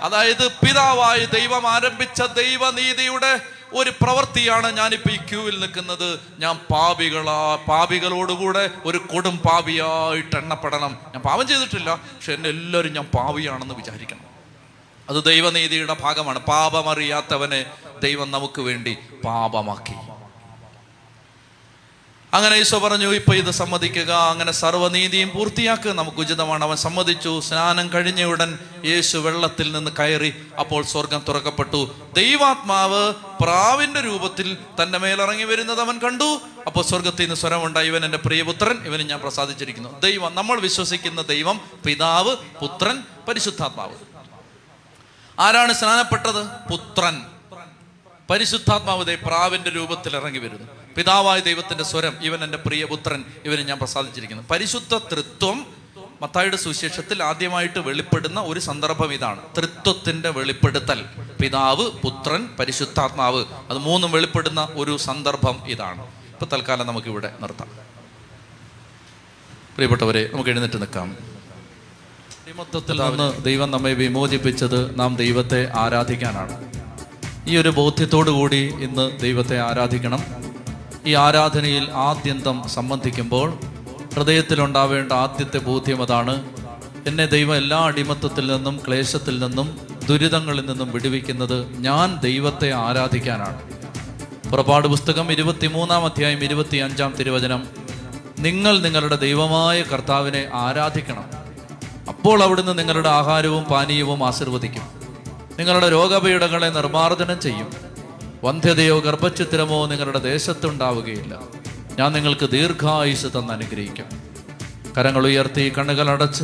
അതായത് പിതാവായി ദൈവം ആരംഭിച്ച ദൈവനീതിയുടെ ഒരു പ്രവൃത്തിയാണ് ഞാനിപ്പോൾ ഈ ക്യൂവിൽ നിൽക്കുന്നത്. ഞാൻ പാപികളാ പാപികളോടുകൂടെ ഒരു കൊടും പാപിയായിട്ട് എണ്ണപ്പെടണം. ഞാൻ പാപം ചെയ്തിട്ടില്ല പക്ഷെ എന്നെ എല്ലാവരും ഞാൻ പാവിയാണെന്ന് വിചാരിക്കണം. അത് ദൈവനീതിയുടെ ഭാഗമാണ്. പാപമറിയാത്തവനെ ദൈവം നമുക്ക് വേണ്ടി പാപമാക്കി. അങ്ങനെ ഈശോ പറഞ്ഞു ഇപ്പൊ ഇത് സമ്മതിക്കുക അങ്ങനെ സർവനീതിയും പൂർത്തിയാക്കുക. നമുക്ക് ഉചിതമാണ്. അവൻ സമ്മതിച്ചു. സ്നാനം കഴിഞ്ഞ ഉടൻ യേശു വെള്ളത്തിൽ നിന്ന് കയറി അപ്പോൾ സ്വർഗം തുറക്കപ്പെട്ടു. ദൈവാത്മാവ് പ്രാവിന്റെ രൂപത്തിൽ തന്റെ മേലിറങ്ങി വരുന്നത് അവൻ കണ്ടു. അപ്പോൾ സ്വർഗത്തിൽ നിന്ന് സ്വരമുണ്ടായി. ഇവൻ എന്റെ പ്രിയപുത്രൻ ഇവന് ഞാൻ പ്രസാദിച്ചിരിക്കുന്നു. ദൈവം നമ്മൾ വിശ്വസിക്കുന്ന ദൈവം പിതാവ് പുത്രൻ പരിശുദ്ധാത്മാവ്. ആരാണ് സ്നാനപ്പെട്ടത്? പുത്രൻ. പരിശുദ്ധാത്മാവ് ദേ പ്രാവിന്റെ രൂപത്തിൽ ഇറങ്ങി വരുന്നു. പിതാവായ ദൈവത്തിന്റെ സ്വരം ഇവൻ എന്റെ പ്രിയപുത്രൻ ഇവന് ഞാൻ പ്രസാദിച്ചിരിക്കുന്നു. പരിശുദ്ധ തൃത്വം മത്തായുടെ സുവിശേഷത്തിൽ ആദ്യമായിട്ട് വെളിപ്പെടുന്ന ഒരു സന്ദർഭം ഇതാണ്. തൃത്വത്തിന്റെ വെളിപ്പെടുത്തൽ. പിതാവ് പുത്രൻ പരിശുദ്ധാത്മാവ്. അത് മൂന്നും വെളിപ്പെടുന്ന ഒരു സന്ദർഭം ഇതാണ്. ഇപ്പൊ തൽക്കാലം നമുക്ക് ഇവിടെ നിർത്താം. പ്രിയപ്പെട്ടവരെ നമുക്ക് എഴുന്നേറ്റ് നിൽക്കാം. അടിമത്തത്തിൽ നിന്ന് ദൈവം നമ്മെ വിമോചിപ്പിച്ചത് നാം ദൈവത്തെ ആരാധിക്കാനാണ്. ഈ ഒരു ബോധ്യത്തോടു കൂടി ഇന്ന് ദൈവത്തെ ആരാധിക്കണം. ഈ ആരാധനയിൽ ആദ്യന്തം സംബന്ധിക്കുമ്പോൾ ഹൃദയത്തിലുണ്ടാവേണ്ട ആദ്യത്തെ ബോധ്യം അതാണ്. എന്നെ ദൈവം എല്ലാ അടിമത്തത്തിൽ നിന്നും ക്ലേശത്തിൽ നിന്നും ദുരിതങ്ങളിൽ നിന്നും വിടുവിക്കുന്നത് ഞാൻ ദൈവത്തെ ആരാധിക്കാനാണ്. പുറപ്പാട് പുസ്തകം ഇരുപത്തിമൂന്നാം അധ്യായം ഇരുപത്തി അഞ്ചാം തിരുവചനം നിങ്ങൾ നിങ്ങളുടെ ദൈവമായ കർത്താവിനെ ആരാധിക്കണം. അപ്പോൾ അവിടുന്ന് നിങ്ങളുടെ ആഹാരവും പാനീയവും ആശീർവദിക്കും. നിങ്ങളുടെ രോഗപീഠങ്ങളെ നിർമ്മാർജനം ചെയ്യും. വന്ധ്യതയോ ഗർഭചിത്രമോ നിങ്ങളുടെ ദേശത്തുണ്ടാവുകയില്ല. ഞാൻ നിങ്ങൾക്ക് ദീർഘായുസ് തന്ന് അനുഗ്രഹിക്കും കരങ്ങൾ ഉയർത്തി കണ്ണുകൾ അടച്ച്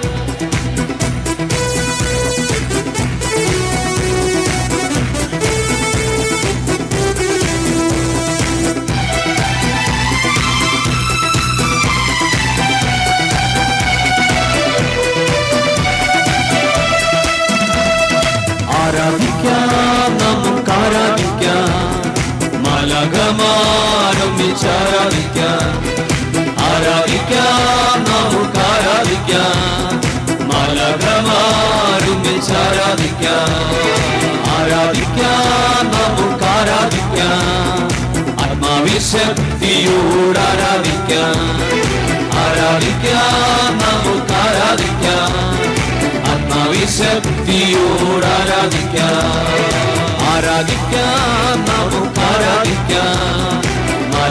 ആരാധിക്കാം ആരാധിക്കാം നമുക്ക് ആരാധിക്കാം മലകമാരൊന്നിച്ച് ആരാധിക്കാം ആരാധിക്കാം നമുക്ക് ആരാധിക്കാം ആത്മാവിശക്തിയോട് ആരാധിക്കാം ആരാധിക്കാം നമുക്ക് ആരാധിക്കാം ആത്മാവിശക്തിയോട് ആരാധിക്കാം ആരാധിക്കാം നമുക്ക് ആരാധിക്കാം.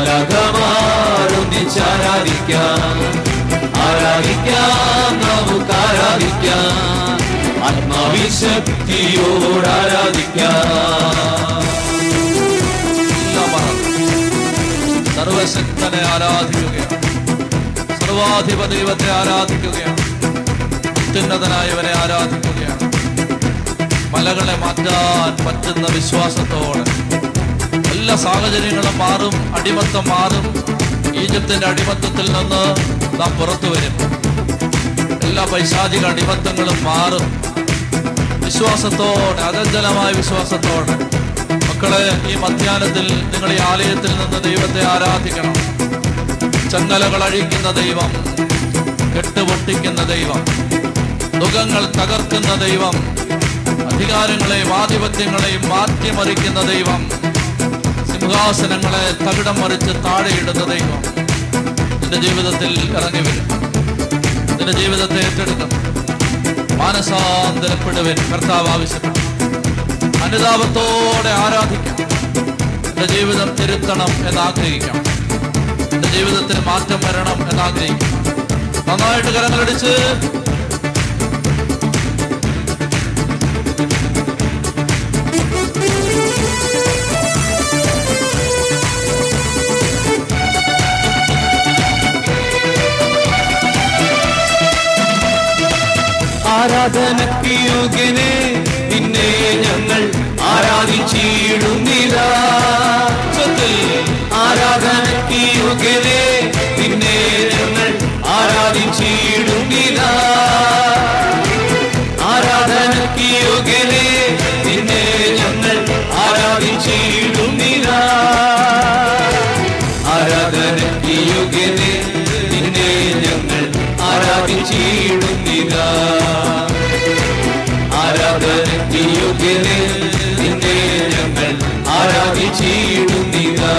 മലകമാരൊന്നിച്ച് ആരാധിക്കാം ആരാധിക്കാം ആത്മാവിശക്തിയോട് ആരാധിക്കാം. സർവശക്തനെ ആരാധിക്കുകയാണ്. സർവാധിപ ദൈവത്തെ ആരാധിക്കുകയാണ്. അത്യുന്നതനായവനെ ആരാധിക്കുകയാണ്. മലകളെ മാറ്റാൻ പറ്റുന്ന വിശ്വാസത്തോടെ എല്ലാ സാഹചര്യങ്ങളും മാറും അടിമത്തം മാറും. ഈജിപ്തിന്റെ അടിമത്തത്തിൽ നിന്ന് നാം പുറത്തു വരും. എല്ലാ പൈശാചിക അടിമത്തങ്ങളും മാറും. വിശ്വാസത്തോടെ അതജ്ജലമായ വിശ്വാസത്തോടെ. മക്കളെ ഈ മധ്യാനത്തിൽ നിങ്ങൾ ഈ ആലയത്തിൽ നിന്ന് ദൈവത്തെ ആരാധിക്കണം. ചങ്ങലകൾ അഴിക്കുന്ന ദൈവം കെട്ടുപൊട്ടിക്കുന്ന ദൈവം ദുഃഖങ്ങൾ തകർക്കുന്ന ദൈവം അധികാരങ്ങളെയും ആധിപത്യങ്ങളെയും മാറ്റിമറിക്കുന്ന ദൈവം. സിംഹാസനങ്ങളെ തകിടം മറിച്ച് താഴെയിടുന്ന ദൈവം നിന്റെ ജീവിതത്തിൽ ഇറങ്ങി വരും. നിന്റെ ജീവിതത്തെ ഏറ്റെടുക്കണം. മാനസാന്തരപ്പെടുവൻ. കർത്താവ് ആവശ്യപ്പെട്ടു. അനുതാപത്തോടെ ആരാധിക്കാം. എന്റെ ജീവിതം തിരുത്തണം എന്നാഗ്രഹിക്കാം. നിന്റെ ജീവിതത്തിൽ മാറ്റം വരണം എന്നാഗ്രഹിക്കാം. നന്നായിട്ട് കരങ്ങളടിച്ച് ആരാധനയ്ക്ക് യോഗ്യനെ നിന്നെ ഞങ്ങൾ ആരാധിച്ചിടുന്നില്ല ആരാധനക്ക് യോഗ്യനെ യോഗ്യനെ നിന്നെ ഞങ്ങൾ ആരാധിച്ചിടുന്നിതാ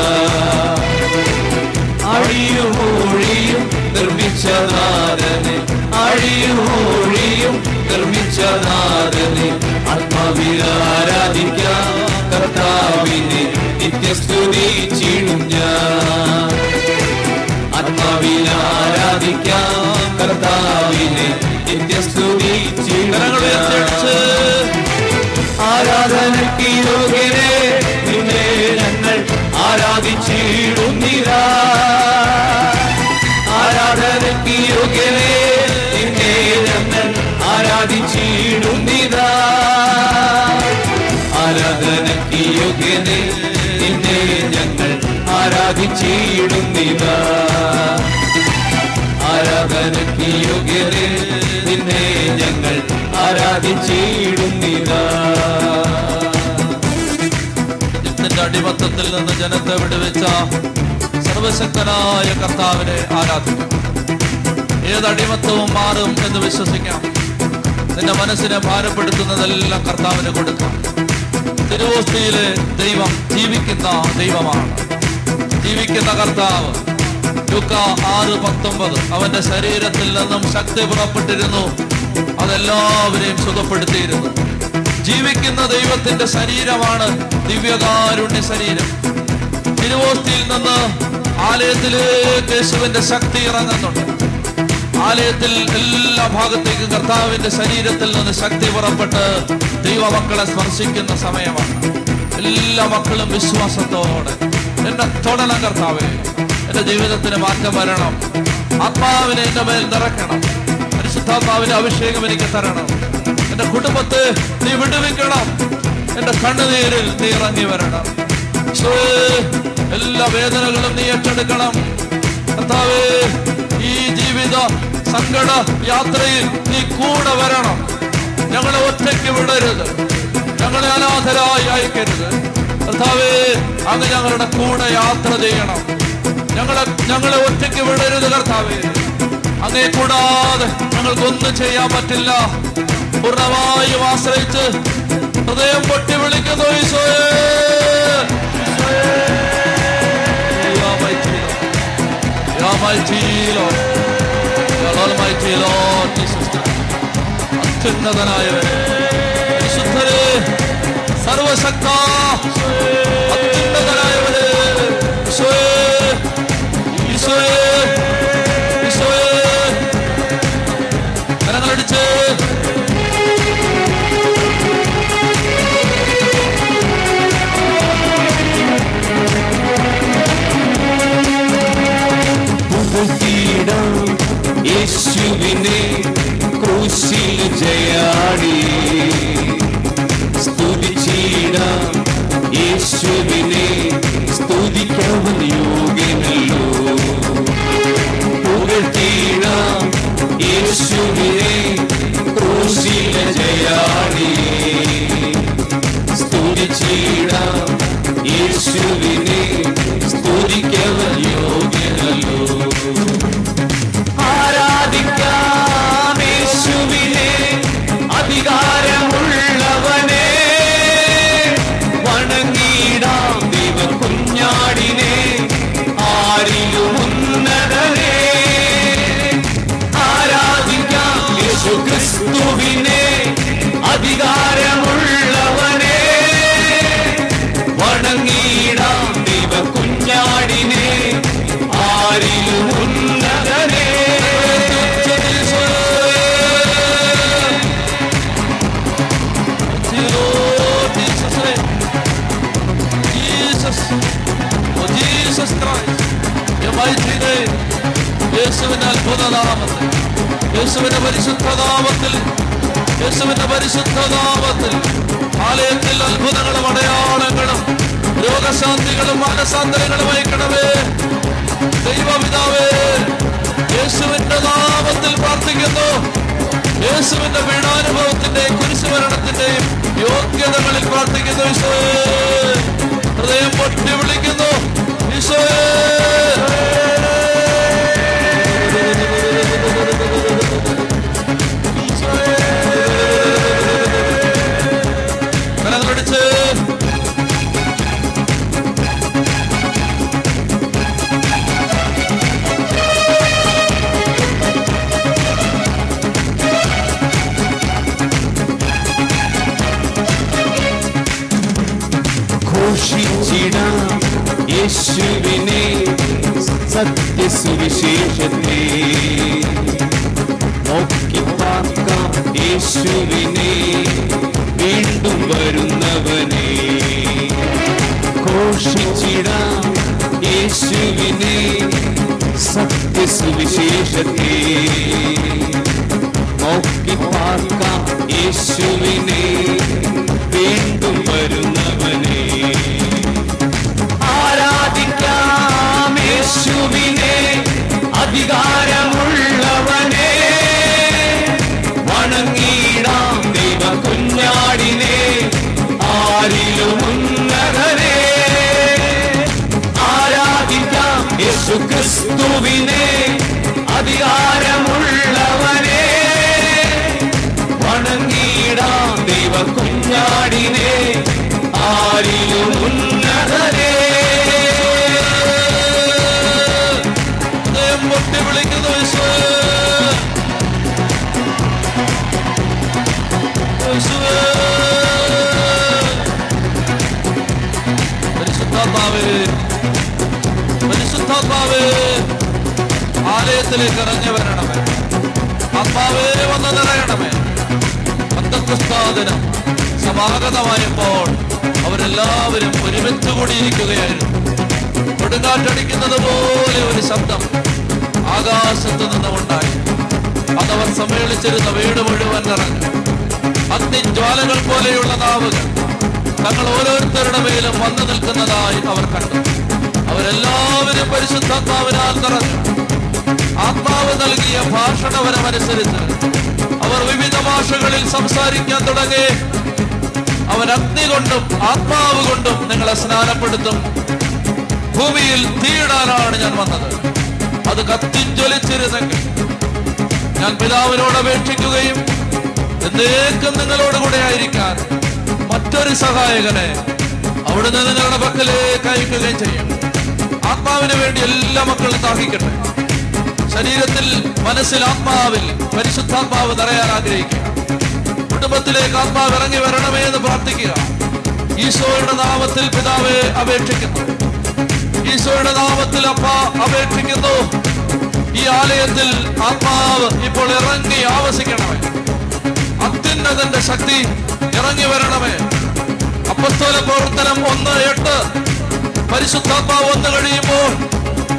അഴിയുമൊഴിയും നിർമ്മിച്ച നാഥനെ അഴിയുമൊഴിയും നിർമ്മിച്ച നാഥനെ ആത്മാവിൽ ആരാധിക്കാം കർത്താവിനെ നിത്യസ്തുതിച്ചിടും ഞാൻ ആത്മാവിൽ ആരാധിക്കാം കർത്താവിനെ നിത്യസ്തുതിച്ചിടും. ആരാധനയ്ക്ക് യോഗ്യനെ നിന്നെ ഞങ്ങൾ ആരാധിച്ചിടുന്നിതാ. ആരാധനയ്ക്ക് യോഗ്യനെ നിന്നെ ഞങ്ങൾ ആരാധിച്ചിടുന്നില്ല ആരാധനയ്ക്ക് യോഗ്യനെ നിന്നെ ഞങ്ങൾ ആരാധിച്ചിടുന്നില്ല ആരാധനയ്ക്ക് യോഗ്യനെ നിന്നെ ഞങ്ങൾ ആരാധിച്ചിടുന്നിതാ. അടിമത്തത്തിൽ നിന്ന് ജനത്തെ വിടുവിച്ച സർവശക്തനായ കർത്താവിനെ ആരാധിക്കാം. ഏത് അടിമത്തവും മാറും എന്ന് വിശ്വസിക്കാം. നിന്റെ മനസ്സിനെ ഭാരപ്പെടുത്തുന്നതെല്ലാം കർത്താവിന് കൊടുക്കാം. തിരുവോസ്തിയിലെ ദൈവം ജീവിക്കുന്ന ദൈവമാണ്. ജീവിക്കുന്ന കർത്താവ്. ലുക്ക ആറ് പത്തൊമ്പത്. അവന്റെ ശരീരത്തിൽ നിന്നും ശക്തി പുറപ്പെട്ടിരുന്നു. അതെല്ലാവരെയും സുഖപ്പെടുത്തിയിരുന്നു. ജീവിക്കുന്ന ദൈവത്തിന്റെ ശരീരമാണ് ദിവ്യകാരുണ്യ ശരീരം. തിരുവോസ്തിയിൽ നിന്ന് ആലയത്തിലേക്ക് യേശുവിന്റെ ശക്തി ഇറങ്ങുന്നുണ്ട്. ആലയത്തിൽ എല്ലാ ഭാഗത്തേക്കും കർത്താവിന്റെ ശരീരത്തിൽ നിന്ന് ശക്തി പുറപ്പെട്ട് ദൈവമക്കളെ സ്പർശിക്കുന്ന സമയമാണ്. എല്ലാ മക്കളും വിശ്വാസത്തോടെ എന്നെ തൊടണം കർത്താവേ എന്റെ ജീവിതത്തിന് മാറ്റം വരണം. ആത്മാവിനെ എന്റെ മേൽ നിറയ്ക്കണം. പരിശുദ്ധാത്മാവിന്റെ അഭിഷേകം എനിക്ക് തരണം. എന്റെ കുടുംബത്തെ നീ വിടുവിക്കണം. എന്റെ കണ്ണുനീരിൽ നീ ഇറങ്ങി വരണം. എല്ലാ വേദനകളും നീ ഏറ്റെടുക്കണം. കർത്താവേ ഈ ജീവിത സങ്കട യാത്രയിൽ നീ കൂടെ വരണം. ഞങ്ങളെ ഒറ്റയ്ക്ക് വിടരുത്. ഞങ്ങളെ അനാഥരായി അയക്കരുത്. കർത്താവേ അങ്ങ് ഞങ്ങളുടെ കൂടെ യാത്ര ചെയ്യണം. ഞങ്ങളെ ഞങ്ങളെ ഒറ്റയ്ക്ക് വിടരുത് കർത്താവേ. അങ്ങേ കൂടാതെ ഞങ്ങൾക്കൊന്നും ചെയ്യാൻ പറ്റില്ല. പൂർണമായും ആശ്രയിച്ച് ഹൃദയം പൊട്ടി വിളിക്കുന്നു ഈശോയേ. അത്യുന്നതനായവരെ വിശുദ്ധരെ സർവശക്ത അത്യുന്നതനായവരെ ഈശോയേ ഈശോയേ. യേശുവിനെ ക്രൂശിൽ ജയാടി സ്തുതിച്ചിടാം യേശുവിനെ സ്തുതിക്കവൻ യോഗ്യനല്ലോ പുകഴ്ത്തിയിടാം യേശുവിനെ ക്രൂശിൽ ജയാടി സ്തുതിച്ചിടാം യേശുവിനെ യേശുവിന്റെ അത്ഭുതനാമത്തിൽ യേശുവിന്റെ പരിശുദ്ധ നാമത്തിൽ യേശുവിന്റെ പരിശുദ്ധ നാമത്തിൽ ആലയത്തിൽ അത്ഭുതങ്ങളും അടയാളങ്ങളും രോഗശാന്തികളും മാനസാന്തരങ്ങളും അയക്കണമേ ദൈവപിതാവേ യേശുവിന്റെ നാമത്തിൽ പ്രാർത്ഥിക്കുന്നു. യേശുവിന്റെ പീഡാനുഭവത്തിന്റെയും കുരിശുമരണത്തിന്റെയും യോഗ്യതകളിൽ പ്രാർത്ഥിക്കുന്നു ഈശോയെ. ഹൃദയം പൊട്ടി വിളിക്കുന്നു ഈശോയെ. നിറഞ്ഞു അഗ്നിജ്വാലകൾ പോലെയുള്ള നാവുകൾ തങ്ങൾ ഓരോരുത്തരുടെ മേലും വന്നു നിൽക്കുന്നതായി അവർ കണ്ടു. അവരെല്ലാവരും പരിശുദ്ധാത്മാവിനാൽ നിറഞ്ഞു. ആത്മാവ് നൽകിയ ഭാഷണവരമനുസരിച്ച് അവർ വിവിധ ഭാഷകളിൽ സംസാരിക്കാൻ തുടങ്ങി. അവൻ അഗ്നി കൊണ്ടും ആത്മാവ് കൊണ്ടും നിങ്ങളെ സ്നാനപ്പെടുത്തും. ഭൂമിയിൽ തീയിടാനാണ് ഞാൻ വന്നത്. അത് കത്തിജ്വലിച്ചിരുന്നെങ്കിൽ ഞാൻ പിതാവിനോട് അപേക്ഷിക്കുകയും എന്നേക്കും നിങ്ങളോട് കൂടെ ആയിരിക്കാൻ മറ്റൊരു സഹായകനെ അവിടുന്ന് നിങ്ങളുടെ പക്കലേക്ക് അയക്കുകയും ചെയ്യും. ആത്മാവിന് വേണ്ടി എല്ലാ മക്കളും ദാഹിക്കട്ടെ. ശരീരത്തിൽ മനസ്സിൽ ആത്മാവിൽ പരിശുദ്ധാത്മാവ് നിറയാൻ ആഗ്രഹിക്കുക. കുടുംബത്തിലേക്ക് ആത്മാവ് ഇറങ്ങി വരണമേ എന്ന് പ്രാർത്ഥിക്കുക. ഈശോയുടെ നാമത്തിൽ പിതാവെ അപേക്ഷിക്കുന്നു. ഈശോയുടെ നാമത്തിൽ അപ്പ അപേക്ഷിക്കുന്നു. ഈ ആലയത്തിൽ ആത്മാവ് ഇപ്പോൾ ഇറങ്ങി ആവസിക്കണമേ. അത്യുന്നതന്റെ ശക്തി ഇറങ്ങി വരണമേ. അപ്പസ്തോല പ്രവർത്തനം ഒന്ന് എട്ട്. പരിശുദ്ധാത്മാവ് വന്നു കഴിയുമ്പോൾ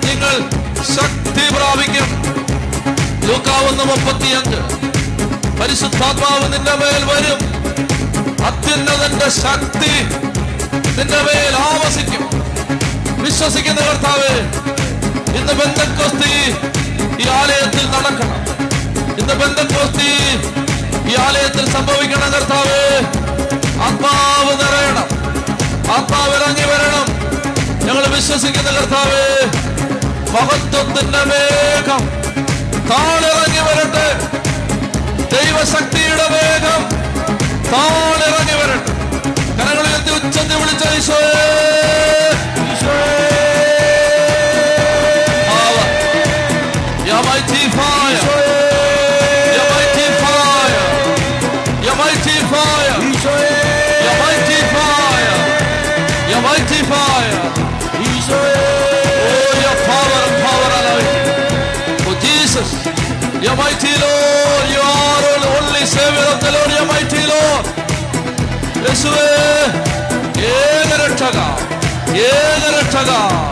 നിങ്ങൾ ശക്തി പ്രാപിക്കും. ലൂക്കാവുന്ന മുപ്പത്തിയഞ്ച്. പരിശുദ്ധാത്മാവ് നിന്റെ മേൽ വരും. അത്യുന്നതന്റെ ശക്തി നിന്റെ മേൽ ആവസിക്കും. വിശ്വസിക്കുന്ന കർത്താവ് ഇന്ന് ബന്ധക്കോസ്തി ഈ ആലയത്തിൽ നടക്കണം. ഇന്ന് ബന്ധക്കോസ്തി ഈ ആലയത്തിൽ സംഭവിക്കണം കർത്താവ് ആത്മാവ് നിറയണം. ആത്മാവ് ഇറങ്ങി വരണം. ഞങ്ങൾ വിശ്വസിക്കുന്ന കർത്താവ് മഹത്വത്തിന്റെ വേഗം താളിറങ്ങി വരട്ടെ. ദൈവശക്തിയുടെ വേഗം താളിറങ്ങി വരട്ടെ. ഉച്ചത്തി ഉച്ചത്തിൽ വിളിച്ച ഈശോ ഈശോയേ. 네, 대대를 찾아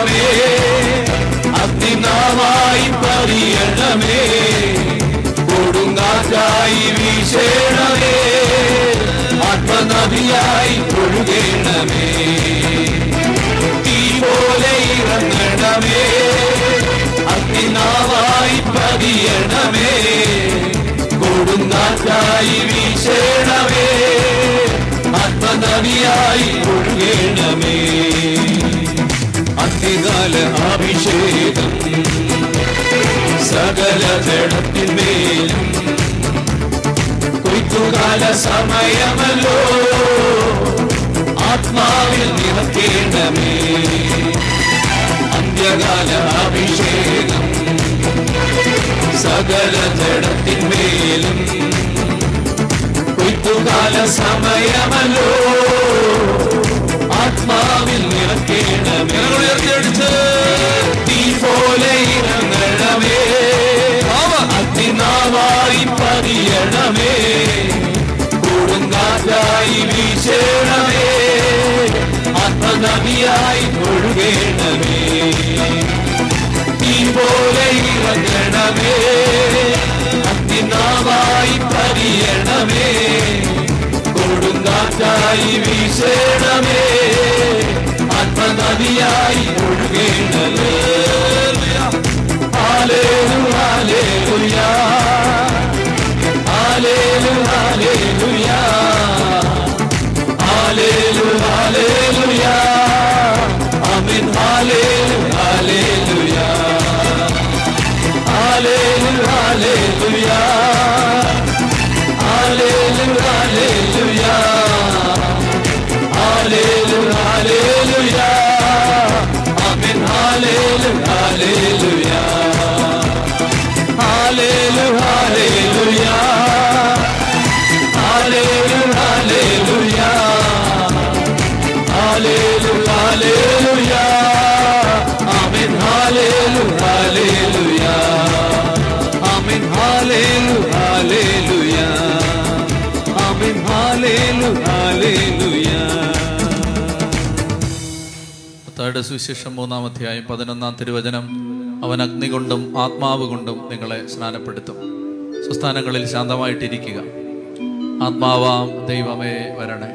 ഇറങ്ങണമേ അഗ്നിനാമായി പതിയണമേ കൊടുങ്കാറ്റായി വീശേണമേ ആത്മനദിയായി ഒഴുകേണമേ. തീ പോലെ ഇറങ്ങണമേ അഗ്നിനാവായി പതിയണമേ കൊടുങ്കാറ്റായി വീശേണമേ ആത്മനദിയായി ഒഴുകണമേ. അന്ത്യകാല അഭിഷേകം സകല ജഡത്തിന്മേലും കൊയ്ത്തുകാല സമയമല്ലോ ആത്മാവിൽ നിറക്കേണ്ടമേ അന്ത്യകാല അഭിഷേകം സകല ജഡത്തിന്മേലും കൊയ്ത്തുകാല സമയമല്ലോ ആത്മനദിയായി ഒഴുകണമേ തീ പോലെ ഇറങ്ങണമേ അഗ്നിനാവായി പതിയണമേ കൊടുങ്കാറ്റായി വീശണമേ ആത്മനദിയായി ഒഴുകണമേ ഹാലേലു ഹാലേലുയാ ഹാലേലു ഹാലേലുയാ മത്തായിയുടെ സുവിശേഷം മൂന്നാം അധ്യായം പതിനൊന്നാം തിരുവചനം. അവൻ അഗ്നി കൊണ്ടും ആത്മാവ് കൊണ്ടും നിങ്ങളെ സ്നാനപ്പെടുത്തും. സുസ്ഥാനങ്ങളിൽ ശാന്തമായിട്ടിരിക്കുക. ആത്മാവാം ദൈവമേ വരണേ.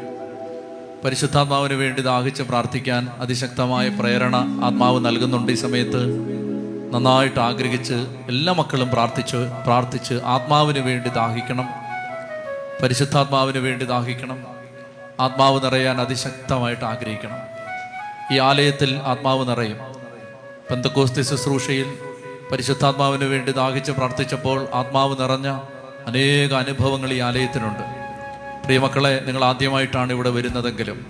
പരിശുദ്ധാത്മാവിന് വേണ്ടി ദാഹിച്ച് പ്രാർത്ഥിക്കാൻ അതിശക്തമായ പ്രേരണ ആത്മാവ് നൽകുന്നുണ്ട് ഈ സമയത്ത്. നന്നായിട്ട് ആഗ്രഹിച്ച് എല്ലാ മക്കളും പ്രാർത്ഥിച്ച് പ്രാർത്ഥിച്ച് ആത്മാവിന് വേണ്ടി ദാഹിക്കണം. പരിശുദ്ധാത്മാവിന് വേണ്ടി ദാഹിക്കണം. ആത്മാവ് നിറയാൻ അതിശക്തമായിട്ട് ആഗ്രഹിക്കണം. ഈ ആലയത്തിൽ ആത്മാവ് നിറയും. പെന്തക്കോസ്തി ശുശ്രൂഷയിൽ പരിശുദ്ധാത്മാവിന് വേണ്ടി ദാഹിച്ച് പ്രാർത്ഥിച്ചപ്പോൾ ആത്മാവ് നിറഞ്ഞ അനേക അനുഭവങ്ങൾ ഈ ആലയത്തിനുണ്ട്. പ്രിയമക്കളെ നിങ്ങൾ ആദ്യമായിട്ടാണ് ഇവിടെ വരുന്നതെങ്കിലും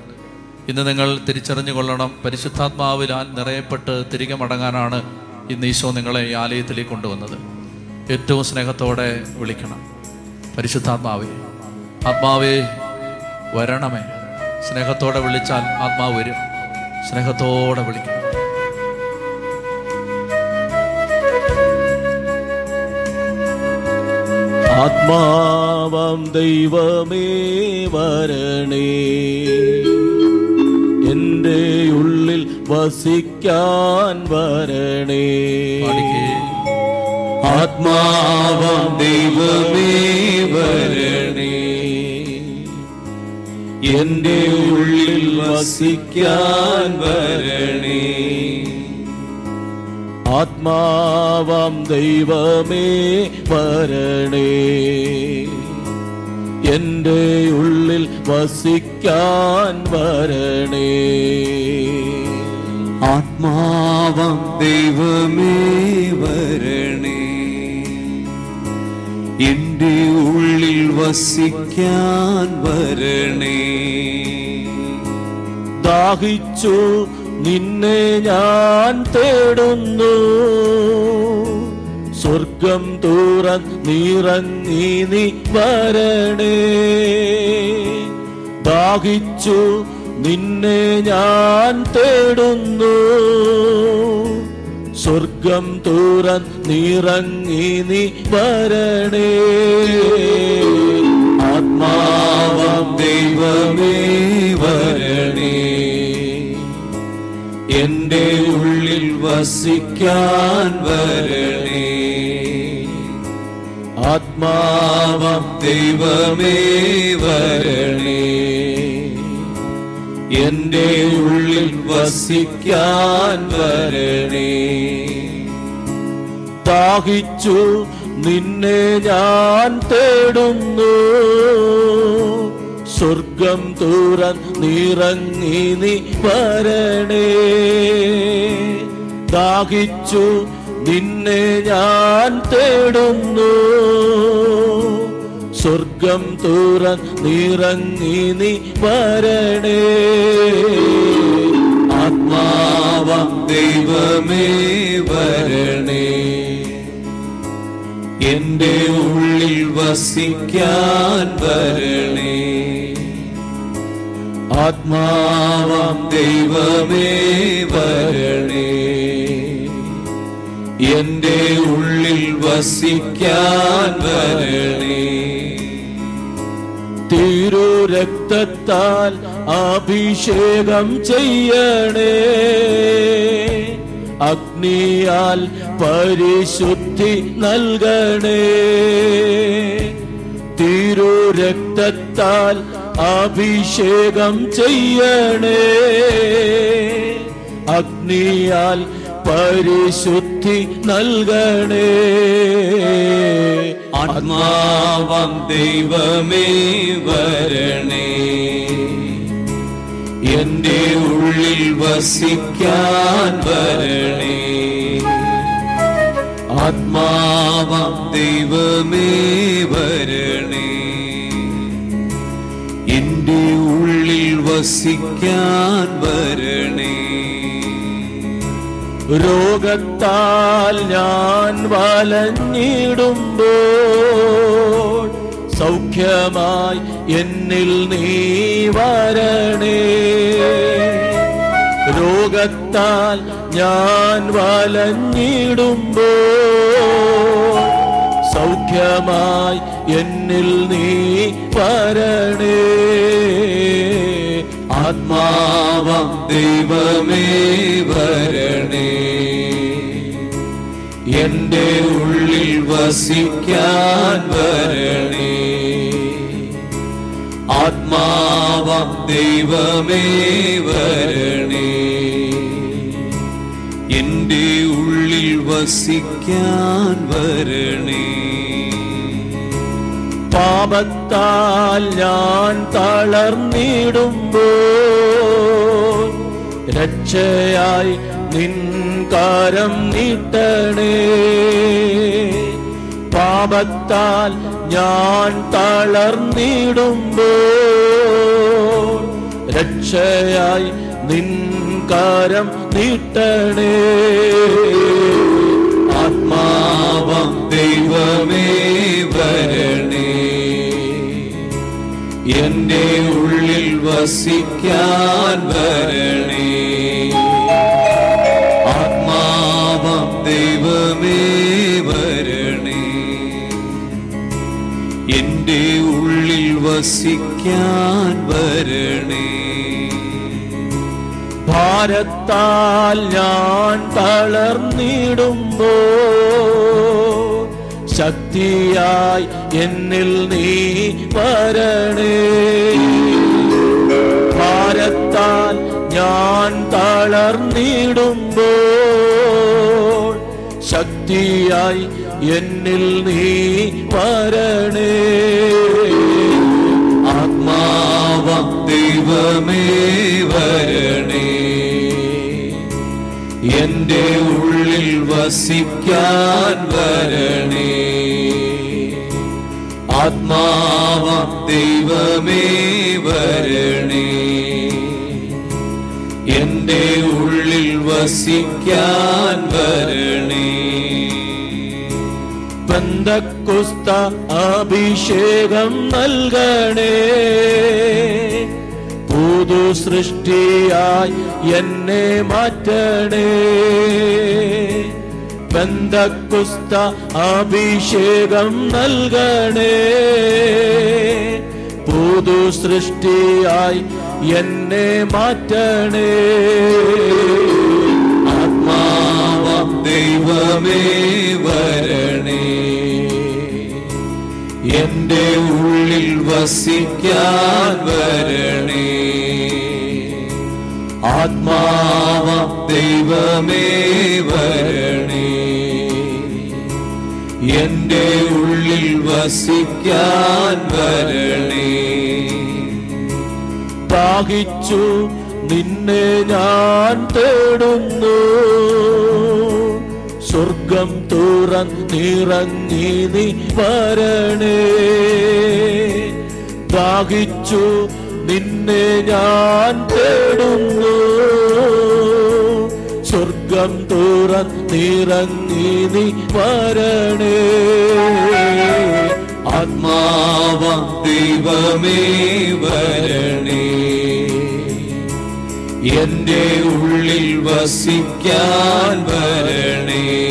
ഇന്ന് നിങ്ങൾ തിരിച്ചറിഞ്ഞു കൊള്ളണം പരിശുദ്ധാത്മാവിലാൽ നിറയപ്പെട്ട് തിരികെ മടങ്ങാനാണ് ഇന്ന് ഈശോ നിങ്ങളെ ഈ ആലയത്തിലേക്ക് കൊണ്ടുവന്നത്. ഏറ്റവും സ്നേഹത്തോടെ വിളിക്കണം. പരിശുദ്ധാത്മാവേ ആത്മാവേ വരണമേ. സ്നേഹത്തോടെ വിളിച്ചാൽ ആത്മാവ് വരും. സ്നേഹത്തോടെ വിളിക്കണം ആത്മാവം ദൈവമേ വരണേ. എന്റെ ഉള്ളിൽ വസിക്കാൻ വരണേ. ആത്മാവം ദൈവമേ വരണേ. എന്റെ ഉള്ളിൽ വസിക്കാൻ വരണേ. ആത്മാവം ദൈവമേ വരണേ. എന്റെ ഉള്ളിൽ വസിക്കാൻ വരണേ. ആത്മാവാം ദൈവമേ വരണേ. എന്റെ ഉള്ളിൽ വസിക്കാൻ വരണേ. ദാഹിച്ചു നിന്നെ ഞാൻ തേടുന്നു. സ്വർഗം തൂറൻ നീറങ്ങി നീ വരണേ. ദാഹിച്ചു നിന്നെ ഞാൻ തേടുന്നു. സ്വർഗം തൂറൻ നീറങ്ങി നീ വരണേ. ആത്മാവം ദൈവമേ വരണേ. എന്റെ ഉള്ളിൽ വസിക്കാൻ വരണേ. ആത്മാവം ദൈവമേ വരണേ. എന്റെ ഉള്ളിൽ വസിക്കാൻ വരണേ. ദാഹിച്ചു നിന്നെ ഞാൻ തേടുന്നു. സ്വർഗം തൂറൻ നിറങ്ങി നീ വരണേ. ദാഹിച്ചു നിന്നെ ഞാൻ തേടുന്നു. സ്വർഗം തൂറൻ നിറങ്ങി നീ വരണേ. ആത്മാവം ദൈവമേ വരണേ. എന്റെ ഉള്ളിൽ വസിക്കാൻ വരണേ. ആത്മാവാം ദൈവമേ വരണേ. എന്റെ ഉള്ളിൽ വസിക്കാൻ വരണേ. തിരു രക്തത്താൽ അഭിഷേകം ചെയ്യണേ. അഗ്നിയാൽ പരിശുദ്ധി നൽകണേ. തിരു രക്തത്താൽ അഭിഷേകം ചെയ്യണേ. അഗ്നിയാൽ പരിശുദ്ധി നൽകണേ. ആത്മാവം ദൈവമേ വരണേ. എന്റെ ഉള്ളിൽ വസിക്കാൻ വരണേ. ആത്മാവം ദൈവമേ വരണേ. ഉള്ളിൽ വസിക്കാൻ വരണേ. രോഗത്താൽ ഞാൻ വലഞ്ഞിടുമ്പോൾ സൗഖ്യമായി എന്നിൽ നീ വരണേ. രോഗത്താൽ ഞാൻ വലഞ്ഞിടുമ്പോൾ സൗഖ്യമായി എന്നിൽ നീ വരണേ. ആത്മാവം ദൈവമേ വരണേ. എന്റെ ഉള്ളിൽ വസിക്കാൻ വരണേ. ആത്മാവം ദൈവമേ വരണേ. എന്റെ ഉള്ളിൽ വസിക്കാൻ വരണേ. പാപത്താൽ ഞാൻ തളർന്നിടുമ്പോൾ രക്ഷയായി നിൻകാരം നീട്ടണേ. പാപത്താൽ ഞാൻ തളർന്നിടുമ്പോൾ രക്ഷയായി നിൻകാരം നീട്ടണേ. ആത്മാവം ദൈവമേ വരണേ. എന്റെ ഉള്ളിൽ വസിക്കാൻ വരണേ. ആത്മാവം ദൈവമേ വരണേ. എന്റെ ഉള്ളിൽ വസിക്കാൻ വരണേ. ഭാരത്താൽ ഞാൻ തളർന്നിടുമ്പോ ശക്തിയായി എന്നിൽ നീ വരണേ. ഭാരത്താൽ ഞാൻ തളർന്നിടുമ്പോൾ ശക്തിയായി എന്നിൽ നീ വരണേ. ആത്മാവം ദൈവമേ വരണേ. എന്റെ ഉള്ളിൽ വസിക്കാൻ വരണേ. ആത്മാവം ദൈവമേ വരണേ. എന്റെ ഉള്ളിൽ വസിക്കാൻ വരണേ. ബന്ധക്കുസ്ത അഭിഷേകം നൽകണേ. പുതു സൃഷ്ടിയായി എന്നെ മാറ്റണേ. ബന്ധക്കുസ്ത അഭിഷേകം നൽകണേ. പുതു സൃഷ്ടിയായി എന്നെ മാറ്റണേ. ആത്മാവം ദൈവമേ വരണേ. എന്റെ ഉള്ളിൽ വസിക്കാൻ വരണേ. ആത്മാവം ദൈവമേ വരണേ. എന്റെ ഉള്ളിൽ വസിക്കാൻ വരണേ. ദാഹിച്ചു നിന്നെ ഞാൻ തേടുന്നു. സ്വർഗം തുറന്നിറങ്ങി നീ വരണേ. ദാഹിച്ചു നിന്നെ ഞാൻ തേടുന്നു. സ്വർഗം തുറന്നിറങ്ങി നീ വരണേ. ആത്മാവ ദൈവമേ വരണേ. എന്റെ ഉള്ളിൽ വസിക്കാൻ വരണേ.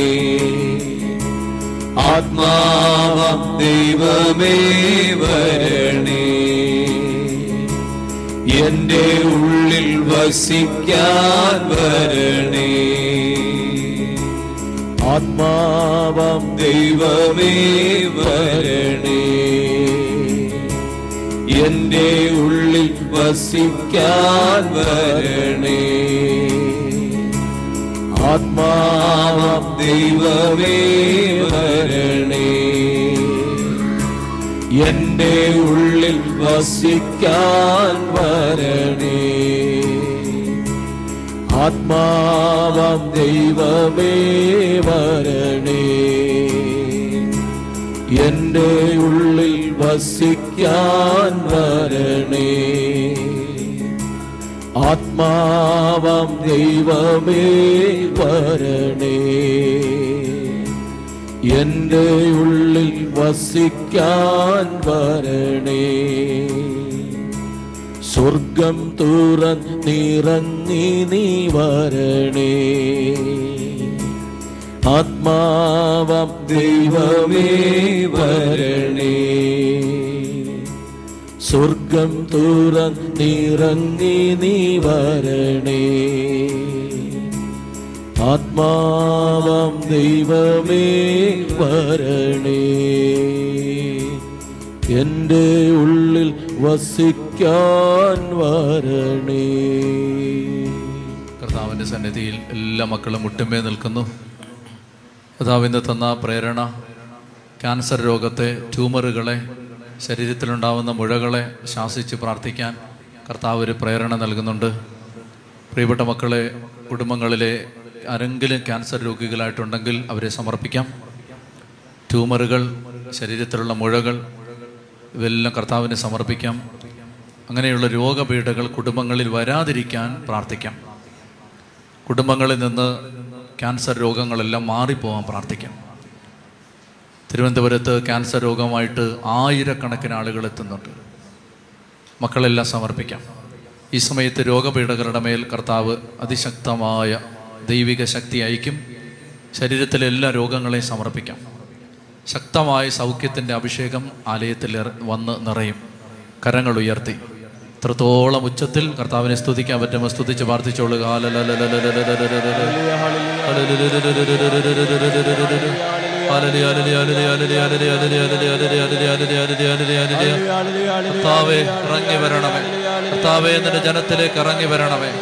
ആത്മാവ ദൈവമേ വരണേ. എന്റെ ഉള്ളിൽ വസിക്കാൻ വരണേ. ആത്മാവം ദൈവമേ വരണേ. എന്റെ ഉള്ളിൽ വസിക്കാൻ വരണേ. ആത്മാവം ദൈവമേ വരണേ. എന്റെ ഉള്ളിൽ വസിക്കാൻ വരണേ. ആത്മാവം ദൈവമേ വരണേ എന്റെ ഉള്ളിൽ വസിക്കാൻ വരണേ ആത്മാവം ദൈവമേ വരണേ എന്റെ ഉള്ളിൽ വസിക്കാൻ വരണേ സ്വർഗം തുറന്നിറങ്ങി നീ വരണേ. ആത്മാവം ദൈവമേ വരണേ. സ്വർഗം തുറന്നിറങ്ങി നീ വരണേ. ആത്മാവം ദൈവമേ വരണേ. എന്റെ ഉള്ളിൽ വസിക്കാൻ വരണേ. കർത്താവിന്റെ സന്നിധിയിൽ എല്ലാ മക്കളും മുട്ടുമേ നിൽക്കുന്നു. കർത്താവിന്റെ തന്ന പ്രേരണ ക്യാൻസർ രോഗത്തെ ട്യൂമറുകളെ ശരീരത്തിലുണ്ടാവുന്ന മുഴകളെ ശാസിച്ച് പ്രാർത്ഥിക്കാൻ കർത്താവ് ഒരു പ്രേരണ നൽകുന്നുണ്ട്. പ്രിയപ്പെട്ട മക്കളെ കുടുംബങ്ങളിലെ ആരെങ്കിലും ക്യാൻസർ രോഗികളായിട്ടുണ്ടെങ്കിൽ അവരെ സമർപ്പിക്കാം. ട്യൂമറുകൾ ശരീരത്തിലുള്ള മുഴകൾ ഇവയെല്ലാം കർത്താവിന് സമർപ്പിക്കാം. അങ്ങനെയുള്ള രോഗപീഠകൾ കുടുംബങ്ങളിൽ വരാതിരിക്കാൻ പ്രാർത്ഥിക്കാം. കുടുംബങ്ങളിൽ നിന്ന് ക്യാൻസർ രോഗങ്ങളെല്ലാം മാറിപ്പോകാൻ പ്രാർത്ഥിക്കാം. തിരുവനന്തപുരത്ത് ക്യാൻസർ രോഗമായിട്ട് ആയിരക്കണക്കിന് ആളുകൾ എത്തുന്നുണ്ട്. മക്കളെല്ലാം സമർപ്പിക്കാം. ഈ സമയത്ത് രോഗപീഠകരുടെ മേൽ കർത്താവ് അതിശക്തമായ ദൈവിക ശക്തി അയക്കും. ശരീരത്തിലെ എല്ലാ രോഗങ്ങളെയും സമർപ്പിക്കാം. ശക്തമായ സൗഖ്യത്തിന്റെ അഭിഷേകം ആലയത്തിൽ വന്ന് നിറയും. കരങ്ങൾ ഉയർത്തി. ഇത്രത്തോളം ഉച്ചത്തിൽ കർത്താവിനെ സ്തുതിക്കാൻ പറ്റുമ്പോൾ സ്തുതിച്ച് പ്രാർത്ഥിച്ചോളുക കർത്താവെ ഇറങ്ങി വരണമേ. കർത്താവെ നിന്റെ ജനത്തിലേക്ക് ഇറങ്ങി വരണമേ.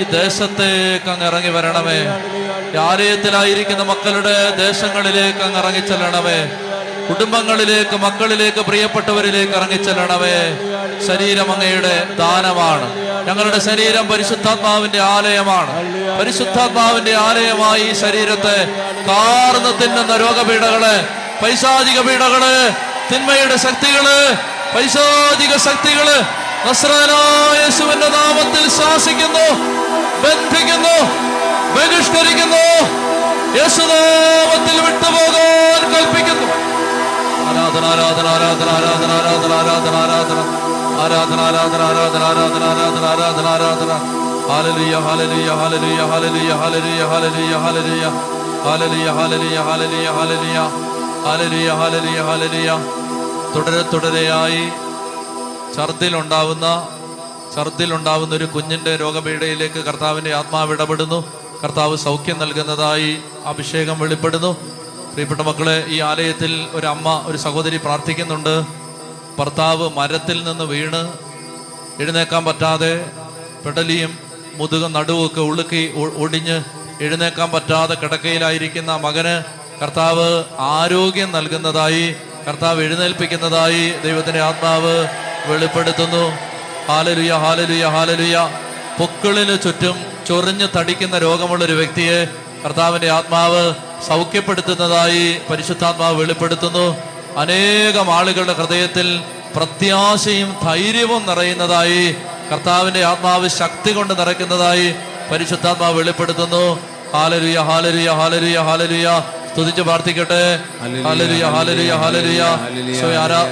ഈ ദേശത്തേക്ക് അങ്ങ് ഇറങ്ങി വരണമേ. ആലയത്തിലായിരിക്കുന്ന മക്കളുടെ ദേശങ്ങളിലേക്ക് അങ്ങ് ഇറങ്ങിച്ചെല്ലണമേ. കുടുംബങ്ങളിലേക്ക് മക്കളിലേക്ക് പ്രിയപ്പെട്ടവരിലേക്ക് ഇറങ്ങിച്ചെല്ലണമേ. ശരീരം അങ്ങയുടെ ദാനമാണ്. ഞങ്ങളുടെ ശരീരം പരിശുദ്ധാത്മാവിന്റെ ആലയമാണ്. പരിശുദ്ധാത്മാവിന്റെ ആലയമായി ഈ ശരീരത്തെ കാർന്ന് തിന്നുന്ന രോഗപീഠകൾ പൈശാചിക പീഠകൾ തിന്മയുടെ ശക്തികൾ പൈശാചിക ശക്തികൾ നസ്രാനായ നാമത്തിൽ ശാസിക്കുന്നു ബന്ധിക്കുന്നു. ബഹിഷ്കരിക്കുന്നു യേശുനാമത്തിൽ വിട്ടുപോകാൻ കൽപ്പിക്കുന്നു ആരാധന ആരാധന ആരാധന ആരാധന ആരാധന ആരാധന ആരാധന ആരാധന ആരാധന ആരാധന ആരാധന ആരാധന ആരാധന ആരാധന ഹാലലിയ ഹാലലിയ ഹാലലിയ ഹാലലിയ ഹാലലിയ ഹാലലിയ ഹാലലിയ ഹാലലിയ ഹാലലിയ ഹാലലിയ ഹാലലിയ ഹാലലിയ ഹാലലിയ ഹാലലിയ തുടരെ തുടരെയായി ഛർദിലുണ്ടാവുന്ന ഛർദിലുണ്ടാവുന്ന ഒരു കുഞ്ഞിന്റെ രോഗപീഠയിലേക്ക് കർത്താവിന്റെ ആത്മാവ് ഇടപെടുന്നു കർത്താവ് സൗഖ്യം നൽകുന്നതായി അഭിഷേകം വെളിപ്പെടുന്നു. പ്രിയപ്പെട്ട മക്കളെ ഈ ആലയത്തിൽ ഒരു അമ്മ ഒരു സഹോദരി പ്രാർത്ഥിക്കുന്നുണ്ട്. ഭർത്താവ് മരത്തിൽ നിന്ന് വീണ് എഴുന്നേക്കാൻ പറ്റാതെ പെടലിയും മുതുകും നടുവൊക്കെ ഉളുക്കി ഒടിഞ്ഞ് എഴുന്നേക്കാൻ പറ്റാതെ കിടക്കയിലായിരിക്കുന്ന മകന് കർത്താവ് ആരോഗ്യം നൽകുന്നതായി കർത്താവ് എഴുന്നേൽപ്പിക്കുന്നതായി ദൈവത്തിന്റെ ആത്മാവ് വെളിപ്പെടുത്തുന്നു. ഹാലലുയ ഹാലലുയ ഹാലലുയ. പൊക്കിളിന് ചുറ്റും ചൊറിഞ്ഞ് തടിക്കുന്ന രോഗമുള്ള ഒരു വ്യക്തിയെ കർത്താവിന്റെ ആത്മാവ് സൗഖ്യപ്പെടുത്തുന്നതായി പരിശുദ്ധാത്മാവ് വെളിപ്പെടുത്തുന്നു. അനേകം ആളുകളുടെ ഹൃദയത്തിൽ പ്രത്യാശയും ധൈര്യവും നിറയുന്നതായി കർത്താവിന്റെ ആത്മാവ് ശക്തി കൊണ്ട് നിറയ്ക്കുന്നതായി പരിശുദ്ധാത്മാവ് വെളിപ്പെടുത്തുന്നു. ഹാലരുയ ഹാലരുയ ഹാലരുയ ഹാലരുയ സ്തുതിച്ച് പ്രാർത്ഥിക്കട്ടെ. ഹാലരുയ ഹാലരുയ ഹാലരുയ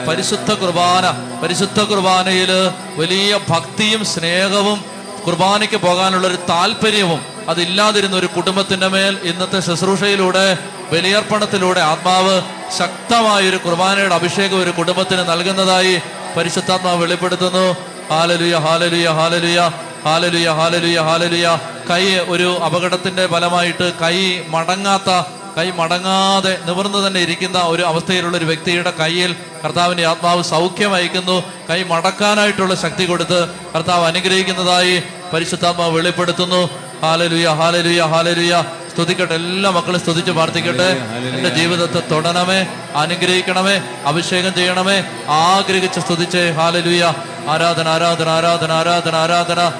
പരിശുദ്ധ കുർബാന പരിശുദ്ധ കുർബാനയിൽ വലിയ ഭക്തിയും സ്നേഹവും കുർബാനയ്ക്ക് പോകാനുള്ള ഒരു താല്പര്യവും അതില്ലാതിരുന്ന ഒരു കുടുംബത്തിന്റെ മേൽ ഇന്നത്തെ ശുശ്രൂഷയിലൂടെ ബലിയർപ്പണത്തിലൂടെ ആത്മാവ് ശക്തമായ ഒരു കുർബാനയുടെ അഭിഷേകം ഒരു കുടുംബത്തിന് നൽകുന്നതായി പരിശുദ്ധാത്മാവ് വെളിപ്പെടുത്തുന്നു. ഹാലലുയ ഹാലലുയ ഹാലലുയ ഹാലലുയ ഹാലലുയ ഹാലലുയ. കൈ ഒരു അപകടത്തിന്റെ ഫലമായിട്ട് കൈ മടങ്ങാത്ത കൈ മടങ്ങാതെ നിവർന്നു തന്നെ ഇരിക്കുന്ന ഒരു അവസ്ഥയിലുള്ള ഒരു വ്യക്തിയുടെ കയ്യിൽ കർത്താവിന്റെ ആത്മാവ് സൗഖ്യം അയക്കുന്നു കൈ മടക്കാനായിട്ടുള്ള ശക്തി കൊടുത്ത് കർത്താവ് അനുഗ്രഹിക്കുന്നതായി പരിശുദ്ധാത്മാവ് വെളിപ്പെടുത്തുന്നു. ഹാലലുയ ഹാലലുയ ഹാലലുയ. സ്തുതിക്കട്ടെ എല്ലാ മക്കളും സ്തുതിച്ച് പ്രാർത്ഥിക്കട്ടെ. എന്റെ ജീവിതത്തെ തൊടണമേ അനുഗ്രഹിക്കണമേ അഭിഷേകം ചെയ്യണമേ. ആഗ്രഹിച്ച് സ്തുതിച്ചേ ഹാലലുയ. ആരാധന ആരാധന ആരാധന ആരാധന ആരാധന.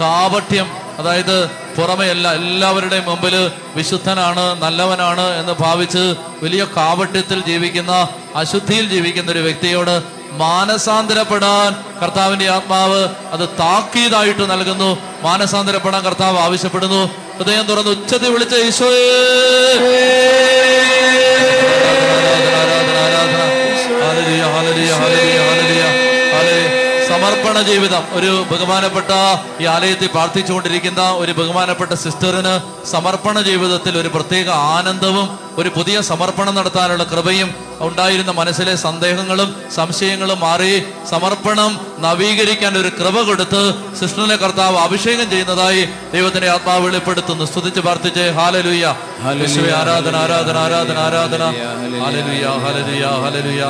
കാപട്യം അതായത് പുറമെയല്ല എല്ലാവരുടെയും മുമ്പിൽ വിശുദ്ധനാണ് നല്ലവനാണ് എന്ന് ഭാവിച്ച് വലിയ കാവട്യത്തിൽ ജീവിക്കുന്ന അശുദ്ധിയിൽ ജീവിക്കുന്ന ഒരു വ്യക്തിയോട് മാനസാന്തരപ്പെടാൻ കർത്താവിന്റെ ആത്മാവ് അത് താക്കീതായിട്ട് നൽകുന്നു മാനസാന്തരപ്പെടാൻ കർത്താവ് ആവശ്യപ്പെടുന്നു ഹൃദയം തുറന്ന് ഉച്ചത്തിൽ വിളിച്ച ഈശോയേ ആരാധന, ആരാധന. ഹല്ലേലൂയ, ഹല്ലേലൂയ, ഹല്ലേലൂയ. സമർപ്പണ ജീവിതം. ഒരു ബഹുമാനപ്പെട്ട ഈ ആലയത്തിൽ പ്രാർത്ഥിച്ചുകൊണ്ടിരിക്കുന്ന ഒരു ബഹുമാനപ്പെട്ട സിസ്റ്ററിന് സമർപ്പണ ജീവിതത്തിൽ ഒരു പ്രത്യേക ആനന്ദവും ഒരു പുതിയ സമർപ്പണം നടത്താനുള്ള കൃപയും ഉണ്ടായിരുന്ന മനസ്സിലെ സന്ദേഹങ്ങളും സംശയങ്ങളും മാറി സമർപ്പണം നവീകരിക്കാൻ ഒരു കൃപ കൊടുത്ത് സിസ്റ്ററിനെ കർത്താവ് അഭിഷേകം ചെയ്യുന്നതായി ദൈവത്തിന്റെ ആത്മാവ് വെളിപ്പെടുത്തുന്നു. സ്തുതിച്ച് പ്രാർത്ഥിച്ച് ഹാലലുയ്യ യേശുവേ, ആരാധന ആരാധന ആരാധന ആരാധന. ഹാലലുയ്യ ഹാലലുയ്യ ഹാലലുയ്യ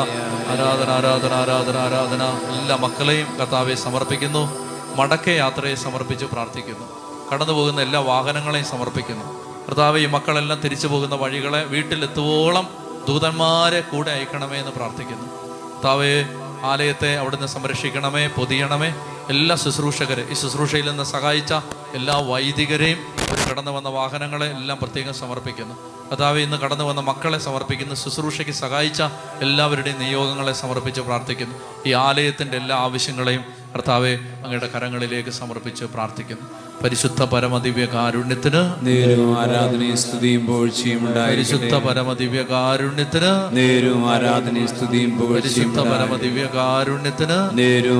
ആരാധന ആരാധന ആരാധന ആരാധന. എല്ലാ മക്കളെയും കർത്താവെ സമർപ്പിക്കുന്നു. മടക്കയാത്രയെ സമർപ്പിച്ച് പ്രാർത്ഥിക്കുന്നു. കടന്നു പോകുന്ന എല്ലാ വാഹനങ്ങളെയും സമർപ്പിക്കുന്നു. കർത്താവെ ഈ മക്കളെല്ലാം തിരിച്ചു പോകുന്ന വഴികളെ വീട്ടിലെത്തുവോളം ദൂതന്മാരെ കൂടെ അയക്കണമേ എന്ന് പ്രാർത്ഥിക്കുന്നു. കർത്താവെ ആലയത്തെ അവിടുന്ന് സംരക്ഷിക്കണമേ പൊതിയണമേ. എല്ലാ ശുശ്രൂഷകരെ ഈ ശുശ്രൂഷയിൽ നിന്ന് സഹായിച്ച എല്ലാ വൈദികരെയും കടന്നു വന്ന വാഹനങ്ങളെ എല്ലാം പ്രത്യേകം സമർപ്പിക്കുന്നു. കർത്താവ് ഇന്ന് കടന്നു വന്ന മക്കളെ സമർപ്പിക്കുന്നു. ശുശ്രൂഷയ്ക്ക് സഹായിച്ച എല്ലാവരുടെയും നിയോഗങ്ങളെ സമർപ്പിച്ച് പ്രാർത്ഥിക്കുന്നു. ഈ ആലയത്തിന്റെ എല്ലാ ആവശ്യങ്ങളെയും കർത്താവെ അങ്ങയുടെ കരങ്ങളിലേക്ക് സമർപ്പിച്ച് പ്രാർത്ഥിക്കുന്നു. പരിശുദ്ധ പരമദിവ്യ കാരുണ്യത്തിന് നേരും ആരാധനയും സ്തുതിയും പോഴ്ചയും പരിശുദ്ധ പരമദിവ്യ കാരുണ്യത്തിന് നേരും ആരാധനയും സ്തുതിയും പോഴ്ചയും പരിശുദ്ധ പരമദിവ്യ കാരുണ്യത്തിന് നേരും